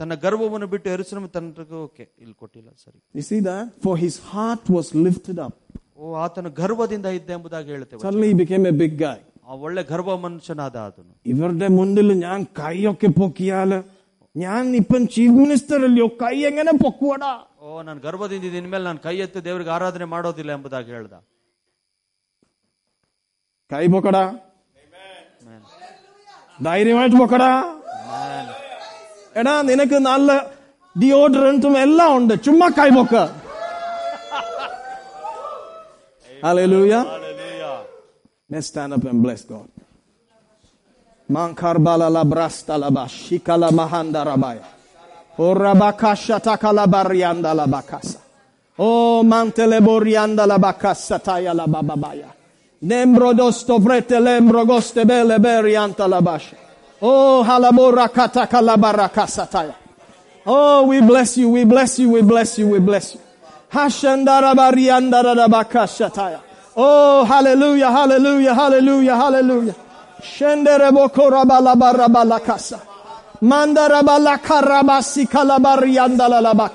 ತನ್ನ ಗರ್ವವನ್ನು ಬಿಟ್ಟು ಎರುಸಲು ತನ್ನ ಓಕೆ ಇಲ್ಲಿ ಕೊಟ್ಟಿಲ್ಲ ಸರಿ You see that? For his heart was lifted up. ಓ ಆತನು ಗರ್ವದಿಂದ ಇದ್ದ ಎಂಬುದಾಗಿ ಹೇಳ್ತೇವೆ Suddenly he became a big guy. ಆ ಒಳ್ಳೆ ಗರ್ವ ಮನುಷ್ಯನಾದ ಆತನು ഇവരുടെ മുന്നിൽ ഞാൻ കൈയൊക്കെ പൊക്കിയാല് ഞാൻ ഇപ്പം ചീഫ് മിനിസ്റ്റർ അല്ലയോ കൈ എങ്ങനെ പൊക്കുവടാ ಓ ನಾನು ಗರ್ವದಿಂದ ಇದ್ದೀನಿ ಮೇಲೆ ನಾನು ಕೈ ಎತ್ತಿ ದೇವರಿಗೆ ಆರಾಧನೆ ಮಾಡೋದಿಲ್ಲ ಎಂಬುದಾಗಿ ಹೇಳ್ದ കൈ പൊക്കടാ ധൈര്യമായിട്ട് പൊക്കടാ എടാ നിനക്ക് നല്ല ഡിയോഡറന്റും എല്ലാം ഉണ്ട് ചുമ്മാ കൈ പൊക്ക Hallelujah. Let's stand up and bless God. Mankarbala la brasta la ba shikala mahanda rabaya. O rabakasha takala barianda la bakasa. O mantele borianda la bakasa taya la bababaya. Nembro dosto vrete lembro goste bele berianta la basha. Oh halabora kataka la barakasa taya. Oh, we bless you, we bless you, we bless you, we bless you. Hashandara barianda la bakasha taya. Oh, hallelujah, hallelujah, hallelujah, hallelujah. Shendere bokora balabara balakasa. Mandara balakarabasi kalabarianda la.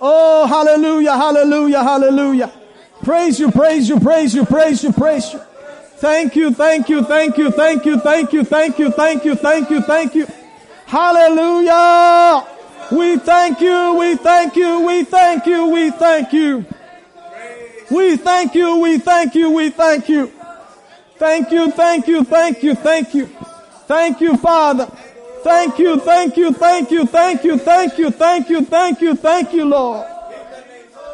Oh, hallelujah, hallelujah, hallelujah. Praise you, praise you, praise you, praise you, praise you. Thank you, thank you, thank you, thank you, thank you, thank you, thank you, thank you, thank you. Hallelujah. We thank you, we thank you, we thank you, we thank you. We thank you, we thank you, we thank you. Thank you, thank you, thank you, thank you. Thank you, Father. Thank you, thank you, thank you, thank you, thank you, thank you, thank you, thank you, Lord.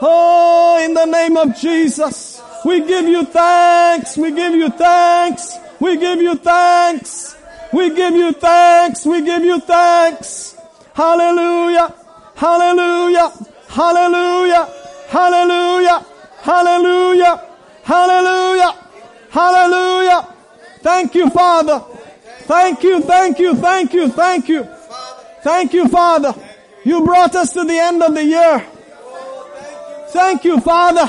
Oh, in the name of Jesus, we give you thanks, we give you thanks, we give you thanks, we give you thanks, we give you thanks. Hallelujah, hallelujah, hallelujah, hallelujah, Hallelujah. Hallelujah. Hallelujah. Thank you, Father. Thank you, thank you, thank you, thank you. Thank you, Father. You brought us to the end of the year. Thank you, Father.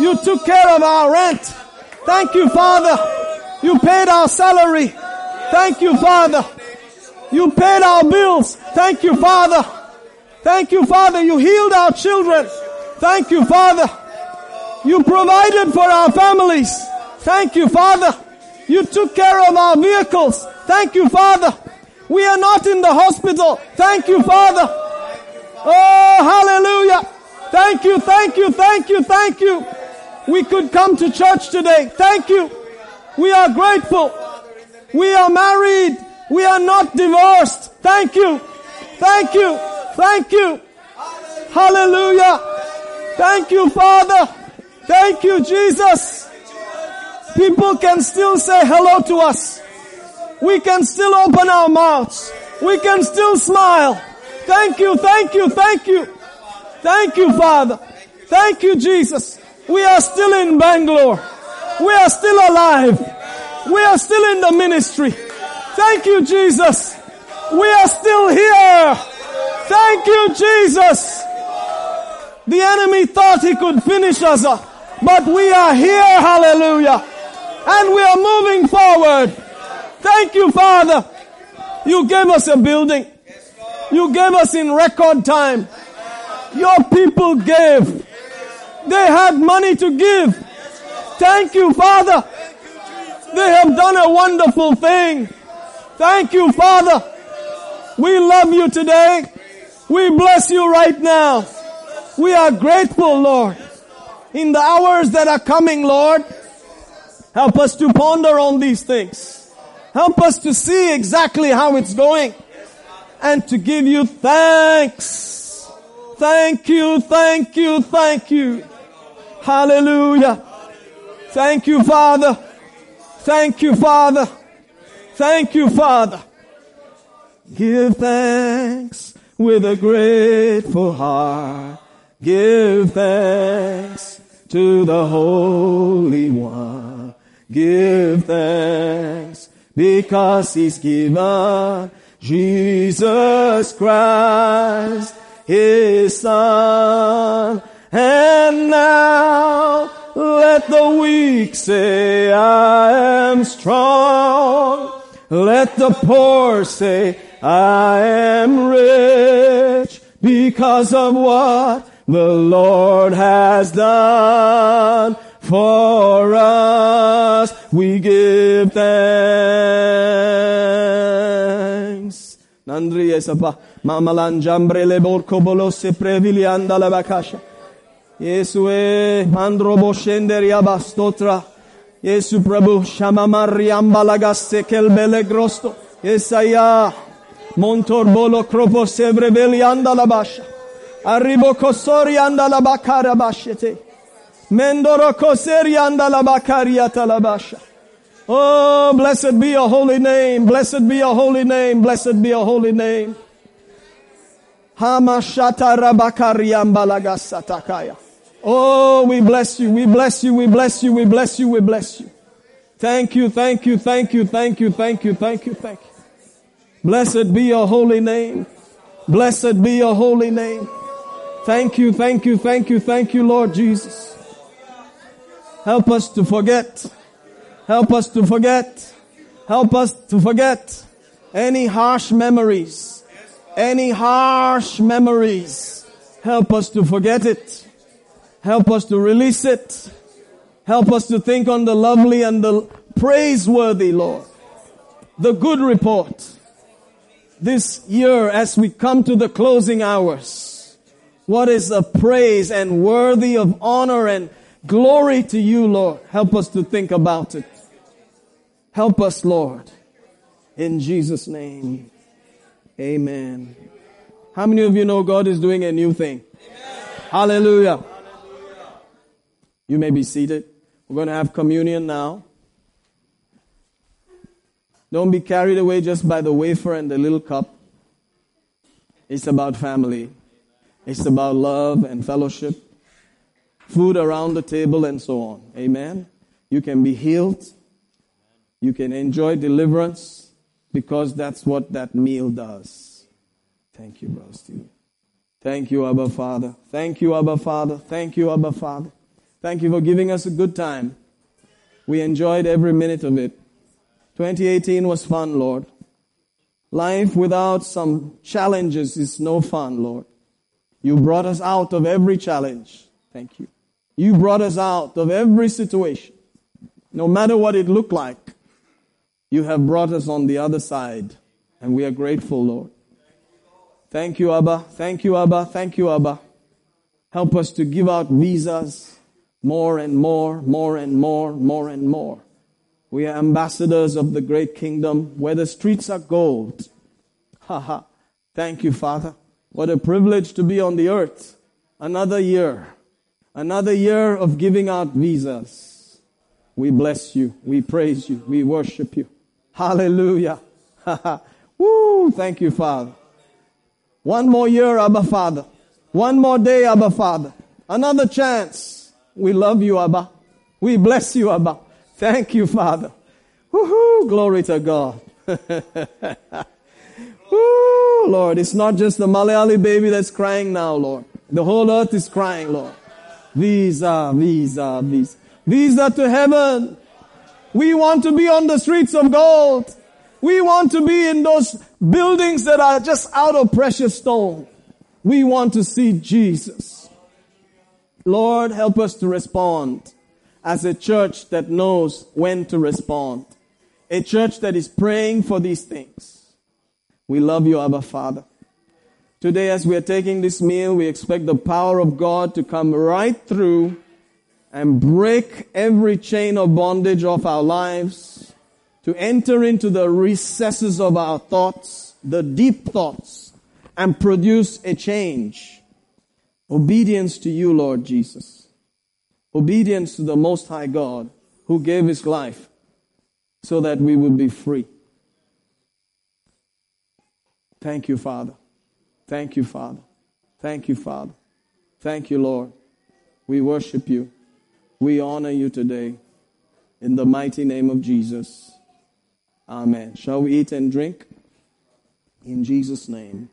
You took care of our rent. Thank you, Father. You paid our salary. Thank you, Father. You paid our bills. Thank you, Father. Thank you, Father. You healed our children. Thank you, Father. You provided for our families. Thank you, Father. You took care of our vehicles. Thank you, Father. We are not in the hospital. Thank you, Father. Oh, hallelujah. Thank you, thank you, thank you, thank you. We could come to church today. Thank you. We are grateful. We are married. We are not divorced. Thank you. Thank you. Thank you. Hallelujah. Thank you, Father. Thank you, Jesus. People can still say hello to us. We can still open our mouths. We can still smile. Thank you, thank you, thank you. Thank you, Father. Thank you, Jesus. We are still in Bangalore. We are still alive. We are still in the ministry. Thank you, Jesus. We are still here. Thank you, Jesus. The enemy thought he could finish us, but we are here. Hallelujah. And we are moving forward. Thank you, Father. You gave us a building. You gave us in record time. Your people gave. They had money to give. Thank you, Father. They have done a wonderful thing. Thank you, Father. We love you today. We bless you right now. We are grateful, Lord. In the hours that are coming, Lord, help us to ponder on these things. Help us to see exactly how it's going and to give you thanks. Thank you, thank you, thank you. Hallelujah. Thank you, Father. Thank you, Father. Thank you, Father. Give thanks with a grateful heart. Give thanks to the Holy One. Give thanks because He's given Jesus Christ, His Son. And now let the weak say, I am strong. Let the poor say, I am rich because of what the Lord has done for us. We give thanks. Nandri esapa mamalanjambre le borco bolose previli anda la. Yesue mandrobo scenderi abastotra. Yesu Prabhu Shamamari Ambalagaste Kelbele Grosto. Yesaya Montor Bolo Kropo Sevreveli Andala Basha. Arribo Kosori Andala Bakara Bashete. Mendoro Koseri Andala Bakaria Talabasha. Oh, blessed be your holy name. Blessed be your holy name. Blessed be your holy name. Hamashata Rabakari Ambalagassatakaya. Oh, we bless you, we bless you, we bless you, we bless you, we bless you. Thank you, thank you, thank you, thank you, thank you, thank you, thank you. Blessed be your holy name. Blessed be your holy name. Thank you, thank you, thank you, thank you, Lord Jesus. Help us to forget. Help us to forget. Help us to forget any harsh memories. Any harsh memories. Help us to forget it. Help us to release it. Help us to think on the lovely and the praiseworthy, Lord. The good report. This year as we come to the closing hours. What is a praise and worthy of honor and glory to you, Lord. Help us to think about it. Help us, Lord. In Jesus' name. Amen. How many of you know God is doing a new thing? Hallelujah. You may be seated. We're going to have communion now. Don't be carried away just by the wafer and the little cup. It's about family. It's about love and fellowship. food around the table and so on. Amen. You can be healed. You can enjoy deliverance because that's what that meal does. Thank you, Brother Stephen. Thank you, Abba Father. Thank you, Abba Father. Thank you, Abba Father. Thank you for giving us a good time. We enjoyed every minute of it. 2018 was fun, Lord. Life without some challenges is no fun, Lord. You brought us out of every challenge. Thank you. You brought us out of every situation. No matter what it looked like, you have brought us on the other side. And we are grateful, Lord. Thank you, Abba. Thank you, Abba. Thank you, Abba. Help us to give out visas more and more, more and more, more and more. We are ambassadors of the great kingdom where the streets are gold. Ha ha. Thank you, Father. What a privilege to be on the earth. Another year. Another year of giving out visas. We bless you. We praise you. We worship you. Hallelujah. Woo. Thank you, Father. One more year, Abba Father. One more day, Abba Father. Another chance. We love you, Abba. We bless you, Abba. Thank you, Father. Woohoo! Glory to God. Woo, Lord, it's not just the Malayali baby that's crying now, Lord. The whole earth is crying, Lord. Visa, visa, These are to heaven. We want to be on the streets of gold. We want to be in those buildings that are just out of precious stone. We want to see Jesus. Lord, help us to respond as a church that knows when to respond. A church that is praying for these things. We love you, Abba Father. Today, as we are taking this meal, we expect the power of God to come right through and break every chain of bondage of our lives, to enter into the recesses of our thoughts, the deep thoughts, and produce a change. Obedience to you, Lord Jesus. Obedience to the Most High God who gave His life so that we would be free. Thank you, Father. Thank you, Father. Thank you, Father. Thank you, Lord. We worship you. We honor you today. In the mighty name of Jesus. Amen. Shall we eat and drink? In Jesus' name.